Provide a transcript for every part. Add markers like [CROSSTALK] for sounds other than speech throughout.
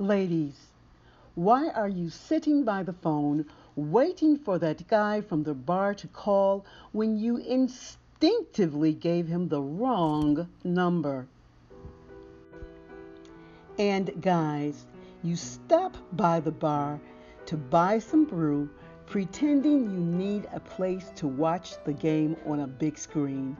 Ladies, why are you sitting by the phone waiting for that guy from the bar to call when you instinctively gave him the wrong number? And guys, you stop by the bar to buy some brew, pretending you need a place to watch the game on a big screen.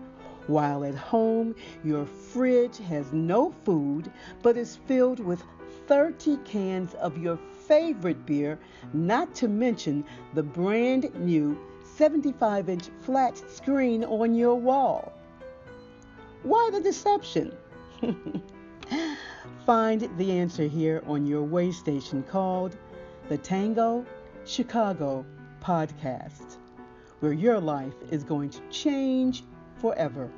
While at home, your fridge has no food but is filled with 30 cans of your favorite beer, not to mention the brand new 75 inch flat screen on your wall. Why the deception? [LAUGHS] Find the answer here on your way station called the Tango Chicago Podcast, where your life is going to change forever.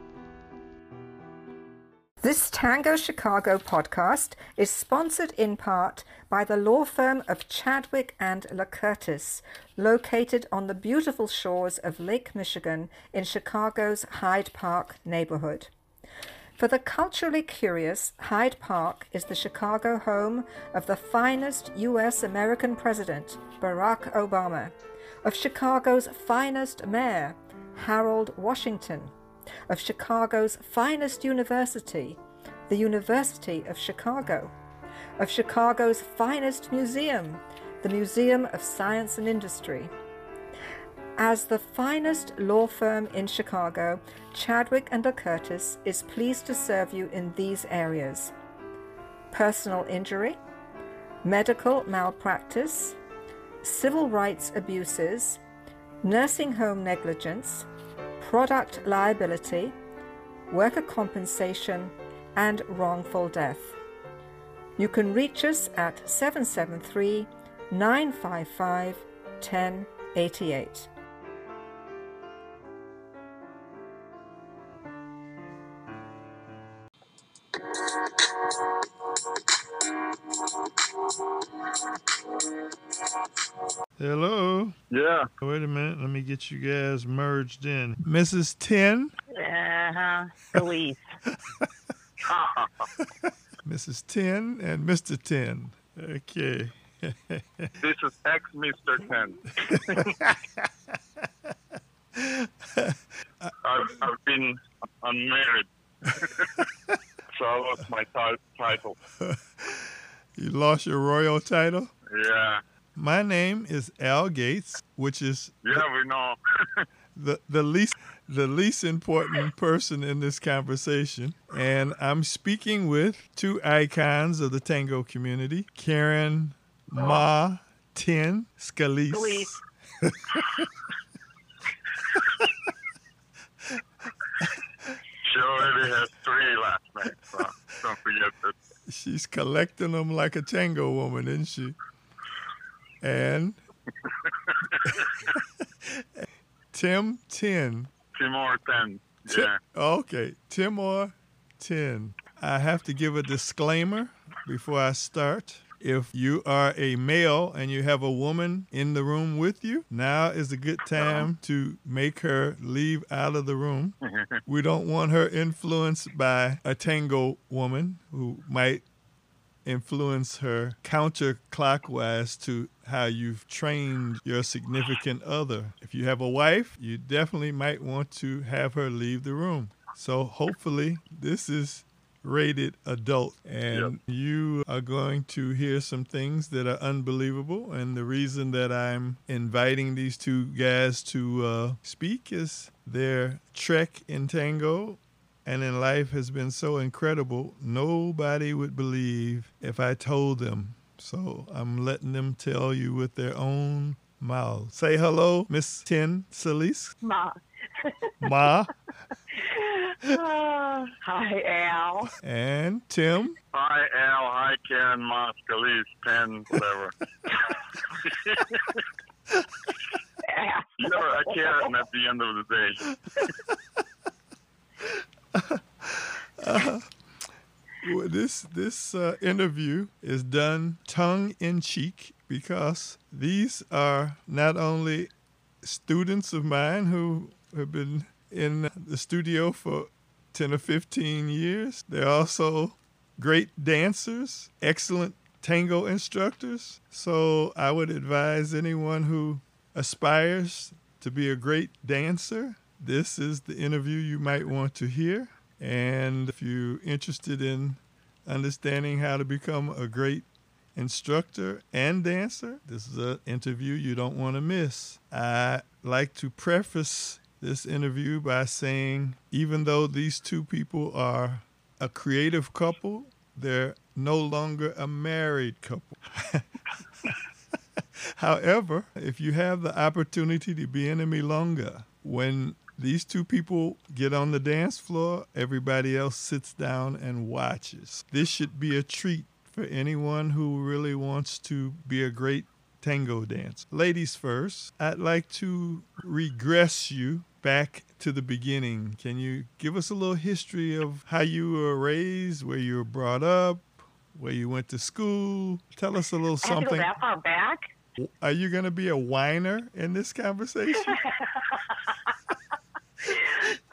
This Tango Chicago podcast is sponsored in part by the law firm of Chadwick and LaCurtis, located on the beautiful shores of Lake Michigan in Chicago's Hyde Park neighborhood. For the culturally curious, Hyde Park is the Chicago home of the finest U.S. American president, Barack Obama, of Chicago's finest mayor, Harold Washington, of Chicago's finest university, the University of Chicago, of Chicago's finest museum, the Museum of Science and Industry, as the finest law firm in Chicago, Chadwick and Curtis is pleased to serve you in these areas. Personal injury, medical malpractice, civil rights abuses, nursing home negligence, product liability, worker compensation, and wrongful death. You can reach us at 773 955 1088. Hello. Yeah. Wait a minute. Let me get you guys merged in. Mrs. Ten. Uh huh. Louise. [LAUGHS] Mrs. Ten and Mr. Ten. Okay. [LAUGHS] this is ex Mr. Ten. [LAUGHS] I've, I've been unmarried. so I lost my t- title. You lost your royal title? Yeah. My name is Al Gates, which is yeah, the, we know [LAUGHS] the the least the least important person in this conversation, and I'm speaking with two icons of the tango community, Karen Ma Tin Scalise. Scalise. [LAUGHS] she already has three last names, so don't forget that. She's collecting them like a tango woman, isn't she? and [LAUGHS] Tim Ten. Timur Ten. Yeah. okay, Timur Ten. I have to give a disclaimer before I start. If you are a male and you have a woman in the room with you, now is a good uh-huh. time to make her leave out of the room. [LAUGHS] we don't want her influenced by a tango woman who might influence her counterclockwise to how you've trained your significant other. If you have a wife, you definitely might want to have her leave the room. So hopefully, this is rated adult and yep. you are going to hear some things that are unbelievable and the reason that i'm inviting these two guys to uh, speak is their trek in tango and in life has been so incredible, nobody would believe if I told them. So I'm letting them tell you with their own mouths. Say hello, Miss Tin Solis. Ma. Ma. [LAUGHS] Uh, [LAUGHS] hi, Al. And Tim. Hi, Al. Hi, Karen, Ma, Scalise, Penn, whatever. You're a Karen at the end of the day. [LAUGHS] uh, this this uh, interview is done tongue in cheek because these are not only students of mine who have been in the studio for 10 or 15 years, they're also great dancers, excellent tango instructors. So I would advise anyone who aspires to be a great dancer, this is the interview you might want to hear. And if you're interested in understanding how to become a great instructor and dancer, this is an interview you don't want to miss. I like to preface this interview by saying even though these two people are a creative couple, they're no longer a married couple. [LAUGHS] However, if you have the opportunity to be in a milonga, when these two people get on the dance floor, everybody else sits down and watches. This should be a treat for anyone who really wants to be a great tango dancer. Ladies first, I'd like to regress you back to the beginning. Can you give us a little history of how you were raised, where you were brought up, where you went to school? Tell us a little I have to go something. that far back. Are you going to be a whiner in this conversation? Oh, [LAUGHS]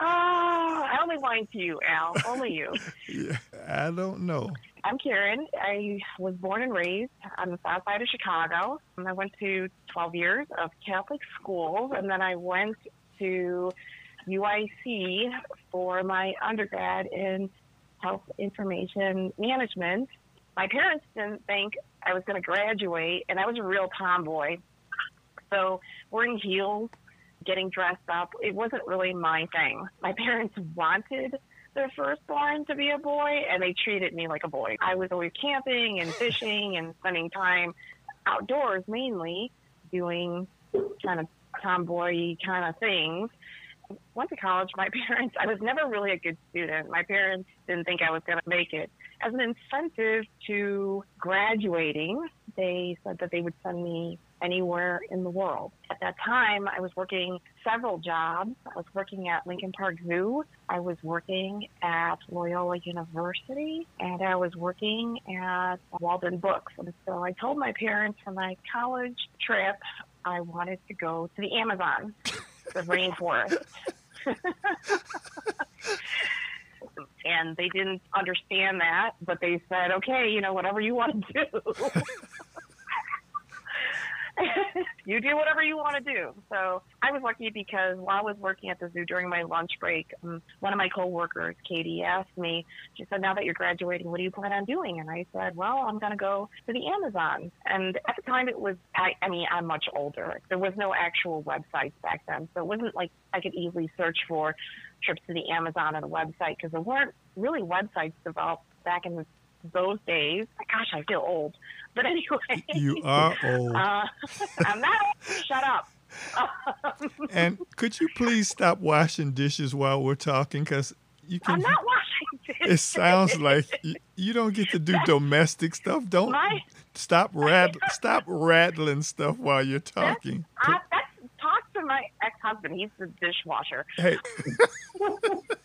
[LAUGHS] I only whine to you, Al. Only you. yeah, I don't know. I'm Karen. I was born and raised on the south side of Chicago. I went to 12 years of Catholic schools, and then I went to UIC for my undergrad in health information management. My parents didn't think I was going to graduate, and I was a real tomboy. So wearing heels, getting dressed up, it wasn't really my thing. My parents wanted their firstborn to be a boy, and they treated me like a boy. I was always camping and fishing and spending time outdoors mainly, doing kind of tomboy kind of things. Went to college. My [LAUGHS] parents, I was never really a good student. My parents didn't think I was going to make it. As an incentive to graduating, they said that they would send me anywhere in the world. At that time, I was working several jobs. I was working at Lincoln Park Zoo. I was working at Loyola University, and I was working at Walden Books. And so I told my parents for my college trip, I wanted to go to the Amazon, the rainforest. [LAUGHS] and they didn't understand that, but they said, okay, you know, whatever you want to do. [LAUGHS] [LAUGHS] you do whatever you want to do. So I was lucky because while I was working at the zoo during my lunch break, um, one of my coworkers, Katie, asked me, she said, now that you're graduating, what do you plan on doing? And I said, well, I'm going to go to the Amazon. And at the time it was, I, I mean, I'm much older. There was no actual websites back then. So it wasn't like I could easily search for trips to the Amazon on a website because there weren't really websites developed back in those days. Gosh, I feel old. But anyway, You are [LAUGHS] old. uh, I'm not. Shut up. [LAUGHS] and could you please stop washing dishes while we're talking? Because you can. I'm not washing. dishes. It sounds like you, you don't get to do domestic stuff. Don't My- stop rat stop rattling stuff while you're talking. I, that's talk to my ex-husband. He's the dishwasher. Hey, [LAUGHS]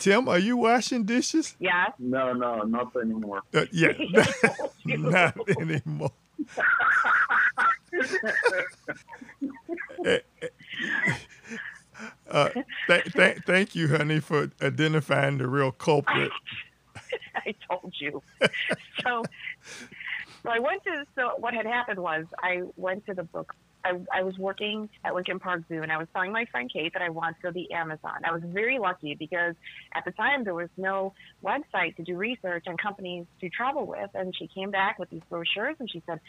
Tim, are you washing dishes? Yeah. No, no, not anymore. Uh, yeah, [LAUGHS] [LAUGHS] not anymore. [LAUGHS] Uh, th- th- thank you, honey, for identifying the real culprit. I told you. so, so I went to. So what had happened was I went to the book. I, I was working at Lincoln Park Zoo, and I was telling my friend Kate that I wanted to go to the Amazon. I was very lucky because at the time there was no website to do research on companies to travel with, and she came back with these brochures, and she said,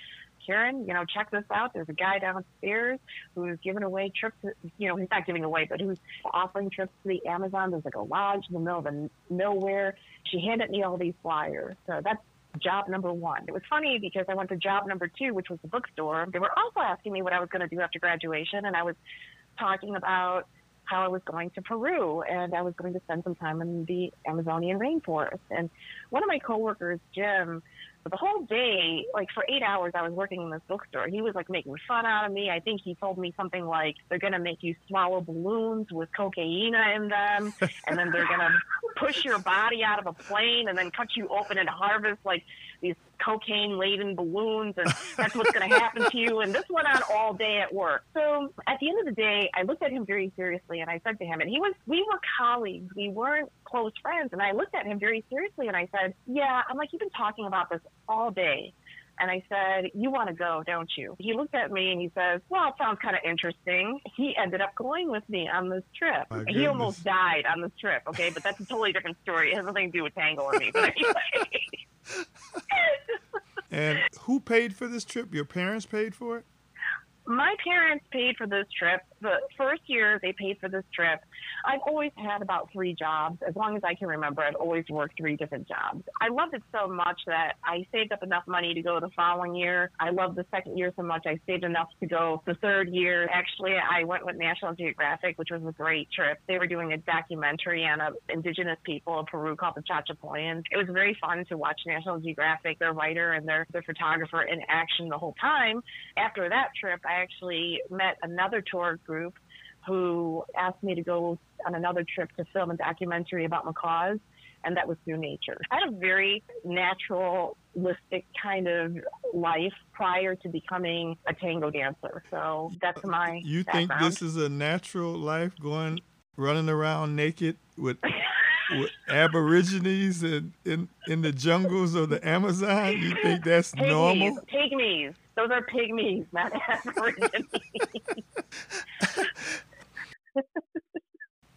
"Karen, you know, check this out. There's a guy downstairs who's giving away trips. To, you know, he's not giving away, but who's offering trips to the Amazon. There's like a lodge in the middle of nowhere. She handed me all these flyers. So that's job number one. It was funny because I went to job number two, which was the bookstore. They were also asking me what I was going to do after graduation, and I was talking about how I was going to Peru and I was going to spend some time in the Amazonian rainforest. And one of my coworkers, Jim, the whole day, like for eight hours, I was working in this bookstore. He was like making fun out of me. I think he told me something like, they're going to make you swallow balloons with cocaine in them, and then they're going to push your body out of a plane and then cut you open and harvest like these cocaine laden balloons, and that's what's going to happen to you. And this went on all day at work. So at the end of the day, I looked at him very seriously and I said to him, and he was, we were colleagues. We weren't close friends. And I looked at him very seriously and I said, Yeah, I'm like, you've been talking about this all day. And I said, You want to go, don't you? He looked at me and he says, Well, it sounds kind of interesting. He ended up going with me on this trip. My He goodness. almost died on this trip, okay? But that's a totally different story. It has nothing to do with Tango or me. But anyway. [LAUGHS] And who paid for this trip? Your parents paid for it? My parents paid for this trip. The first year they paid for this trip, I've always had about three jobs. As long as I can remember, I've always worked three different jobs. I loved it so much that I saved up enough money to go the following year. I loved the second year so much I saved enough to go the third year. Actually, I went with National Geographic, which was a great trip. They were doing a documentary on a indigenous people of Peru called the Chachapoyans. It was very fun to watch National Geographic, their writer and their, their photographer in action the whole time. After that trip, I actually met another tour group who asked me to go on another trip to film a documentary about macaws, and that was through nature. I had a very naturalistic kind of life prior to becoming a tango dancer. So that's my You think background. this is a natural life going running around naked with [LAUGHS] with aborigines in, in in the jungles of the Amazon? You think that's pygmies, normal? pygmies. Those are pygmies, not aborigines. [LAUGHS]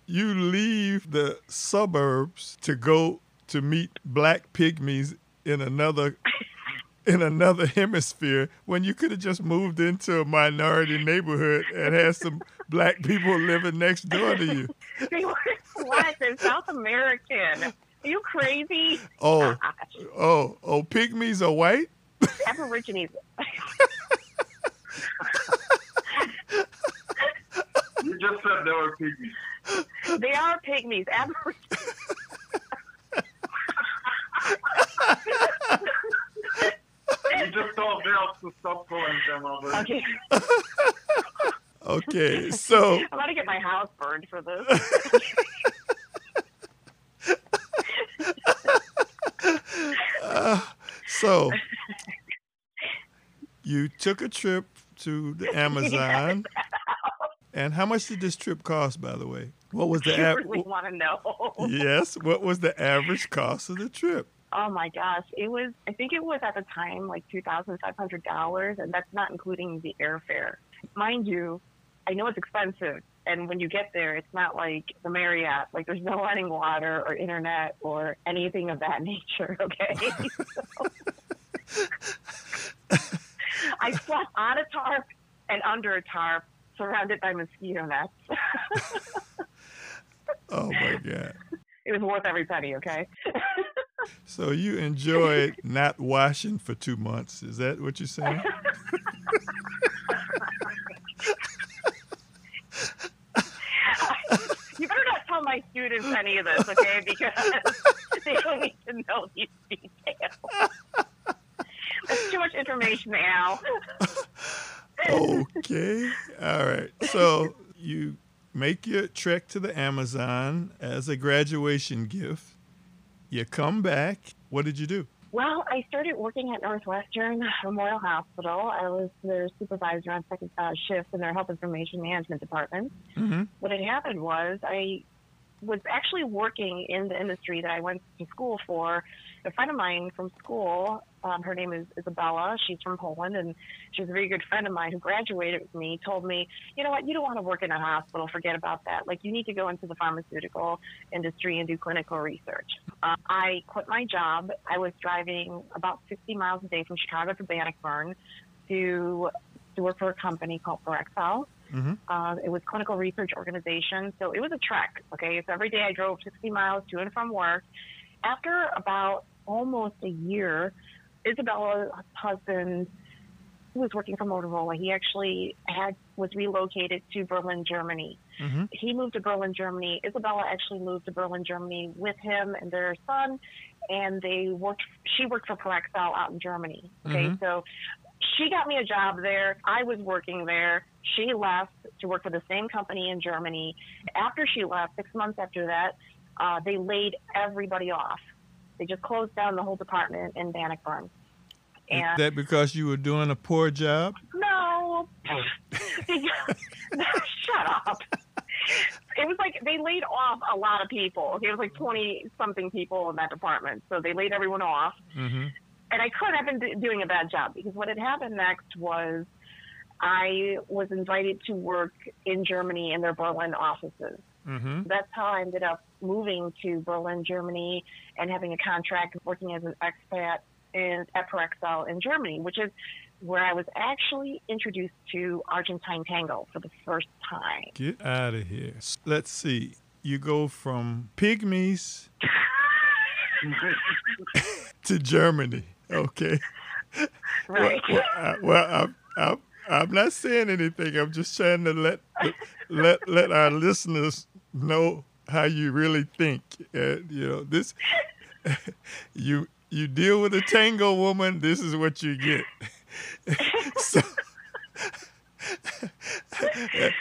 You leave the suburbs to go to meet black pygmies in another in another hemisphere when you could have just moved into a minority neighborhood and had some black people living next door to you. [LAUGHS] they were what? They're South American. Are you crazy? Oh, uh, oh, oh, pygmies are white? [LAUGHS] Aborigines. [LAUGHS] You just said they were pygmies. They are pygmies. Aborigines. You just told girls to stop calling them over. Okay. [LAUGHS] Okay, [LAUGHS] so I'm about to get my house burned for this. [LAUGHS] so you took a trip to the [LAUGHS] Amazon. And how much did this trip cost, by the way? What was the av- really want to know? yes? What was the average cost of the trip? Oh my gosh, it was. I think it was at the time like two thousand five hundred dollars, and that's not including the airfare. Mind you, I know it's expensive, and when you get there, it's not like the Marriott. Like there's no running water or internet or anything of that [LAUGHS] nature. Okay. I slept on a tarp and under a tarp, surrounded by mosquito nets. [LAUGHS] Oh my God! it was worth every penny. Okay. [LAUGHS] So you enjoyed not washing for two months? Is that what you're saying? You better not tell my students any of this, okay? Because [LAUGHS] they don't need to know these details. That's too much information, Al. okay. All right. So you make your trek to the Amazon as a graduation gift. You come back. What did you do? Well, I started working at Northwestern Memorial Hospital. I was their supervisor on second uh, shift in their health information management department. Mm-hmm. What had happened was I was actually working in the industry that I went to school for. A friend of mine from school, um, her name is Isabella. She's from Poland, and she's a very good friend of mine who graduated with me. Told me, you know what, you don't want to work in a hospital. Forget about that. Like you need to go into the pharmaceutical industry and do clinical research. Uh, I quit my job. I was driving about 60 miles a day from Chicago to Bannockburn to to work for a company called Parexel. Mm-hmm. Uh, it was clinical research organization, so it was a trek. Okay, so every day I drove 60 miles to and from work. After about almost a year, Isabella's husband who was working for Motorola. He actually had was relocated to Berlin, Germany. Mm-hmm. He moved to Berlin, Germany. Isabella actually moved to Berlin, Germany with him and their son, and they worked. She worked for Parexel out in Germany. Okay, Mhm. so she got me a job there. I was working there. She left to work for the same company in Germany. After she left, six months after that, uh, they laid everybody off. They just closed down the whole department in Bannockburn. Is And that because you were doing a poor job? no, [LAUGHS] shut up. it was like they laid off a lot of people. It was like twenty something people in that department, so they laid everyone off. Mm-hmm. And I couldn't have been doing a bad job because what had happened next was I was invited to work in Germany in their Berlin offices. Mm-hmm. That's how I ended up moving to Berlin, Germany, and having a contract working as an expat in, at Parexel in Germany, which is where I was actually introduced to Argentine tango for the first time. Get out of here. Let's see. You go from pygmies [LAUGHS] [LAUGHS] to Germany. Okay. Right. Well, I, well I'm, I'm, I'm not saying anything. I'm just trying to let let let our listeners know how you really think. Uh, you know this. [LAUGHS] you you deal with a tango woman. This is what you get. [LAUGHS] so [LAUGHS]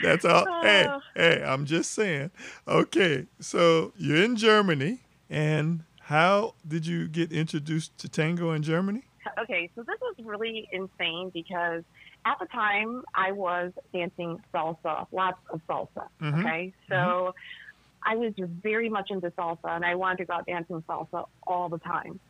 that's all. Hey, Oh. hey, I'm just saying. Okay, so you're in Germany, and how did you get introduced to tango in Germany? Okay, so this was really insane because at the time I was dancing salsa, lots of salsa. Mhm. Okay, so I was very much into salsa and I wanted to go out dancing salsa all the time.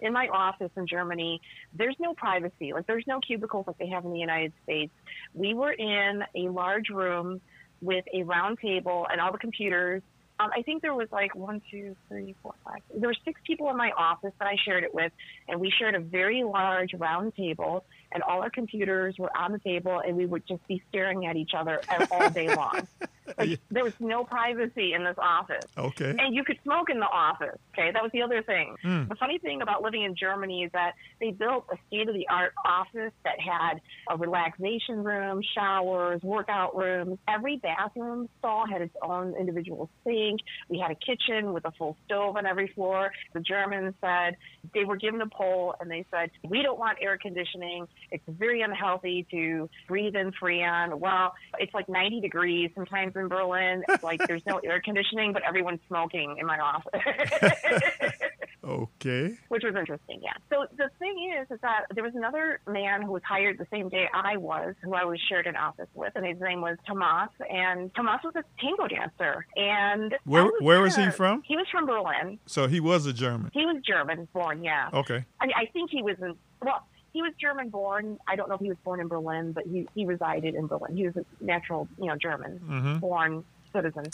In my office in Germany, there's no privacy. Like there's no cubicles like they have in the United States. We were in a large room with a round table and all the computers. Um, I think there was like one, two, three, four, five. There were six people in my office that I shared it with, and we shared a very large round table, and all our computers were on the table, and we would just be staring at each other all day long. [LAUGHS] Like there was no privacy in this office. Okay. And you could smoke in the office. Okay, that was the other thing. Hmm. The funny thing about living in Germany is that they built a state of the art office that had a relaxation room, showers, workout rooms. Every bathroom stall had its own individual sink. We had a kitchen with a full stove on every floor. The Germans said they were given a poll and they said, We don't want air conditioning. It's very unhealthy to breathe in Freon. Well, it's like 90 degrees sometimes in Berlin. It's like there's no air conditioning, but everyone's smoking in my office. [LAUGHS] Okay. which was interesting. Yeah. So the thing is, is that there was another man who was hired the same day I was, who I was shared an office with, and his name was Tomas. And Tomas was a tango dancer. And Where- where was he from? He was from Berlin. So he was a German. He was German born. Yeah. Okay. I, I think he was in. Well, he was German born. I don't know if he was born in Berlin, but he he resided in Berlin. He was a natural, you know, German Mhm. born citizen.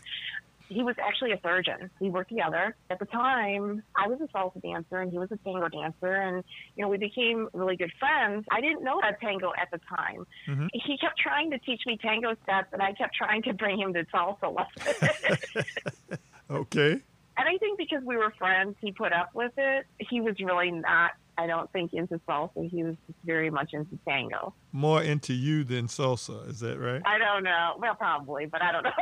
He was actually a surgeon. We worked together. At the time, I was a salsa dancer and he was a tango dancer, and you know we became really good friends. I didn't know that tango at the time. Mhm. He kept trying to teach me tango steps, and I kept trying to bring him to salsa lessons. [LAUGHS] Okay. And I think because we were friends, he put up with it. He was really not, I don't think, into salsa. He was just very much into tango. More into you than salsa. Is that right? I don't know. Well, probably, but I don't know.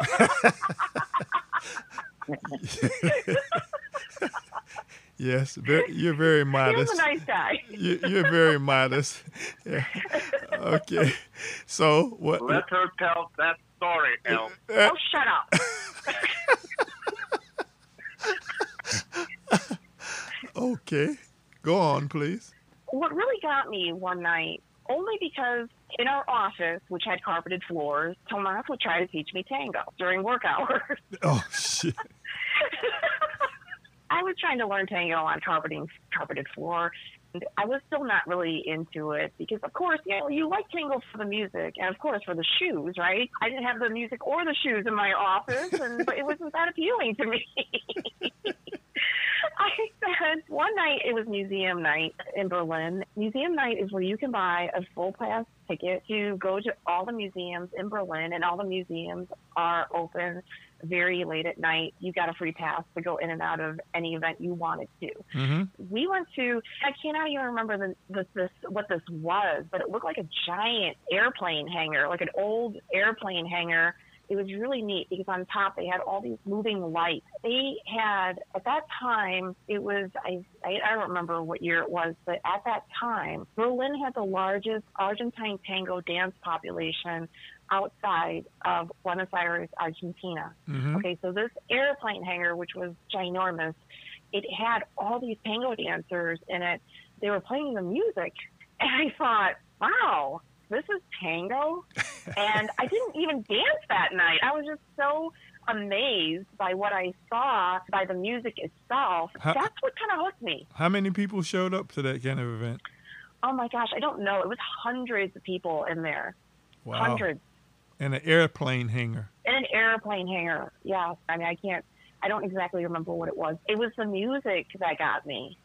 [LAUGHS] Yes. Very, you're very modest. he was modest. a nice guy. you, you're very modest. Yeah. Okay. So what? Let her tell that story, Al. uh, Oh, shut up. [LAUGHS] okay. Go on, please. what really got me one night, only because in our office, which had carpeted floors, Tomas would try to teach me tango during work [LAUGHS] hours. Oh shit. [LAUGHS] I was trying to learn tango on carpeting carpeted floor. And I was still not really into it because, of course, you know, you like tango for the music and, of course, for the shoes, right? I didn't have the music or the shoes in my office, and but it wasn't that appealing to me. [LAUGHS] [LAUGHS] I said one night it was museum night in Berlin. Museum night is where you can buy a full pass ticket to go to all the museums in Berlin, and all the museums are open very late at night. You got a free pass to go in and out of any event you wanted to. Mm-hmm. We went to I cannot even remember the, the this what this was, but it looked like a giant airplane hangar, like an old airplane hangar. It was really neat because on top they had all these moving lights. They had at that time it was I I, I don't remember what year it was, but at that time Berlin had the largest Argentine tango dance population outside of Buenos Aires, Argentina. Mm-hmm. Okay, so this airplane hangar, which was ginormous, it had all these tango dancers in it. They were playing the music, and I thought, wow, this is tango. [LAUGHS] and I didn't even dance that night. I was just so amazed by what I saw, by the music itself. How- That's what kind of hooked me. How many people showed up to that kind of event? Oh my gosh, I don't know. It was hundreds of people in there. Wow. Hundreds. And an airplane hangar. In an airplane hangar. Yeah. I mean, I can't, I don't exactly remember what it was. It was the music that got me.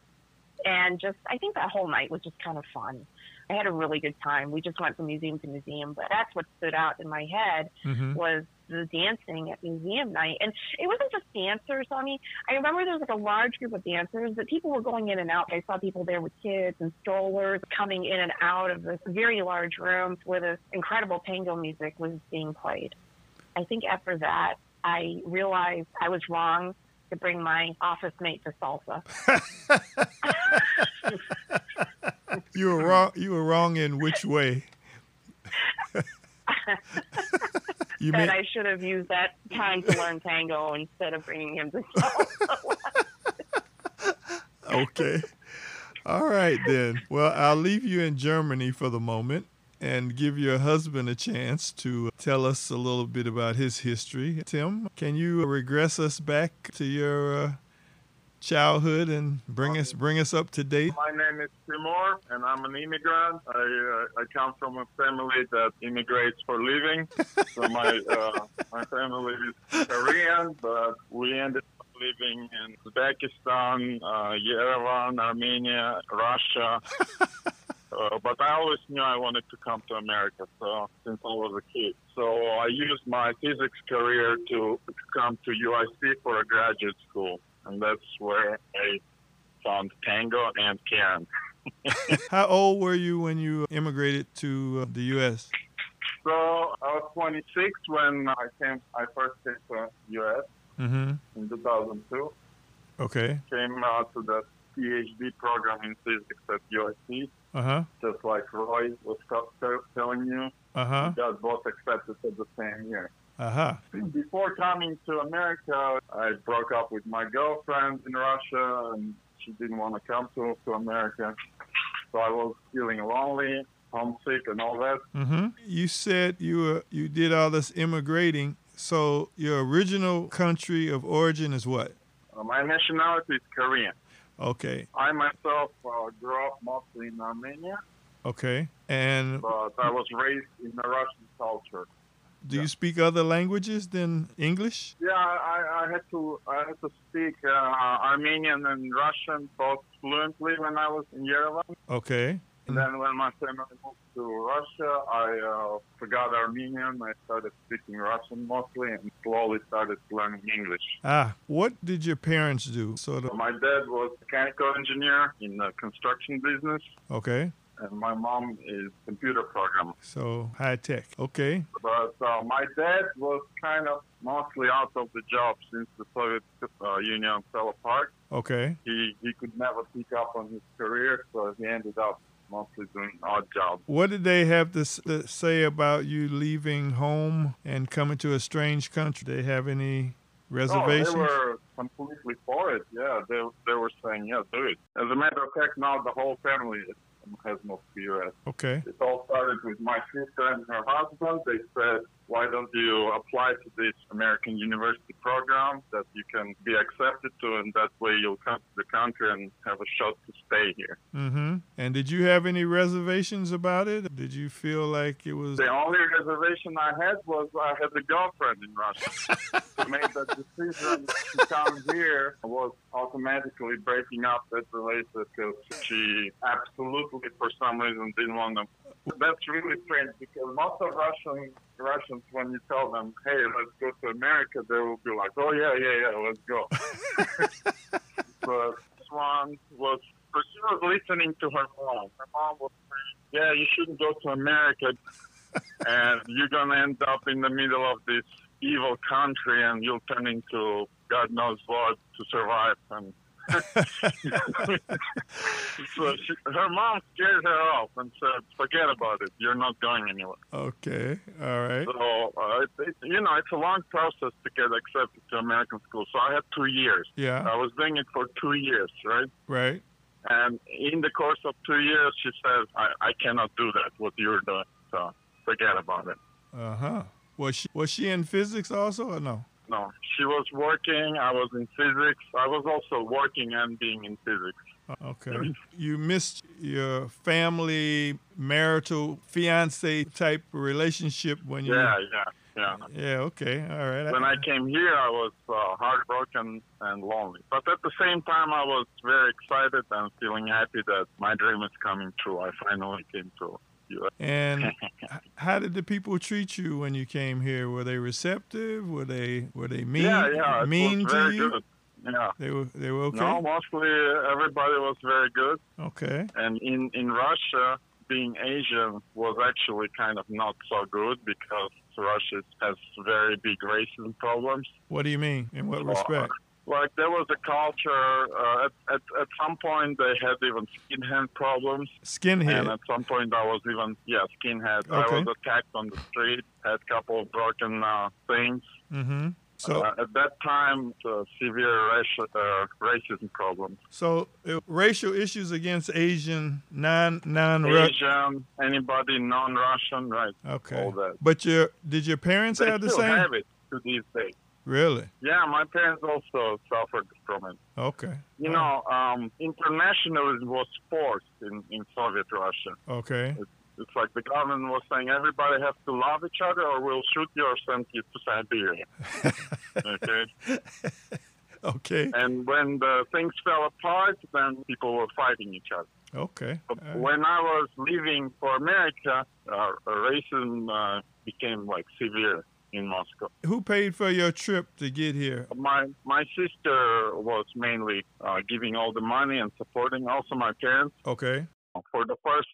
And just, I think that whole night was just kind of fun. I had a really good time. We just went from museum to museum, but that's what stood out in my head hmm was the dancing at museum night. And it wasn't just dancers. I mean, I remember there was like a large group of dancers that people were going in and out. I saw people there with kids and strollers coming in and out of this very large room where this incredible tango music was being played. I think after that, I realized I was wrong to bring my office mate to salsa. [LAUGHS] [LAUGHS] You were wrong. You were wrong in which way? [LAUGHS] you that mean I should have used that time to learn tango instead of bringing him to salsa. [LAUGHS] okay? All right then. Well, I'll leave you in Germany for the moment and give your husband a chance to tell us a little bit about his history. Tim, can you regress us back to your uh, childhood and bring us bring us up to date? My name is Timur, and I'm an immigrant. I uh, I come from a family that immigrates for living. [LAUGHS] so my uh, my family is Korean, but we ended up living in Uzbekistan, uh, Yerevan, Armenia, Russia. [LAUGHS] Uh, but I always knew I wanted to come to America, so since I was a kid. So I used my physics career to come to UIC for a graduate school, and that's where I found tango and Karen. [LAUGHS] How old were you when you immigrated to uh, the U.S.? So I was 26 when I came. I first came to U.S. Mm-hmm. in 2002. Okay. Came uh, to the PhD program in physics at UIC, Uh huh. just like Roy was telling you. Uh huh. We got both accepted at the same year. Uh huh. Before coming to America, I broke up with my girlfriend in Russia, and she didn't want to come to, to America. So I was feeling lonely, homesick, and all that. Mm-hmm. You said you were you did all this immigrating. So your original country of origin is what? Uh, my nationality is Korean. Okay. I myself uh, grew up mostly in Armenia, Okay. And but I was raised in the Russian culture. Do you speak other languages than English? Yeah, I, I had to I had to speak uh, Armenian and Russian both fluently when I was in Yerevan. Okay. And then when my family moved to Russia, I uh, forgot Armenian. I started speaking Russian mostly, and slowly started learning English. Ah, what did your parents do? Sort of. My dad was a mechanical engineer in the construction business, Okay. And my mom is computer programmer. So high tech. Okay. But uh, my dad was kind of mostly out of the job since the Soviet uh, Union fell apart. Okay. He he could never pick up on his career, so he ended up mostly doing odd jobs. What did they have to, say about you leaving home and coming to a strange country? Did they have any reservations? Oh, they were completely for it. Yeah, they they were saying, yeah, do it. As a matter of fact, now the whole family is- has moved to U.S. Okay. It all started with my sister and her husband. They said, why don't you apply to this American university program that you can be accepted to, and that way you'll come to the country and have a shot to stay here. Mm-hmm. And did you have any reservations about it? Did you feel like it was The only reservation I had was I had a girlfriend in Russia. I made that decision to come here was automatically breaking up that relationship because she absolutely, for some reason, didn't want to. That's really strange because most of Russian Russians, when you tell them, "Hey, let's go to America," they will be like, "Oh yeah, yeah, yeah, let's go." [LAUGHS] but Swan was, she was listening to her mom. Her mom was saying, "Yeah, you shouldn't go to America and you're gonna end up in the middle of this evil country, and you'll turn into God knows what to survive." And so she, her mom scared her off and said, "Forget about it. You're not going anywhere." okay? All right. So uh, it, it, you know, it's a long process to get accepted to American school. So I had two years. Yeah. I was doing it for two years, right? Right. And in the course of two years, she said, I, I cannot do that, what you're doing. So forget about it. Uh huh. Was she was she in physics also or no? No. She was working. I was in physics. I was also working and being in physics. Okay. You missed your family, marital, fiance type relationship when you. Yeah, yeah, yeah. Yeah. Okay. All right. When I came here, I was uh, heartbroken and lonely. But at the same time, I was very excited and feeling happy that my dream is coming true. I finally came to US. And [LAUGHS] how did the people treat you when you came here? Were they receptive? Were they were they mean yeah, yeah, mean to very you? good. Yeah. They were they were okay. No, mostly everybody was very good. Okay. And in, in Russia, being Asian was actually kind of not so good because Russia has very big racism problems. What do you mean? In what Uh, respect? Like there was a culture, uh, at, at, at some point they had even skinhead problems. skinhead And at some point I was even, yeah, skinhead. I was attacked on the street, had a couple of broken uh, things. Mm-hmm. So uh, at that time, uh, severe racial, uh, racism problems. so uh, racial issues against Asian non non Russian. Asian, anybody non-Russian, right? Okay. All that. But your did your parents They have the still same? have it to these days. Really? Yeah, my parents also suffered from it. Okay. You know, um, internationalism was forced in, in Soviet Russia. Okay. It's like the government was saying everybody has to love each other or we'll shoot you or send you to Siberia. [LAUGHS] okay? Okay. And when the things fell apart, then people were fighting each other. Okay. Right. when I was leaving for America, uh, racism uh, became like severe in Moscow. Who paid for your trip to get here? My my sister was mainly uh, giving all the money and supporting. Also, my parents Okay. for the first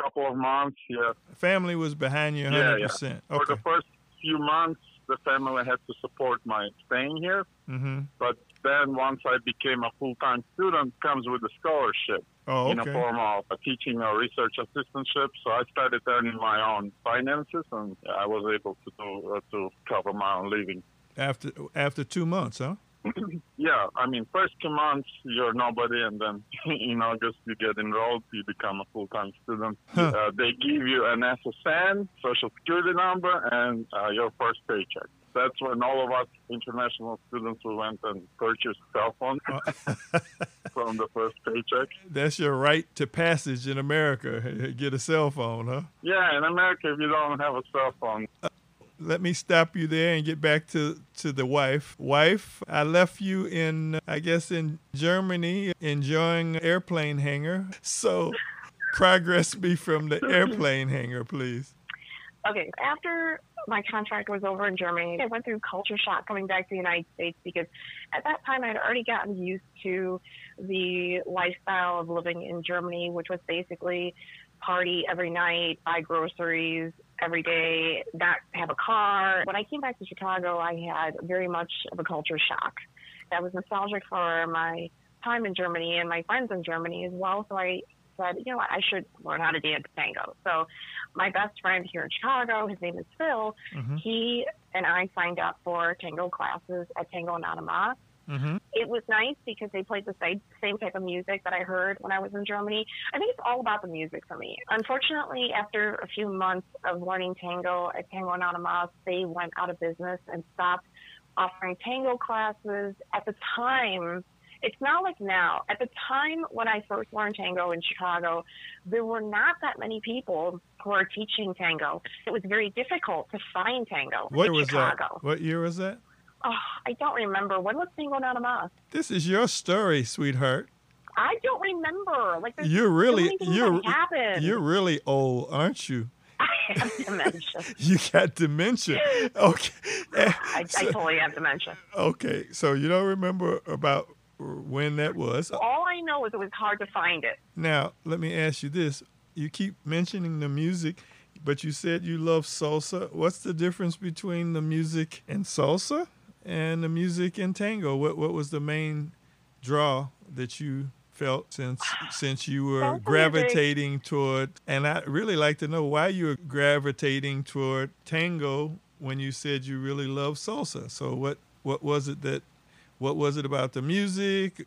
couple of months. Yeah, Family was behind you 100%. for Okay. the first few months, the family had to support my staying here. Mm-hmm. But then once I became a full-time student, comes with a scholarship Oh, in a form of a teaching or research assistantship. So I started earning my own finances, and I was able to do uh, to cover my own living. After after two months, huh? [CLEARS THROAT] Yeah, I mean, first two months you're nobody, and then [LAUGHS] in August you get enrolled, you become a full-time student. Huh. Uh, they give you an SSN, social security number, and uh, your first paycheck. That's when all of us international students we went and purchased cell phones uh, [LAUGHS] from the first paycheck. That's your right to passage in America. [LAUGHS] Get a cell phone, huh? Yeah, in America, if you don't have a cell phone, uh, Let me stop you there and get back to, to the wife. Wife, I left you in, I guess, in Germany enjoying airplane hangar. So progress me from the [LAUGHS] airplane hangar, please. Okay, after my contract was over in Germany, I went through culture shock coming back to the United States because at that time I'd already gotten used to the lifestyle of living in Germany, which was basically party every night, buy groceries every day, not have a car. When I came back to Chicago, I had very much of a culture shock. I was nostalgic for my time in Germany and my friends in Germany as well. So I said, you know what, I should learn how to dance tango. So my best friend here in Chicago, his name is Phil, Mm-hmm. he and I signed up for tango classes at Tango Anonymous. Mm-hmm. It was nice because they played the same, same type of music that I heard when I was in Germany. I think it's all about the music for me. Unfortunately, after a few months of learning tango at Tango Anonymous, they went out of business and stopped offering tango classes. At the time, it's not like now. At the time when I first learned tango in Chicago, there were not that many people who are teaching tango. It was very difficult to find tango What in was Chicago. that? What year was that? Oh, I don't remember. When was Tango Anonymous? This is your story, sweetheart. I don't remember. Like You're really you're happened. you're really old, aren't you? [LAUGHS] I have dementia. [LAUGHS] You got dementia. Okay. I, I totally have dementia. okay. So you don't remember about when that was. Uh, All I know is it was hard to find it. Now, let me ask you this. You keep mentioning the music, but you said you love salsa. What's the difference between the music and salsa and the music and tango? What what was the main draw that you felt since since you were gravitating toward and I really like to know why you were gravitating toward tango when you said you really love salsa. So what what was it that what was it about the music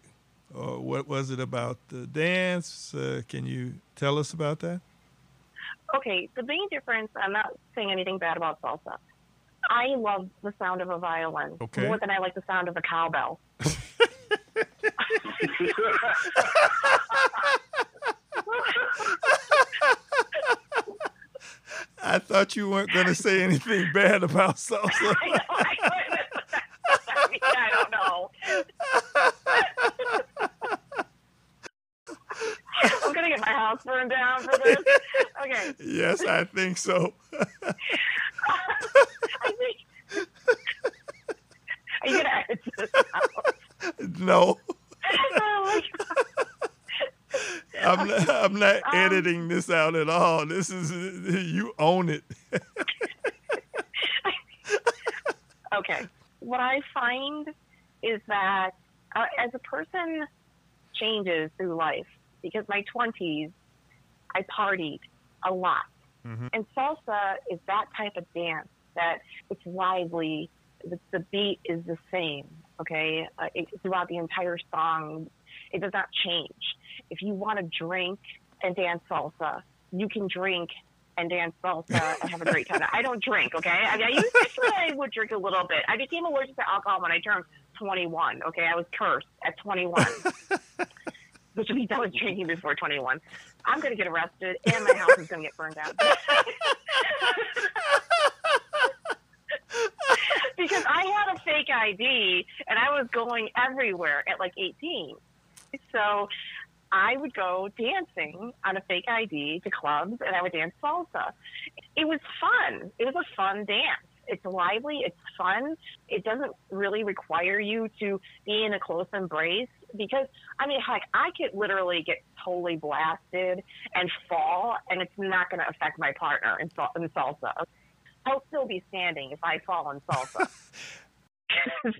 or what was it about the dance? Uh, can you tell us about that? Okay, the main difference, I'm not saying anything bad about salsa. I love the sound of a violin Okay. more than I like the sound of a cowbell. [LAUGHS] I thought you weren't going to say anything bad about salsa. [LAUGHS] I know. I, mean, I don't know. I'm gonna get my house burned down for this. Okay. [LAUGHS] yes, I think so. [LAUGHS] I think. Are you gonna edit this out? No, Oh. [LAUGHS] I'm not, I'm not Um, editing this out at all. This is you own it. Okay. What I find is that uh, as a person changes through life, because my 20s, I partied a lot. Mhm. And salsa is that type of dance that it's lively, the, the beat is the same, okay? Uh, it, throughout the entire song, it does not change. If you want to drink and dance salsa, you can drink and dance salsa and have a great time. I don't drink, okay? I, mean, I used to I would drink a little bit. I became allergic to alcohol when I turned 21, okay? I was cursed at 21, [LAUGHS] which means I was drinking before 21. I'm going to get arrested and my house is going to get burned down. [LAUGHS] because I had a fake ID and I was going everywhere at like 18. So I would go dancing on a fake ID to clubs and I would dance salsa. It was fun. It was a fun dance. It's lively, it's fun. It doesn't really require you to be in a close embrace because I mean heck, I could literally get totally blasted and fall and it's not going to affect my partner in, sal- in salsa. I'll still be standing if I fall in salsa. [LAUGHS] [LAUGHS]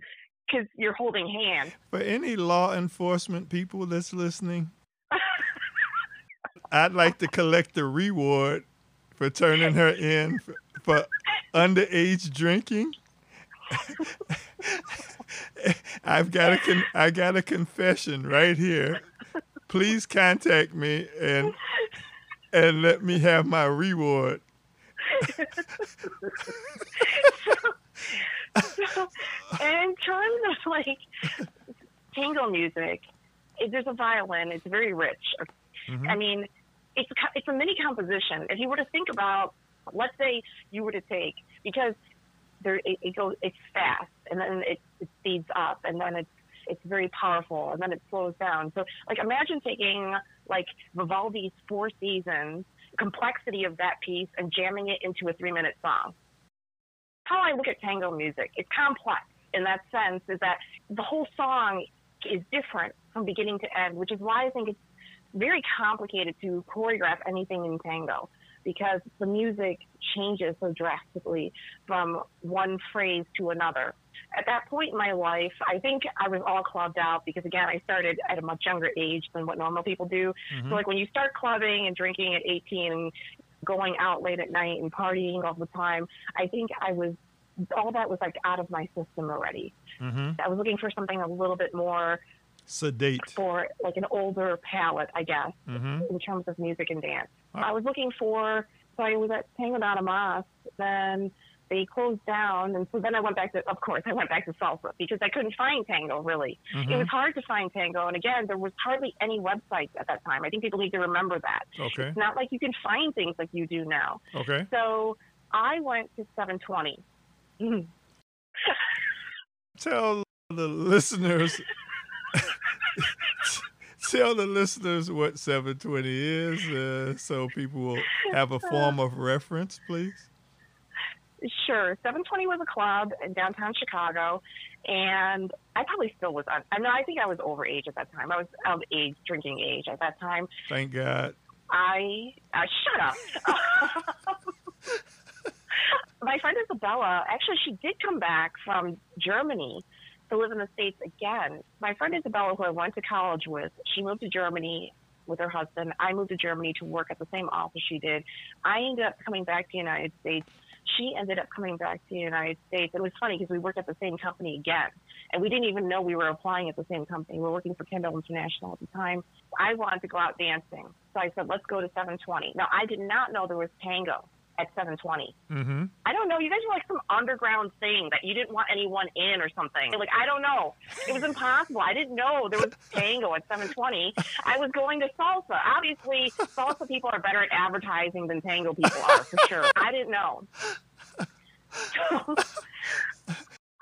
Because you're holding hands. For any law enforcement people that's listening, I'd like to collect the reward for turning her in for, for underage drinking. [LAUGHS] I've got a con- I got a confession right here. Please contact me and and let me have my reward. so, [LAUGHS] and in terms of like tango music, it, there's a violin. It's very rich. Mm-hmm. I mean, it's a, it's a mini composition. If you were to think about, let's say you were to take because there it, it goes, it's fast, and then it, it speeds up, and then it's it's very powerful, and then it slows down. So, like, imagine taking like Vivaldi's Four Seasons, complexity of that piece, and jamming it into a three minute song how I look at tango music. It's complex in that sense, is that the whole song is different from beginning to end, which is why I think it's very complicated to choreograph anything in tango because the music changes so drastically from one phrase to another. At that point in my life, I think I was all clubbed out because again, I started at a much younger age than what normal people do. So like when you start clubbing and drinking at 18 and going out late at night and partying all the time, I think I was all that was like out of my system already. Mm-hmm. I was looking for something a little bit more Sedate. for like an older palette, I guess, Mm-hmm. in terms of music and dance. I was looking for, so I was at Tango de Mas, then they closed down, and so then I went back to, of course, I went back to salsa because I couldn't find tango really. It was hard to find tango, and again, there was hardly any websites at that time. I think people need to remember that. Okay. It's not like you can find things like you do now. Okay. So I went to 720. Mhm. [LAUGHS] Tell the listeners. [LAUGHS] tell the listeners what 720 is, uh, so people will have a form of reference, please. Sure. 720 was a club in downtown Chicago, and I probably still was. I know I think I was over age at that time. I was of age, drinking age at that time. Thank God. I uh, shut up. [LAUGHS] My friend Isabella, actually, she did come back from Germany to live in the states again. My friend Isabella, who I went to college with, she moved to Germany with her husband. I moved to Germany to work at the same office she did. I ended up coming back to the United States. She ended up coming back to the United States. It was funny because we worked at the same company again, and we didn't even know we were applying at the same company. We were working for Kendall International at the time. I wanted to go out dancing, so I said, "Let's go to 720." Now, I did not know there was tango at 720. Mm-hmm. I don't know. You guys were like some underground thing that you didn't want anyone in or something. Like, I don't know. It was impossible. I didn't know there was tango at 720. I was going to salsa. Obviously, salsa people are better at advertising than tango people are, for sure. I didn't know. So, [LAUGHS]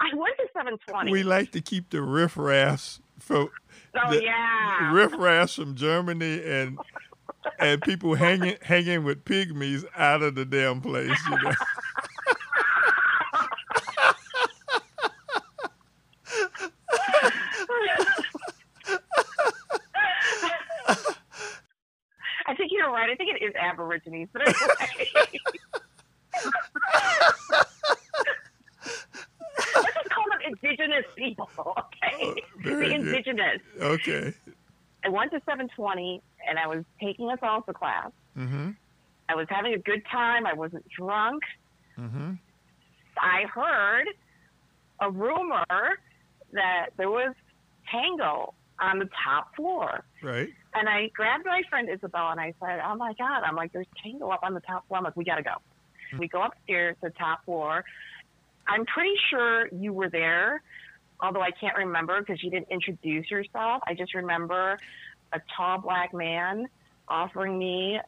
I went to 720. We like to keep the riffraffs from oh, the yeah. riffraffs from Germany and and people hanging hanging with pygmies out of the damn place. You know? I think you're right. I think it is Aborigines, but anyway. [LAUGHS] Let's just call them indigenous people, okay? Oh, very the good. indigenous. Okay. I went to 720 and I was taking a salsa class. Mm-hmm. I was having a good time. I wasn't drunk. Mm-hmm. I heard a rumor that there was tango on the top floor. Right. And I grabbed my friend Isabel and I said, Oh my God. I'm like, there's tango up on the top floor. I'm like, we got to go. We go upstairs to the top floor. I'm pretty sure you were there, although I can't remember because you didn't introduce yourself. I just remember a tall black man offering me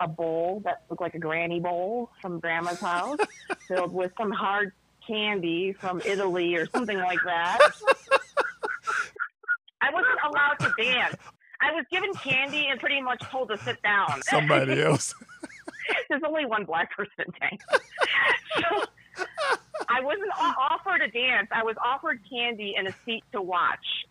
a bowl that looked like a granny bowl from grandma's house [LAUGHS] filled with some hard candy from Italy or something like that. I wasn't allowed to dance. I was given candy and pretty much told to sit down. Somebody [LAUGHS] else. There's only one black person in tank. so I wasn't offered a dance. I was offered candy and a seat to watch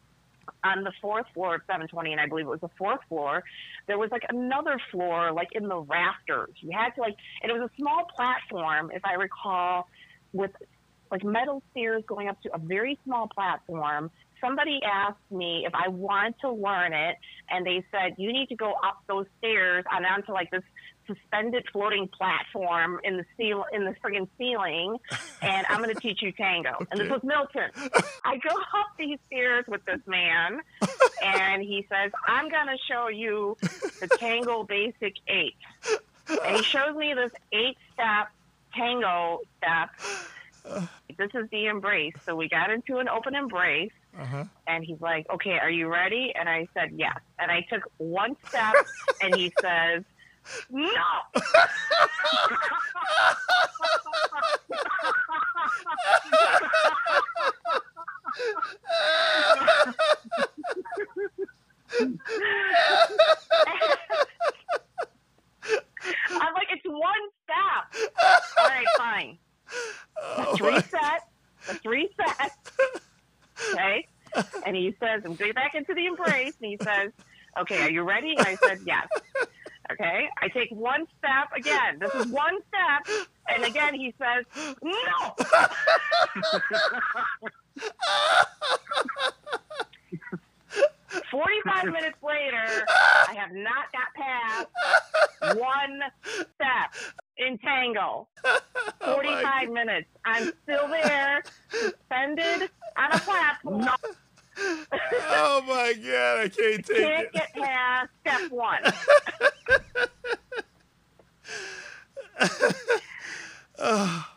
on the fourth floor of 720, and I believe it was the fourth floor. There was like another floor, like in the rafters. You had to like, and it was a small platform, if I recall, with like metal stairs going up to a very small platform. Somebody asked me if I wanted to learn it, and they said you need to go up those stairs and onto like this suspended floating platform in the seal in the friggin' ceiling, and I'm going to teach you tango. And this was Milton. I go [LAUGHS] up these stairs with this man, and he says, "I'm going to show you the tango basic eight. And he shows me this eight-step tango step. This is the embrace. So we got into an open embrace. Uh-huh. And he's like, okay, are you ready? And I said, yes. And I took one step, and he says, no. I'm like, it's one step. All right, fine. Oh, Three my- set. The three sets. Okay. And he says, I'm going back into the embrace. And he says, okay, are you ready? And I said, yes. Okay. I take one step again. This is one step. And again, he says, no. Forty-five minutes later, I have not got past one step in tango. Oh Forty-five minutes. I'm still there, suspended on a platform. [LAUGHS] oh my God, I can't take it. Can't get past step one.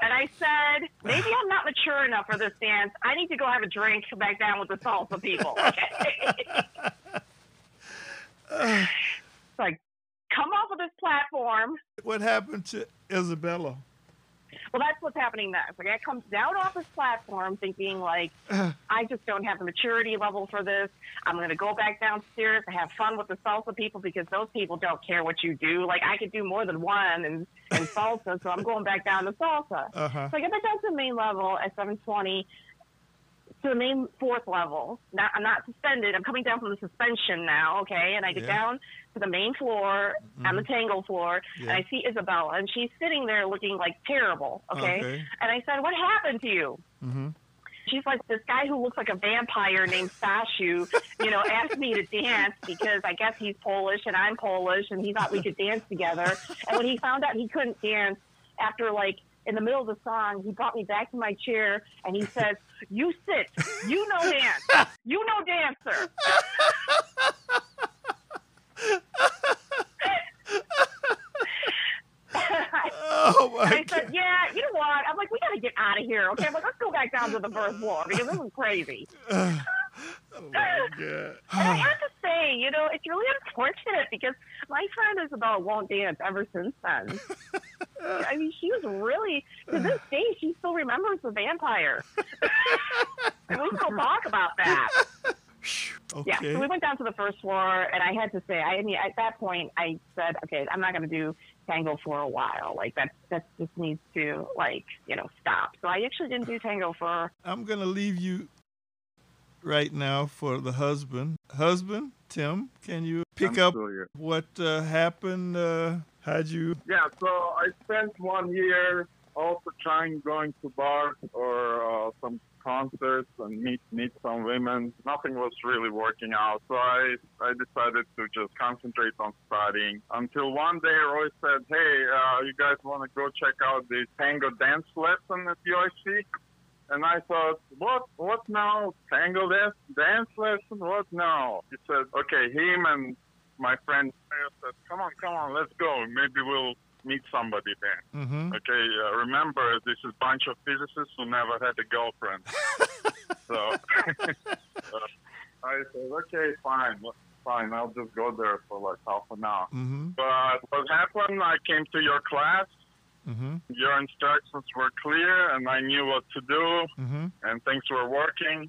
And I said, maybe I'm not mature enough for this dance. I need to go have a drink back down with the salsa people. Okay. [LAUGHS] I come off of this platform. What happened to Isabella? Well, that's what's happening next. Like I come down off this platform thinking like, [SIGHS] I just don't have the maturity level for this. I'm going to go back downstairs and have fun with the salsa people because those people don't care what you do. Like I could do more than one and, in [LAUGHS] salsa, so I'm going back down to salsa. Uh-huh. So I get back down to the main level at 720 to the main fourth level. Not, I'm not suspended. I'm coming down from the suspension now, okay? And I get Yeah. down to the main floor on the tango floor, and I see Isabella, and she's sitting there looking like terrible, okay? Okay. And I said, "What happened to you?" Mm-hmm. She's like, "This guy who looks like a vampire named Sashu, you know, asked me to dance because I guess he's Polish and I'm Polish, and he thought we could dance together. And when he found out he couldn't dance, after like." In the middle of the song, he brought me back to my chair and he says, You sit. You know dance. You know dancer. [LAUGHS] Oh [LAUGHS] my I God. said, yeah, you know what? I'm like, we got to get out of here. Okay, I'm like, let's go back down to the first floor because this is crazy. [SIGHS] oh my God. [SIGHS] And I have to say, you know, it's really unfortunate because my friend Isabel won't dance ever since then. [LAUGHS] I mean, she was really, to this [SIGHS] day, she still remembers the vampire. [LAUGHS] we still talk about that. Okay. Yeah, so we went down to the first floor, and I had to say, I mean, at that point, I said, okay, I'm not going to do tango for a while. Like that, that just needs to, like, you know, stop. So I actually didn't do tango for. I'm going to leave you right now for the husband. Husband, Tim, can you pick I'm up here. what uh, happened? Uh, how'd you? Yeah, so I spent one year also trying going to bars or uh, some concerts and meet meet some women. Nothing was really working out, so I I decided to just concentrate on studying. Until one day, Roy said, "Hey, uh, you guys want to go check out the tango dance lesson at UIC?" And I thought, what, what now? Tango dance, dance lesson? What now? He said, okay, him and my friend said, come on, come on, let's go. Maybe we'll meet somebody there. Mm-hmm. Okay, uh, remember, this is a bunch of physicists who never had a girlfriend. [LAUGHS] so [LAUGHS] I said, okay, fine, fine, I'll just go there for like half an hour. Mm-hmm. But what happened, I came to your class, Mm-hmm. your instructions were clear, and I knew what to do, Mm-hmm. and things were working.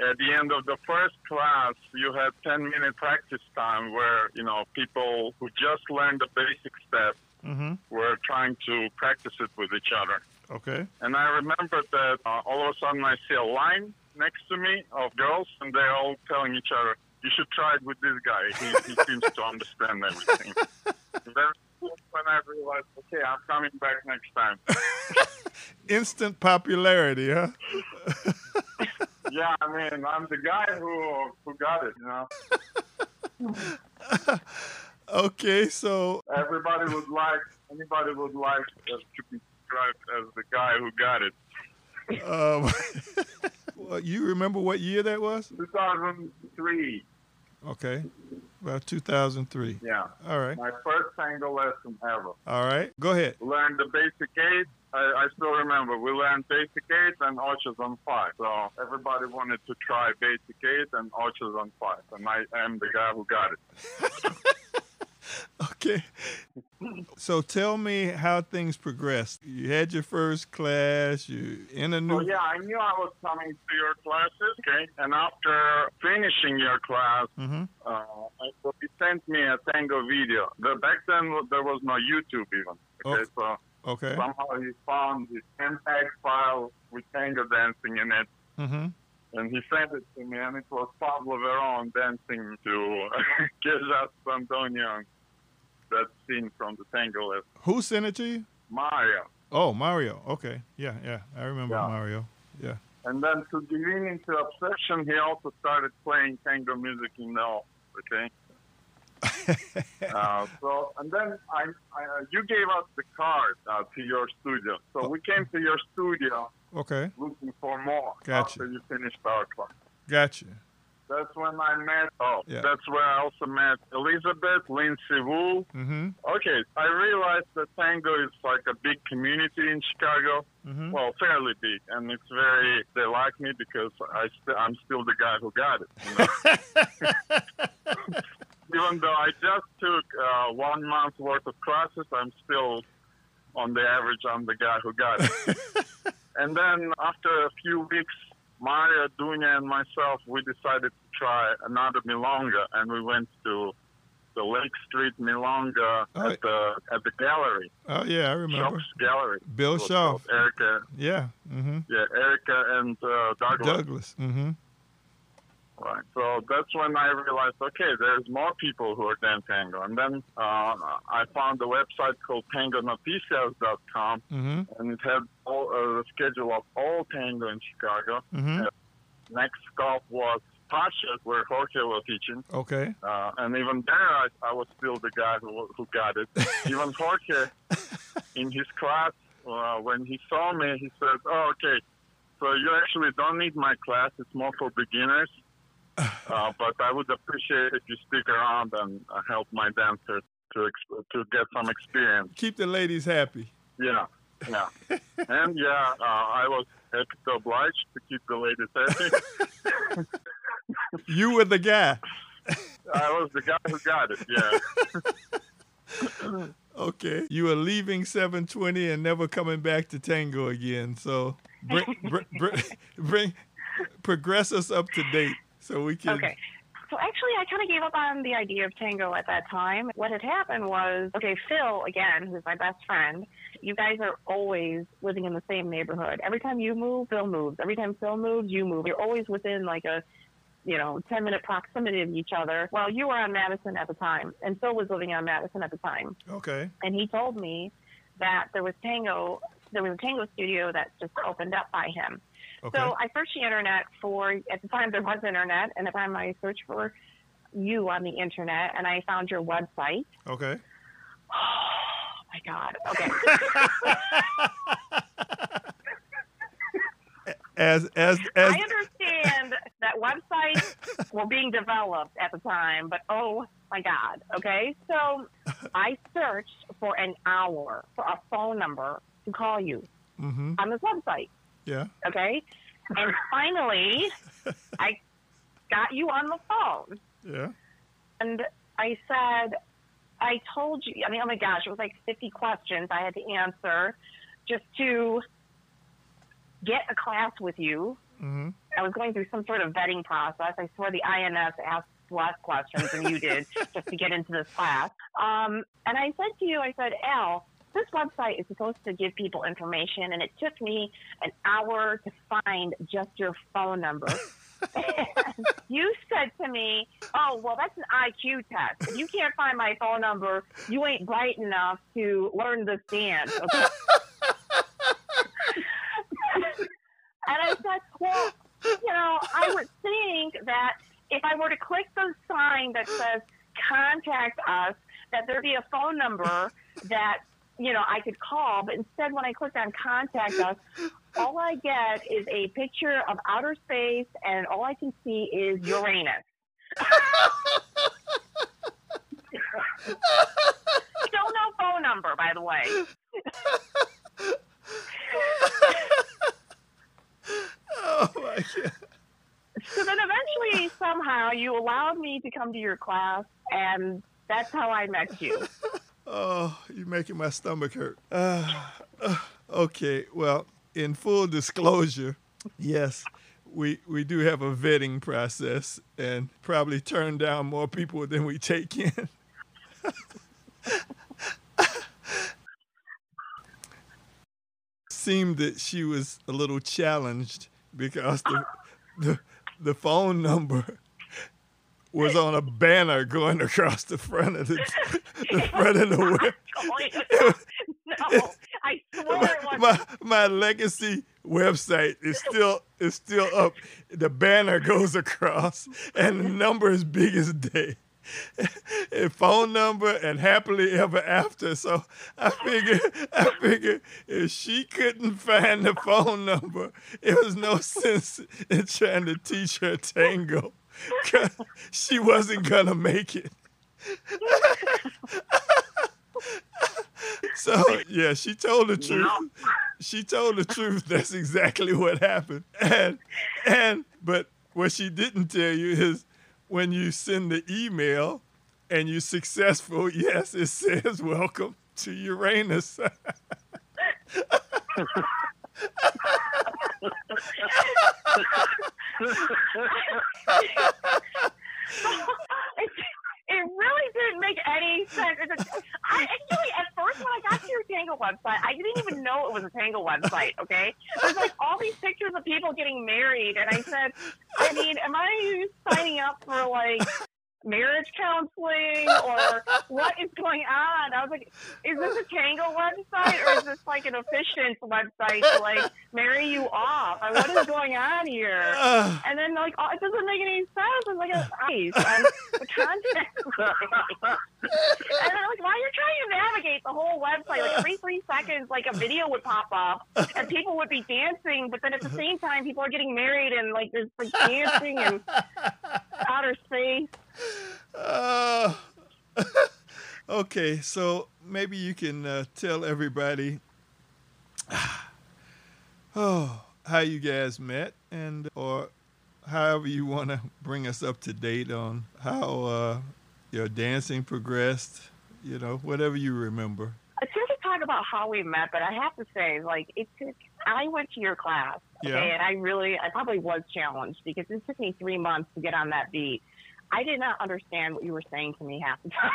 At the end of the first class, you had 10 minute practice time where, you know, people who just learned the basic steps Mm-hmm. were trying to practice it with each other. Okay. And I remember that uh, all of a sudden I see a line next to me of girls, and they're all telling each other, "You should try it with this guy. He, he seems to understand everything." And then when I realized, okay, I'm coming back next time. [LAUGHS] Instant popularity, huh? [LAUGHS] Yeah, I mean, I'm the guy who who got it. You know, [LAUGHS] okay, so everybody would like, anybody would like to be described as the guy who got it. um, [LAUGHS] well, you remember what year that was? 2003. Okay, about 2003. Yeah, All right. my first tango lesson ever. All right. Go ahead. learned the basic eight. I, I still remember we learned basic eight and Ochos on five. So everybody wanted to try basic eight and Ochos on five, and I am the guy who got it. [LAUGHS] [LAUGHS] Okay. So tell me how things progressed. You had your first class. You in a new. So yeah, I knew I was coming to your classes. Okay, and after finishing your class, Mm-hmm. uh, he sent me a tango video. The, back then there was no YouTube even. Okay, so Okay. somehow he found this MPEG file with tango dancing in it. Mm-hmm. and he sent it to me, and it was Pablo Veron dancing to [LAUGHS] Quejas Antonio, that scene from the tango lesson. Who sent it to you? Mario. Oh, Mario. Okay. Yeah, yeah. I remember Yeah. Mario. Yeah. And then to get into obsession, he also started playing tango music in the okay? [LAUGHS] uh, so, and then I, I, uh, you gave us the card uh, to your studio. So we came to your studio Okay. looking for more Gotcha. after you finished our class. Gotcha. That's when I met. Oh, Yeah. that's where I also met Elizabeth Lindsay Wu. Mm-hmm. Okay, I realized that tango is like a big community in Chicago. Mm-hmm. Well, fairly big, and it's very. They like me because I st- I'm still the guy who got it. You know? [LAUGHS] [LAUGHS] Even though I just took uh, one month worth of classes, I'm still on the average. I'm the guy who got it. [LAUGHS] and then after a few weeks, Mario, Dunya, and myself, we decided to try another milonga, and we went to the Lake Street Milonga Oh, at the at the gallery, Oh yeah, I remember. Shops Gallery. Bill Shaw. Erica, Yeah. Mm-hmm. yeah, Erica and uh, Douglas. Douglas. Mm-hmm. Right. So that's when I realized, okay, there's more people who are dance tango. And then uh, I found a website called tangonoticias.com, Mm-hmm. and it had all, uh, the schedule of all tango in Chicago. Mm-hmm. Next stop was Pasha, where Jorge was teaching. Okay. Uh, and even there, I, I was still the guy who, who got it. [LAUGHS] even Jorge, in his class, uh, when he saw me, he said, oh, okay, so you actually don't need my class. It's more for beginners. Uh, but I would appreciate if you stick around and uh, help my dancers to ex- to get some experience. Keep the ladies happy. Yeah, yeah, [LAUGHS] and yeah, uh, I was happy to oblige to keep the ladies happy. [LAUGHS] You were the guy. [LAUGHS] I was the guy who got it. Yeah. Okay. You are leaving 720 and never coming back to Tango again. So bring, bring, bring, bring progress us up to date so we can. Okay. So actually, I kind of gave up on the idea of tango at that time. What had happened was, okay, Phil, again, who's my best friend, you guys are always living in the same neighborhood. Every time you move, Phil moves. Every time Phil moves, you move. You're always within like a, you know, 10 minute proximity of each other. Well, you were on Madison at the time, and Phil was living on Madison at the time. Okay. And he told me that there was tango, there was a tango studio that just opened up by him. Okay. So I searched the internet for, at the time there was internet, and at the time I searched for you on the internet, and I found your website. okay. Oh [SIGHS] my God. Okay. [LAUGHS] As as as I understand that websites were being developed at the time, but oh my God. Okay. So [LAUGHS] I searched for an hour for a phone number to call you hmm on this website. Yeah. Okay. And [LAUGHS] finally, I got you on the phone. Yeah. And I said, I told you, I mean, oh my gosh, it was like 50 questions I had to answer just to get a class with you. hmm I was going through some sort of vetting process. I swear the INS asked less questions than you did [LAUGHS] just to get into this class. Um, and I said to you, I said, Al, this website is supposed to give people information, and it took me an hour to find just your phone number. [LAUGHS] And you said to me, "Oh, well, that's an IQ test. If you can't find my phone number, you ain't bright enough to learn this dance." Okay. [LAUGHS] and I said, "Well, you know, I would think that if I were to click the sign that says contact us, that there'd be a phone number that." You know, I could call, but instead, when I click on contact us, all I get is a picture of outer space, and all I can see is Uranus. [LAUGHS] Still no phone number, by the way. Oh my god. So then eventually, somehow, you allowed me to come to your class, and that's how I met you. Oh, you're making my stomach hurt. Uh, uh, okay, well, in full disclosure, yes, we we do have a vetting process and probably turn down more people than we take in. [LAUGHS] Seemed that she was a little challenged because the the, the phone number was on a banner going across the front of the, [LAUGHS] the front of the web. [LAUGHS] no, I swear it was. my my legacy website is still is still up. The banner goes across, and the number is big as day. [LAUGHS] And phone number and happily ever after. So I figured I figured if she couldn't find the phone number, it was no sense in trying to teach her tango. [LAUGHS] she wasn't gonna make it. [LAUGHS] So yeah, she told the truth. She told the truth. That's exactly what happened. And and but what she didn't tell you is when you send the email and you're successful, [LAUGHS] yes, it says welcome to Uranus. It, it really didn't make any sense. It's a, I actually, at first, when I got to your Tango website, I didn't even know it was a Tango website. Okay, there's like all these pictures of people getting married, and I said, I mean, am I signing up for like marriage counseling or [LAUGHS] what is going on? I was like, is this a Tango website or is this like an efficient website to like marry you off? Like, what is going on here? And then like oh, it doesn't make any sense. It's like a ice [LAUGHS] and the content. [LAUGHS] and then like while you're trying to navigate the whole website, like every three seconds, like a video would pop up and people would be dancing, but then at the same time, people are getting married and like there's like dancing and outer space. Uh, [LAUGHS] okay, so maybe you can uh, tell everybody [SIGHS] oh, how you guys met, and or however you want to bring us up to date on how uh, your dancing progressed. You know, whatever you remember. It's good to talk about how we met, but I have to say, like, it took. I went to your class, okay, Yeah. and I really, I probably was challenged because it took me three months to get on that beat. I did not understand what you were saying to me half the time.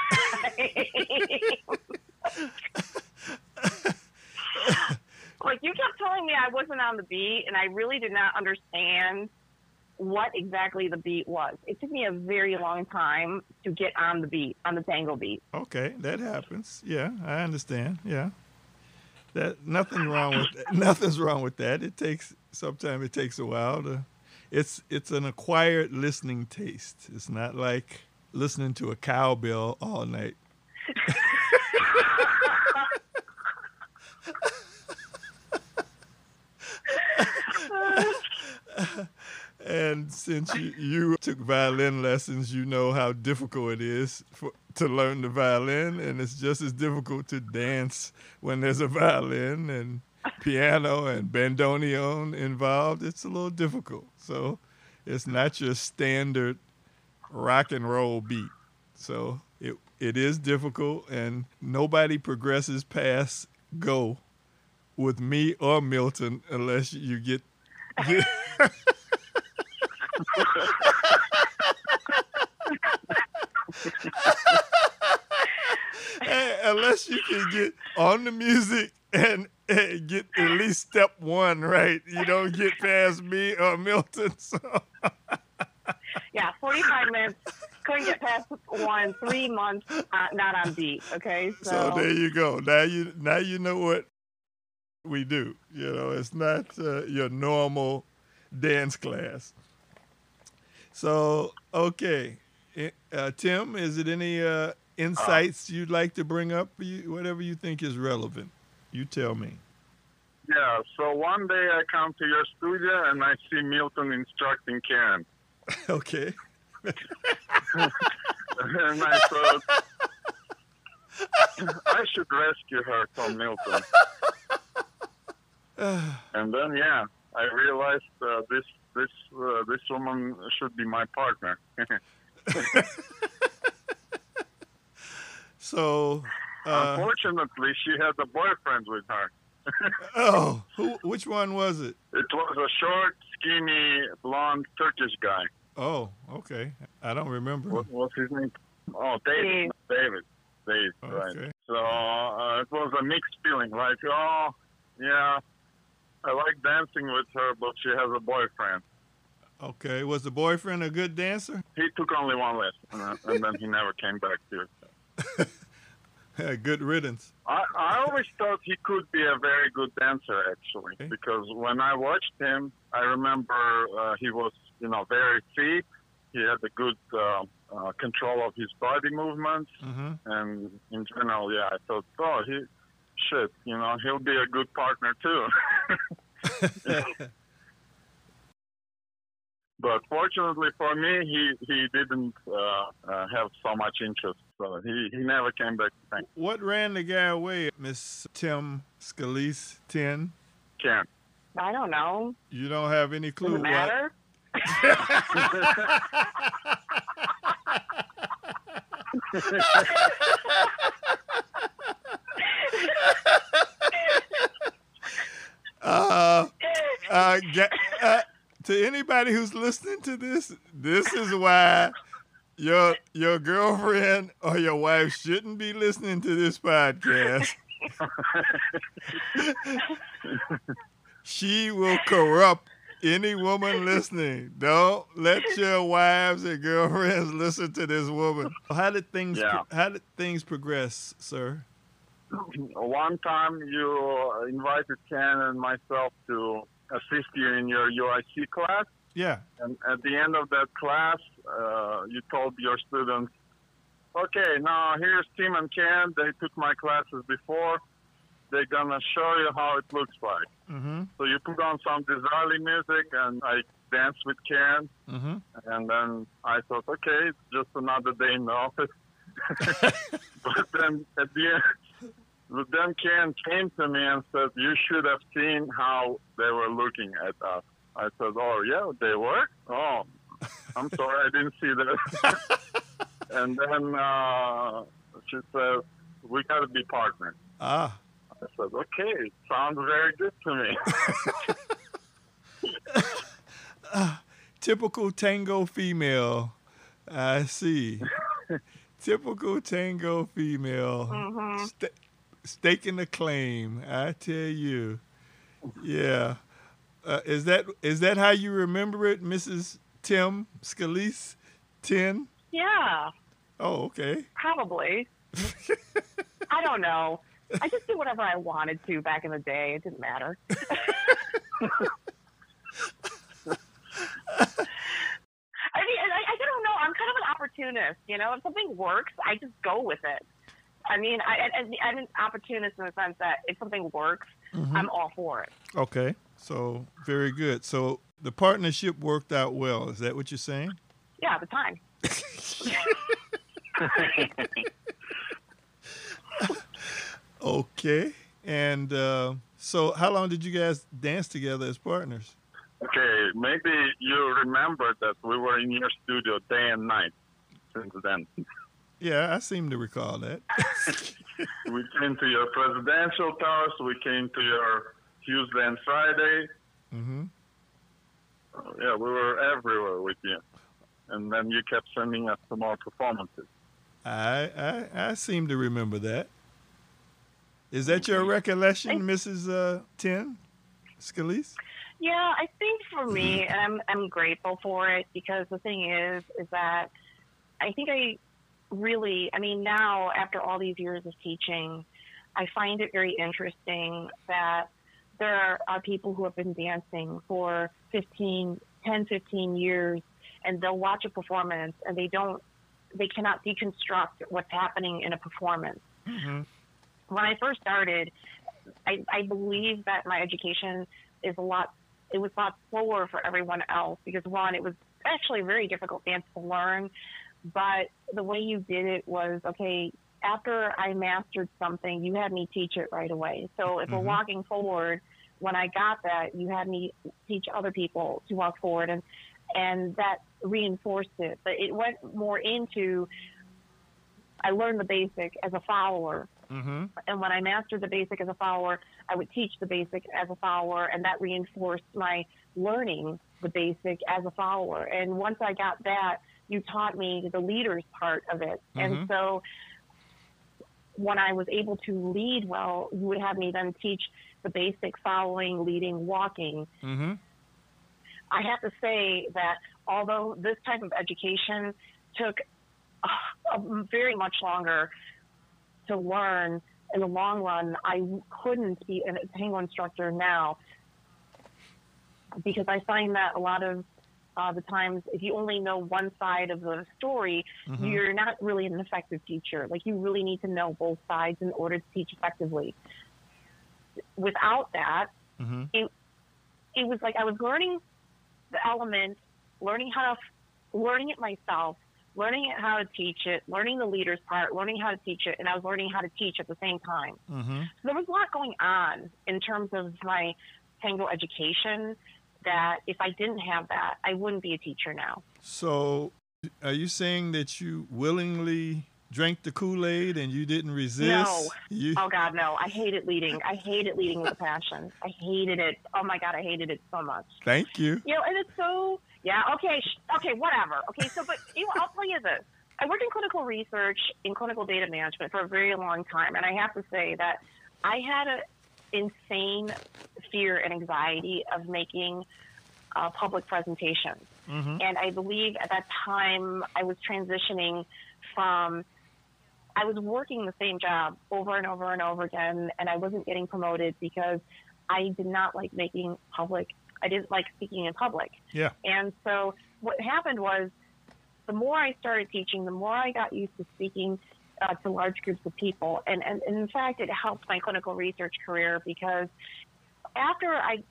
[LAUGHS] like you kept telling me I wasn't on the beat, and I really did not understand what exactly the beat was. It took me a very long time to get on the beat, on the tango beat. Okay, that happens. Yeah, I understand. Yeah, that nothing wrong with [LAUGHS] nothing's wrong with that. It takes sometimes it takes a while to. It's it's an acquired listening taste. It's not like listening to a cowbell all night. And since you, you took violin lessons, you know how difficult it is for, to learn the violin, and it's just as difficult to dance when there's a violin and piano and bandoneon involved. It's a little difficult. So it's not your standard rock and roll beat. So it it is difficult, and nobody progresses past go with me or Milton unless you get. [LAUGHS] get unless you can get on the music and [LAUGHS] get at least step one right, you don't get past me or Milton. [LAUGHS] So Yeah, 45 minutes. Couldn't get past one. Three months uh, not on beat. Okay, so, So there you go. Now you now you know what we do. You know, it's not uh, your normal dance class. So okay, uh, Tim, is it any uh, insights you'd like to bring up? You, whatever you think is relevant, you tell me. Yeah, so one day I come to your studio and I see Milton instructing Karen. [LAUGHS] Okay. [LAUGHS] and I thought, I should rescue her from Milton. [SIGHS] and then, yeah, I realized uh, this this uh, this woman should be my partner. [LAUGHS] So, uh, Unfortunately, she had a boyfriend with her. [LAUGHS] oh, who? Which one was it? It was a short, skinny, blonde Turkish guy. Oh, okay. I don't remember. What, what's his name? Oh, David. David. David, right. Okay. So uh, it was a mixed feeling. Like, oh, yeah, I like dancing with her, but she has a boyfriend. Okay. Was the boyfriend a good dancer? He took only one lesson, uh, and then he never came back to it. [LAUGHS] [LAUGHS] good riddance. I, I always thought he could be a very good dancer, actually, Okay. because when I watched him, I remember uh, he was, you know, very fit. He had a good uh, uh, control of his body movements, hmm and in general, yeah, I thought, oh, he, shit, you know, he'll be a good partner too. [LAUGHS] [LAUGHS] but fortunately for me, he he didn't uh, uh, have so much interest, so he he never came back to thank what ran the guy away, Miss Tim Scalise 10? Ken. I don't know. You don't have any Does clue it matter? [LAUGHS] Uh, uh, ga- uh, to anybody who's listening to this, this is why your your girlfriend or your wife shouldn't be listening to this podcast. [LAUGHS] she will corrupt any woman listening. Don't let your wives and girlfriends listen to this woman. How did things Yeah. how did things progress, sir? One time you invited Ken and myself to assist you in your UIC class. Yeah. And at the end of that class, uh, you told your students, okay, now here's Tim and Ken. They took my classes before. They're going to show you how it looks like. Mm-hmm. So you put on some Di Sarli music and I danced with Ken. Mm-hmm. And then I thought, okay, it's just another day in the office. [LAUGHS] [LAUGHS] but then at the end, But then Ken came to me and said, "You should have seen how they were looking at us." I said, "Oh yeah, they were. Oh, I'm sorry, I didn't see that." [LAUGHS] and then uh, she said, "We got to be partners." Ah, I said, "Okay, sounds very good to me." [LAUGHS] typical tango female. I see. [LAUGHS] typical tango female. Mhm. Sta staking the claim. I tell you. Yeah. Uh, is that is that how you remember it, Mrs. Tim Scalise? Ten? Yeah, Oh, okay. probably. [LAUGHS] I don't know. I just did whatever I wanted to back in the day. It didn't matter. [LAUGHS] I mean, I, I don't know. I'm kind of an opportunist. You know, if something works, I just go with it. I mean, I, I, I'm an opportunist in the sense that if something works, I'm all for it. Okay. So very good. So the partnership worked out well. Is that what you're saying? Yeah, the time. [LAUGHS] Okay. And uh, so how long did you guys dance together as partners? okay, maybe you remember that we were in your studio day and night since then. Yeah, I seem to recall that. [LAUGHS] We came to your presidential tours. We came to your Tuesday and Friday. hmm Uh, yeah, we were everywhere with you. And then you kept sending us some more performances. I, I I seem to remember that. Is that your recollection, Mrs. Uh, Ten Scalise? Yeah, I think for me, and I'm I'm grateful for it because the thing is, is that I think I really, I mean, now after all these years of teaching, I find it very interesting that there are people who have been dancing for 15, 10, 15 years, and they'll watch a performance and they don't, they cannot deconstruct what's happening in a performance. Mm-hmm. When I first started, I, I believe that my education is a lot it was a lot slower for everyone else because one, it was actually a very difficult dance to learn, but the way you did it was okay. After I mastered something, you had me teach it right away. So if we're Mhm. walking forward, when I got that, you had me teach other people to walk forward, and and that reinforced it. But it went more into I learned the basic as a follower, Mm-hmm. and when I mastered the basic as a follower, I would teach the basic as a follower, and that reinforced my learning the basic as a follower. And once I got that, you taught me the leader's part of it. Mhm. And so when I was able to lead well, you would have me then teach the basic following, leading, walking. Mm-hmm. I have to say that although this type of education took uh, very much longer to learn in the long run, I couldn't be a tango instructor now because I find that a lot of uh, the times, if you only know one side of the story, Mhm. you're not really an effective teacher. Like you really need to know both sides in order to teach effectively. Without that, Mm-hmm. it was like I was learning the element, learning how to, learning it myself, learning it how to teach it, learning the leader's part, learning how to teach it, and I was learning how to teach at the same time. Mm-hmm. So there was a lot going on in terms of my tango education that if I didn't have that, I wouldn't be a teacher now. So, are you saying that you willingly drank the Kool Aid and you didn't resist? No. You, Oh God, no! I hated leading. I hated leading with a passion. I hated it. Oh my God, I hated it so much. Thank you. You know, and it's so yeah. Okay, sh- okay, whatever. Okay, so but you know, I'll tell you this. I worked in clinical research in clinical data management for a very long time, and I have to say that I had an insane fear and anxiety of making uh, public presentations. Mm-hmm. And I believe at that time I was transitioning from, I was working the same job over and over and over again, and I wasn't getting promoted because I did not like making public, I didn't like speaking in public. Yeah. And so what happened was the more I started teaching, the more I got used to speaking uh, to large groups of people. And, and, and in fact, it helped my clinical research career because after I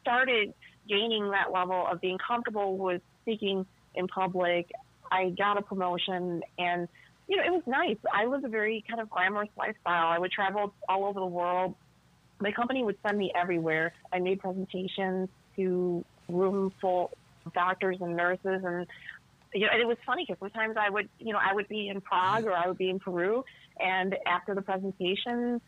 started gaining that level of being comfortable with speaking in public, I got a promotion and you know, it was nice. I was a very kind of glamorous lifestyle. I would travel all over the world. My company would send me everywhere. I made presentations to room full doctors and nurses and you know, and it was funny because sometimes I would, you know, I would be in Prague or I would be in Peru, and after the presentation,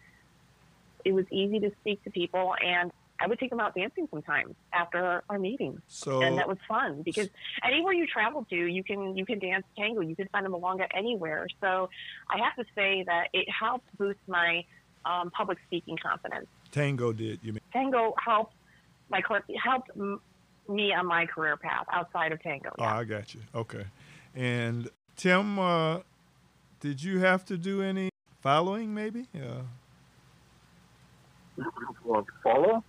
it was easy to speak to people, and I would take them out dancing sometimes after our meetings, So and that was fun because anywhere you travel to, you can you can dance tango, you can find a milonga anywhere. So I have to say that it helped boost my um, public speaking confidence. tango did you mean? Tango helped my helped me on my career path outside of tango. Oh. I got you. Okay. And Tim, uh, did you have to do any following? Maybe. Uh, What, follow?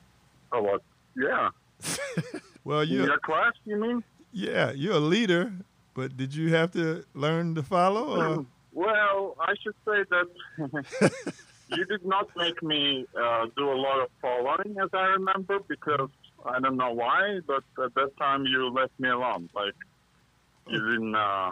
Oh, what? Yeah. [LAUGHS] well, you your class, you mean? yeah, you're a leader, but did you have to learn to follow? Or? [CLEARS THROAT] Well, I should say that [LAUGHS] you did not make me uh, do a lot of following, as I remember, because I don't know why, but at that time you left me alone. Like, you didn't uh,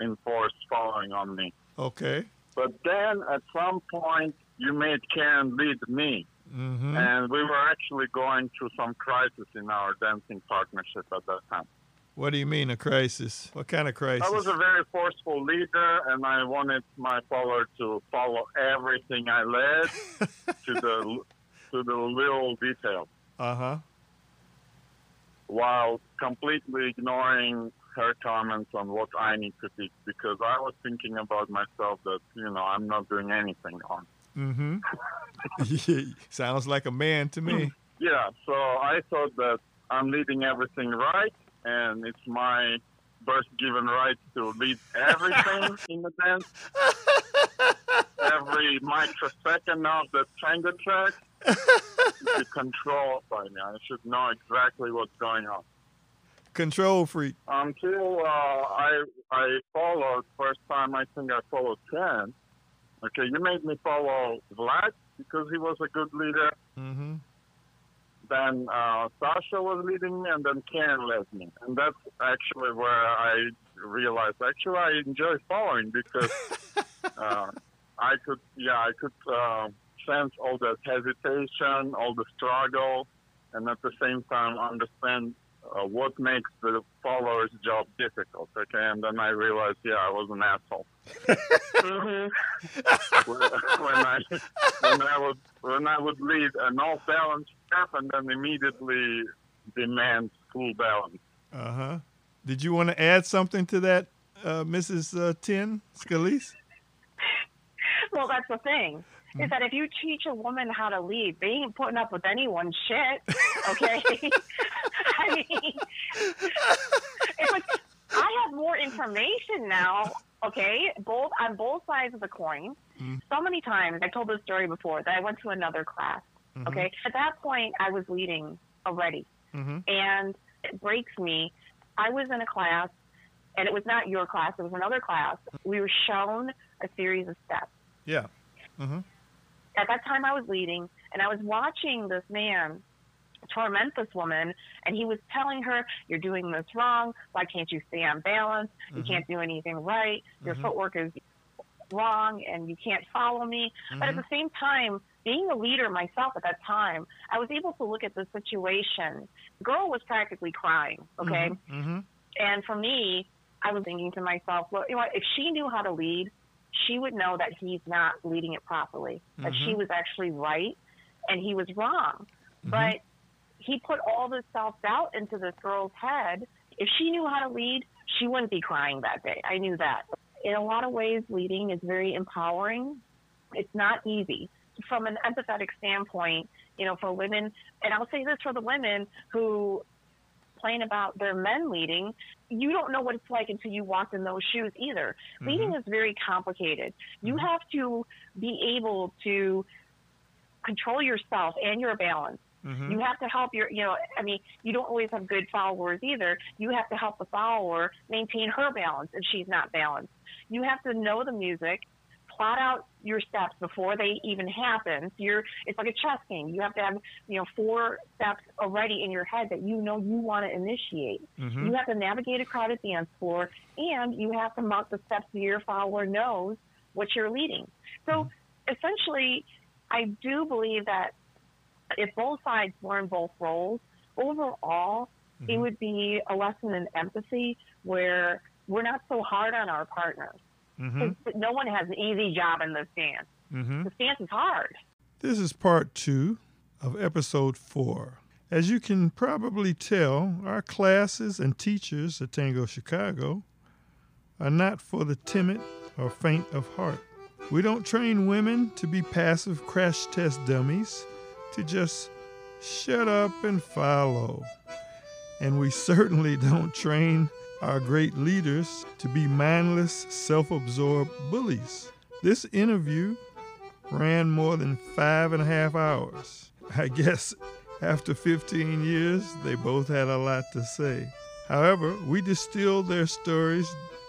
enforce following on me. Okay. But then at some point, you made Karen lead me. Mm-hmm. And we were actually going through some crisis in our dancing partnership at that time. What do you mean a crisis? What kind of crisis? I was a very forceful leader, and I wanted my follower to follow everything I led [LAUGHS] to the to the little detail, uh huh. While completely ignoring her comments on what I need to teach. Because I was thinking about myself that you know I'm not doing anything wrong. Mm-hmm. [LAUGHS] Sounds like a man to me. Yeah, so I thought that I'm leading everything right, and it's my birth given right to lead everything [LAUGHS] in the dance. Every microsecond of the tango track is controlled by me. I should know exactly what's going on. Control freak. Until uh, I I followed first time, I think I followed Ken. Okay, you made me follow Vlad because he was a good leader. Mm-hmm. Then uh, Sasha was leading me, and then Karen led me. And that's actually where I realized actually I enjoy following because [LAUGHS] uh, I could, yeah, I could uh, sense all that hesitation, all the struggle, and at the same time understand uh, what makes the follower's job difficult. Okay, and then I realized, yeah, I was an asshole. hmm [LAUGHS] when when I when I would when I would lead an off balance step and then immediately demand full balance. Uh huh. Did you want to add something to that, uh, Mrs. Uh, Tin Scalise? Well, that's the thing. Mm-hmm. Is that if you teach a woman how to lead, they ain't putting up with anyone's shit. Okay. [LAUGHS] I mean, like I have more information now. Okay, both on both sides of the coin. Mhm. So many times I told this story before that I went to another class. Mhm. Okay, at that point I was leading already, Mm-hmm. and it breaks me. I was in a class, and it was not your class; it was another class. We were shown a series of steps Yeah. Mm-hmm. At that time I was leading and I was watching this man torment this woman and he was telling her, You're doing this wrong, why can't you stay on balance? You Mhm. can't do anything right, your Mhm. footwork is wrong and you can't follow me. But at the same time, being a leader myself at that time, I was able to look at the situation. The girl was practically crying, okay? Mm-hmm. And for me, I was thinking to myself, well, you know what? If she knew how to lead, she would know that he's not leading it properly, that she Mhm. was actually right and he was wrong. Mhm. But he put all this self doubt into this girl's head. If she knew how to lead, she wouldn't be crying that day. I knew that. In a lot of ways, leading is very empowering. It's not easy. From an empathetic standpoint, you know, for women, and I'll say this for the women who complain about their men leading, you don't know what it's like until you walk in those shoes either. Leading is very complicated. You have to be able to control yourself and your balance. Mm-hmm. You have to help your, you know, I mean, you don't always have good followers either. You have to help the follower maintain her balance if she's not balanced. You have to know the music, plot out your steps before they even happen. So you're it's like a chess game. You have to have you know four steps already in your head that you know you want to initiate. Mm-hmm. You have to navigate a crowded dance floor, and you have to mark the steps so your follower knows what you're leading. So essentially, I do believe that if both sides learn both roles, overall, it Mhm. would be a lesson in empathy where we're not so hard on our partners. Mm-hmm. No one has an easy job in this dance. Mm-hmm. This dance is hard. This is part two of episode four. As you can probably tell, our classes and teachers at Tango Chicago are not for the timid or faint of heart. We don't train women to be passive crash test dummies, to just shut up and follow. And we certainly don't train our great leaders to be mindless, self absorbed bullies. This interview ran more than five and a half hours. I [LAUGHS] guess after 15 years, they both had a lot to say. However, we distilled their stories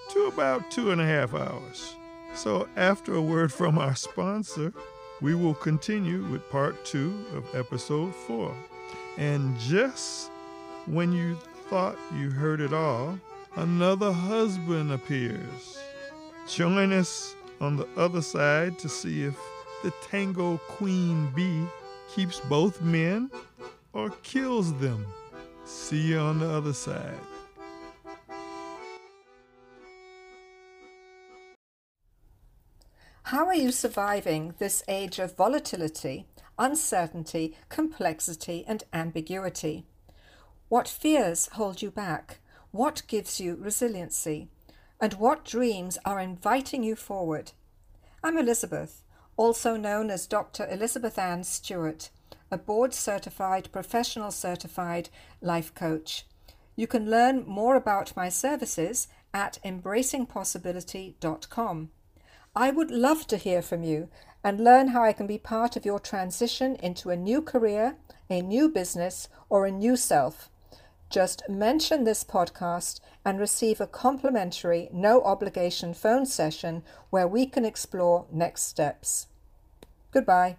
to about two and a half hours. So, after a word from our sponsor, we will continue with part two of episode four. And just when you thought you heard it all, another husband appears. Join us on the other side to see if the Tango Queen Bee keeps both men or kills them. See you on the other side. How are you surviving this age of volatility, uncertainty, complexity, and ambiguity? What fears hold you back? What gives you resiliency? And what dreams are inviting you forward? I'm Elizabeth, also known as Dr. Elizabeth Ann Stewart, a board certified, professional certified life coach. You can learn more about my services at embracingpossibility.com. I would love to hear from you and learn how I can be part of your transition into a new career, a new business, or a new self. Just mention this podcast and receive a complimentary, no obligation phone session where we can explore next steps. Goodbye.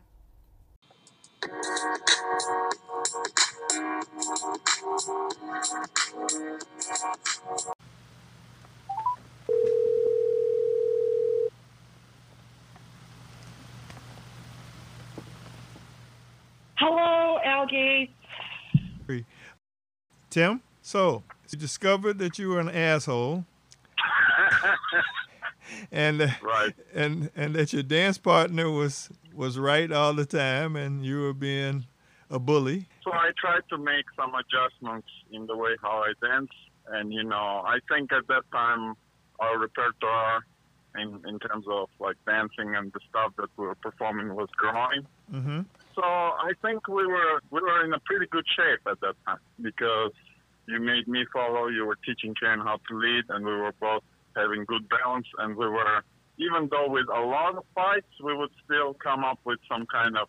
Hello, Algae. Tim, so you discovered that you were an asshole. [LAUGHS] and uh, Right. and and that your dance partner was was right all the time and you were being a bully. So I tried to make some adjustments in the way how I dance, and you know, I think at that time our repertoire in in terms of like dancing and the stuff that we were performing was growing. Mm-hmm. So I think we were we were in a pretty good shape at that time because you made me follow, you were teaching Ken how to lead, and we were both having good balance, and we were even though with a lot of fights, we would still come up with some kind of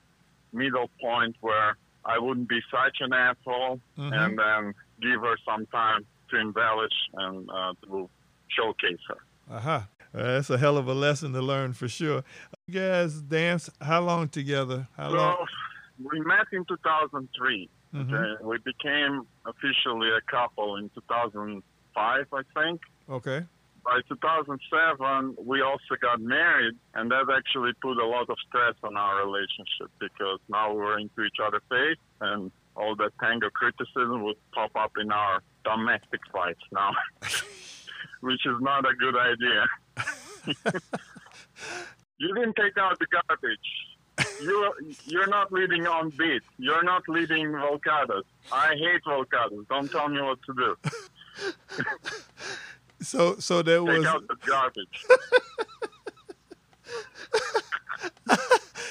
middle point where I wouldn't be such an asshole, Mhm. and then give her some time to embellish and uh, to showcase her. Aha. Uh, that's a hell of a lesson to learn for sure. You guys danced how long together? How So long? we met in 2003. Mhm. Okay, we became officially a couple in 2005, I think. Okay. By 2007, we also got married, and that actually put a lot of stress on our relationship because now we were into each other's face, and all that tango criticism would pop up in our domestic fights now, [LAUGHS] which is not a good idea. [LAUGHS] you didn't take out the garbage. You're, you're not leading on beat. You're not leading volcados. I hate volcados. Don't tell me what to do. [LAUGHS] So so there Take was out the garbage. [LAUGHS]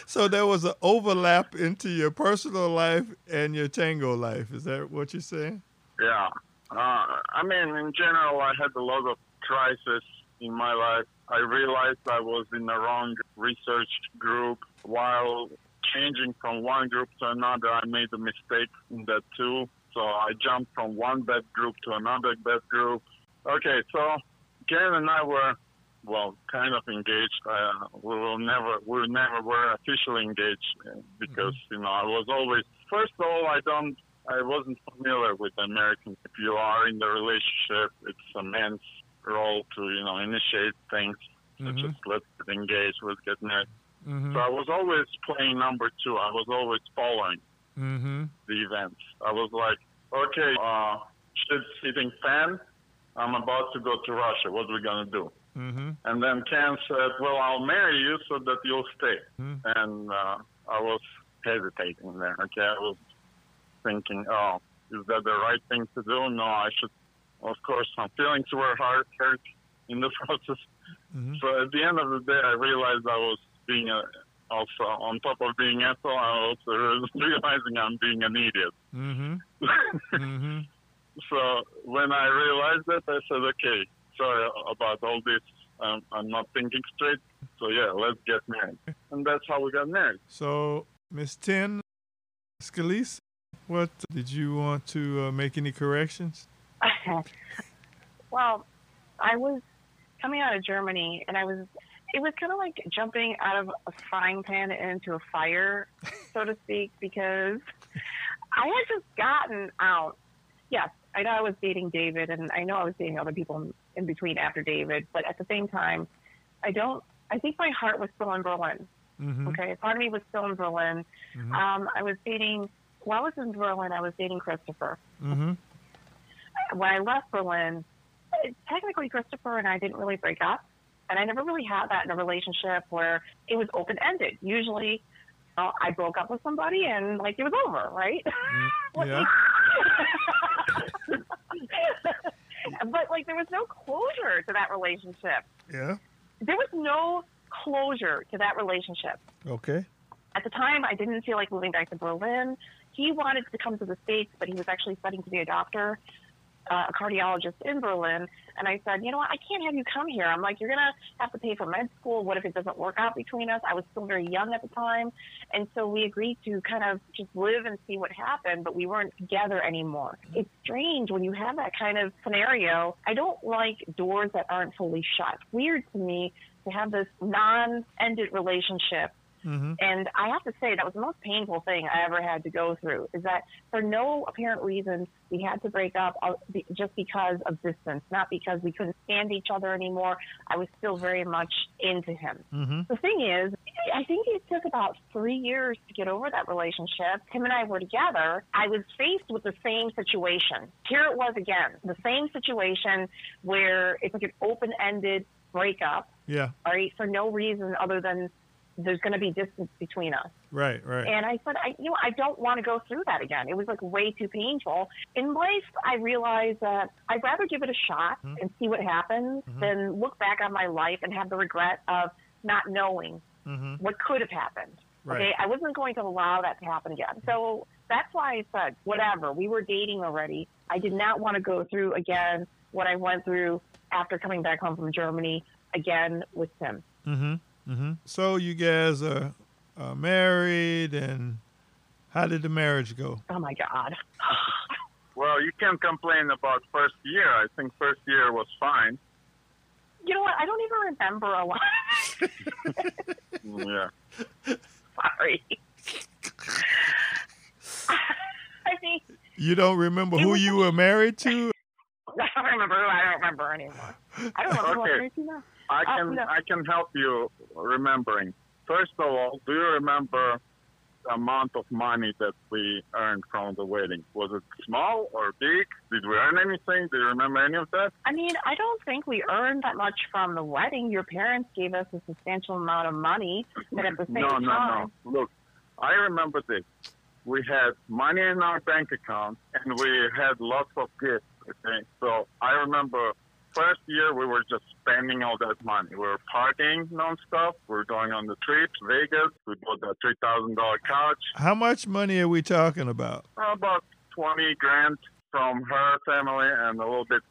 so there was an overlap into your personal life and your tango life. Is that what you're saying? Yeah. Uh, I mean, in general, I had a lot of crisis in my life. I realized I was in the wrong research group. While changing from one group to another, I made a mistake in that too. So I jumped from one bad group to another bad group. Okay, so Ken and I were well, kind of engaged. Uh, we will never, we never were officially engaged uh, because you know I was always. First of all, I don't, I wasn't familiar with American. If you are in the relationship, it's a man's role to you know initiate things, such Mhm. as let's get engaged, let's get married. Mm-hmm. So I was always playing number two. I was always following Mm-hmm. the events. I was like, okay, uh, shit's hitting fan. I'm about to go to Russia. What are we gonna do? Mm-hmm. And then Ken said, well, I'll marry you so that you'll stay. Hmm. And uh, I was hesitating there. Okay, I was thinking, oh, is that the right thing to do? No, I should. Of course, my feelings were hurt, hurt in the [LAUGHS] process. Mhm. So at the end of the day, I realized I was being a, also on top of being asshole. I was [LAUGHS] realizing I'm being an idiot. Mm-hmm. [LAUGHS] Mm-hmm. So when I realized that, I said, okay, sorry about all this. Um, I'm not thinking straight. So yeah, let's get married. And that's how we got married. So, Miss Ten Scalise, what did you want to uh, make any corrections? [LAUGHS] well, I was coming out of Germany, and I was. It was kind of like jumping out of a frying pan into a fire, so to speak, because I had just gotten out. Yes, I know I was dating David, and I know I was dating other people in, between after David, but at the same time, I don't. I think my heart was still in Berlin. Mm-hmm. Okay, part of me was still in Berlin. Mhm. Um, I was dating. While I was in Berlin, I was dating Christopher Mm-hmm. When I left Berlin, technically Christopher and I didn't really break up, and I never really had that in a relationship where it was open ended. Usually, uh, I broke up with somebody and like it was over, right? [LAUGHS] Yeah. [LAUGHS] but like there was no closure to that relationship. Yeah. There was no closure to that relationship. Okay. At the time, I didn't feel like moving back to Berlin. He wanted to come to the States, but he was actually studying to be a doctor, uh, a cardiologist in Berlin. And I said, you know what, I can't have you come here. I'm like, you're to have to pay for med school. What if it doesn't work out between us? I was still very young at the time. And so we agreed to kind of just live and see what happened, but we weren't together anymore. It's strange when you have that kind of scenario. I don't like doors that aren't fully shut. Weird to me to have this non ended relationship Mm-hmm. and I have to say that was the most painful thing I ever had to go through. Is that for no apparent reason we had to break up uh, just because of distance, not because we couldn't stand each other anymore. I was still very much into him. Mm-hmm. The thing is, I think it took about three years to get over that relationship. Him and I were together. I was faced with the same situation. Here it was again, the same situation where it's like an open-ended breakup, Yeah. all right, for no reason other than there's going to be distance between us. Right. Right. And I said, I, you know, I don't want to go through that again. It was like way too painful. In life, I realized that I'd rather give it a shot Mhm. and see what happens Mhm. than look back on my life and have the regret of not knowing mm-hmm. what could have happened. Right. Okay, I wasn't going to allow that to happen again. So that's why I said, whatever. We were dating already. I did not want to go through again what I went through after coming back home from Germany again with Tim. Mm-hmm. So you guys are, are married, and how did the marriage go? Oh my God. [LAUGHS] Well, you can't complain about first year. I think first year was fine. You know what? I don't even remember a lot. Yeah. [LAUGHS] Sorry. [LAUGHS] I mean, You don't remember who was- you were married to? I don't remember who. I don't remember anymore. I don't remember who I'm married to now. I Uh, can no. I can help you remembering. First of all, do you remember the amount of money that we earned from the wedding? Was it small or big? Did we earn anything? Do you remember any of that? I mean, I don't think we earned that much from the wedding. Your parents gave us a substantial amount of money, but at the same no, time, no, no. Look, I remember this. We had money in our bank account and we had lots of gifts. Okay, so I remember first year we were just spending all that money. We were partying nonstop. We were going on the trips, Vegas. We bought that three thousand dollar couch. How much money are we talking about? About twenty grand from her family and a little bit,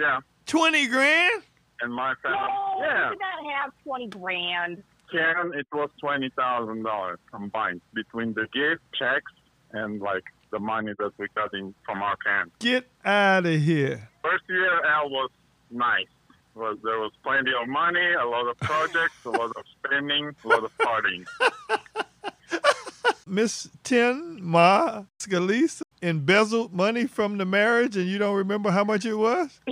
yeah, Twenty grand? and my family. no, yeah, we did not have twenty grand. Ken, it was twenty thousand dollars combined between the gift, checks, and like the money that we got in from our parents. Get out of here. First year, Al was nice. Was there was plenty of money, a lot of projects, a lot of spending, a lot of partying. [LAUGHS] Miss Tin Ma Scalise embezzled money from the marriage and you don't remember how much it was? [LAUGHS]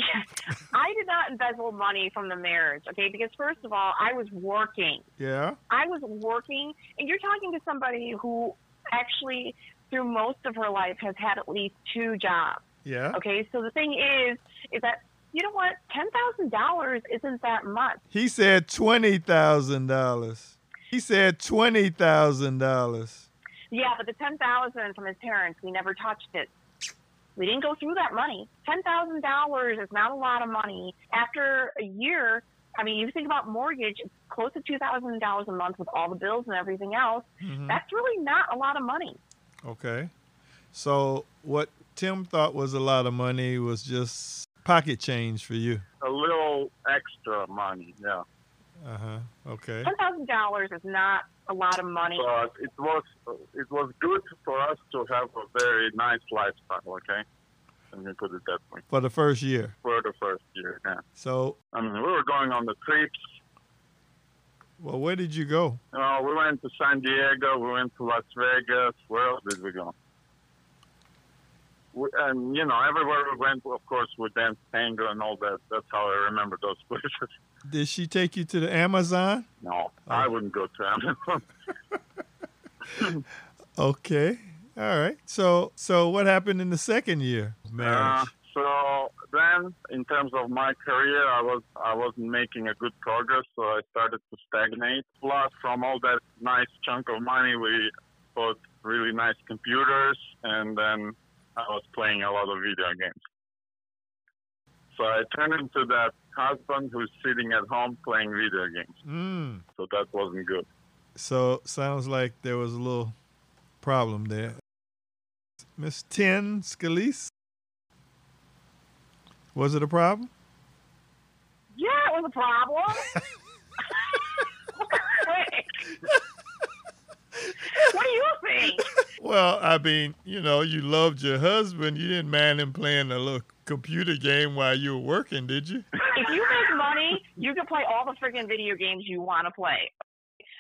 I did not embezzle money from the marriage, okay? Because first of all, I was working. Yeah. I was working, and you're talking to somebody who actually, through most of her life, has had at least two jobs. Yeah. Okay, so the thing is, is that you know what? Ten thousand dollars isn't that much. He said twenty thousand dollars. He said twenty thousand dollars. Yeah, but the ten thousand from his parents, we never touched it. We didn't go through that money. Ten thousand dollars is not a lot of money. After a year, I mean, you think about mortgage, it's close to two thousand dollars a month with all the bills and everything else. Mm-hmm. That's really not a lot of money. Okay. So what Tim thought was a lot of money was just pocket change for you. A little extra money, yeah. Uh huh. Okay. Ten thousand dollars is not a lot of money. But it was it was good for us to have a very nice lifestyle. Okay, let me put it that way. For the first year. For the first year, yeah. So, I mean, we were going on the trips. well, where did you go? You know, we went to San Diego. We went to Las Vegas. Where else did we go? And you know, everywhere we went, of course, we danced tango and all that. That's how I remember those [LAUGHS] places. Did she take you to the Amazon? No, I wouldn't go to Amazon. [LAUGHS] [LAUGHS] Okay. All right. So, so what happened in the second year of Uh, so then, in terms of my career, I was I wasn't making a good progress, so I started to stagnate. Plus, from all that nice chunk of money, we bought really nice computers, and then I was playing a lot of video games. So I turned into that husband who's sitting at home playing video games. Mm. So that wasn't good. So sounds like there was a little problem there. Miss Tin Scalise, was it a problem? Yeah, it was a problem. [LAUGHS] [LAUGHS] [LAUGHS] what do you think? [LAUGHS] Well, I mean, you know, you loved your husband. You didn't mind him playing a little computer game while you were working, did you? If you make money, you can play all the freaking video games you want to play.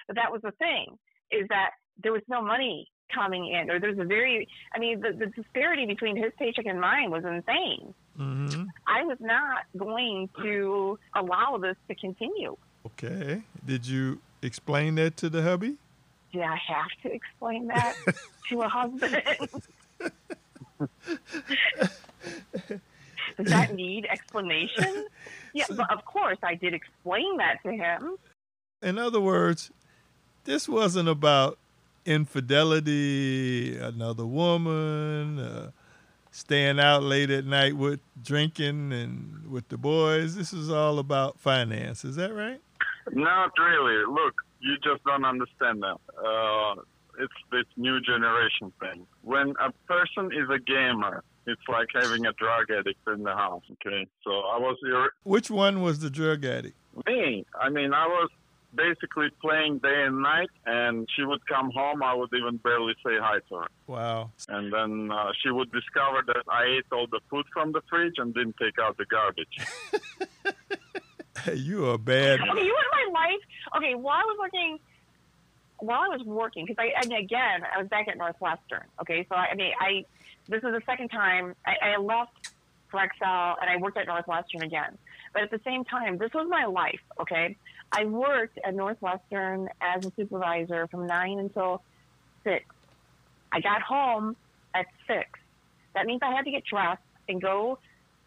But that was the thing, is that there was no money coming in, or there's a very, I mean, the, the disparity between his paycheck and mine was insane. Mm-hmm. I was not going to allow this to continue. Okay. Did you explain that to the hubby? Did I have to explain that [LAUGHS] to a husband? [LAUGHS] Does that need explanation? Yeah, but of course I did explain that to him. In other words, this wasn't about infidelity, another woman, uh, staying out late at night with drinking and with the boys. This is all about finance. Is that right? Not really. Look, you just don't understand that. Uh, it's this new generation thing. When a person is a gamer, it's like having a drug addict in the house. Okay, so I was ir- Which one was the drug addict? me. I mean, I was basically playing day and night, and she would come home. I would even barely say hi to her, Wow. and then uh, she would discover that I ate all the food from the fridge and didn't take out the garbage. [LAUGHS] [LAUGHS] you are bad. Okay, you know my life. Okay, while I was working, while I was working, because I and again I was back at Northwestern. Okay, so I, I mean I this is the second time I, I left for Excel and I worked at Northwestern again. But at the same time, this was my life. Okay, I worked at Northwestern as a supervisor from nine until six. I got home at six. That means I had to get dressed and go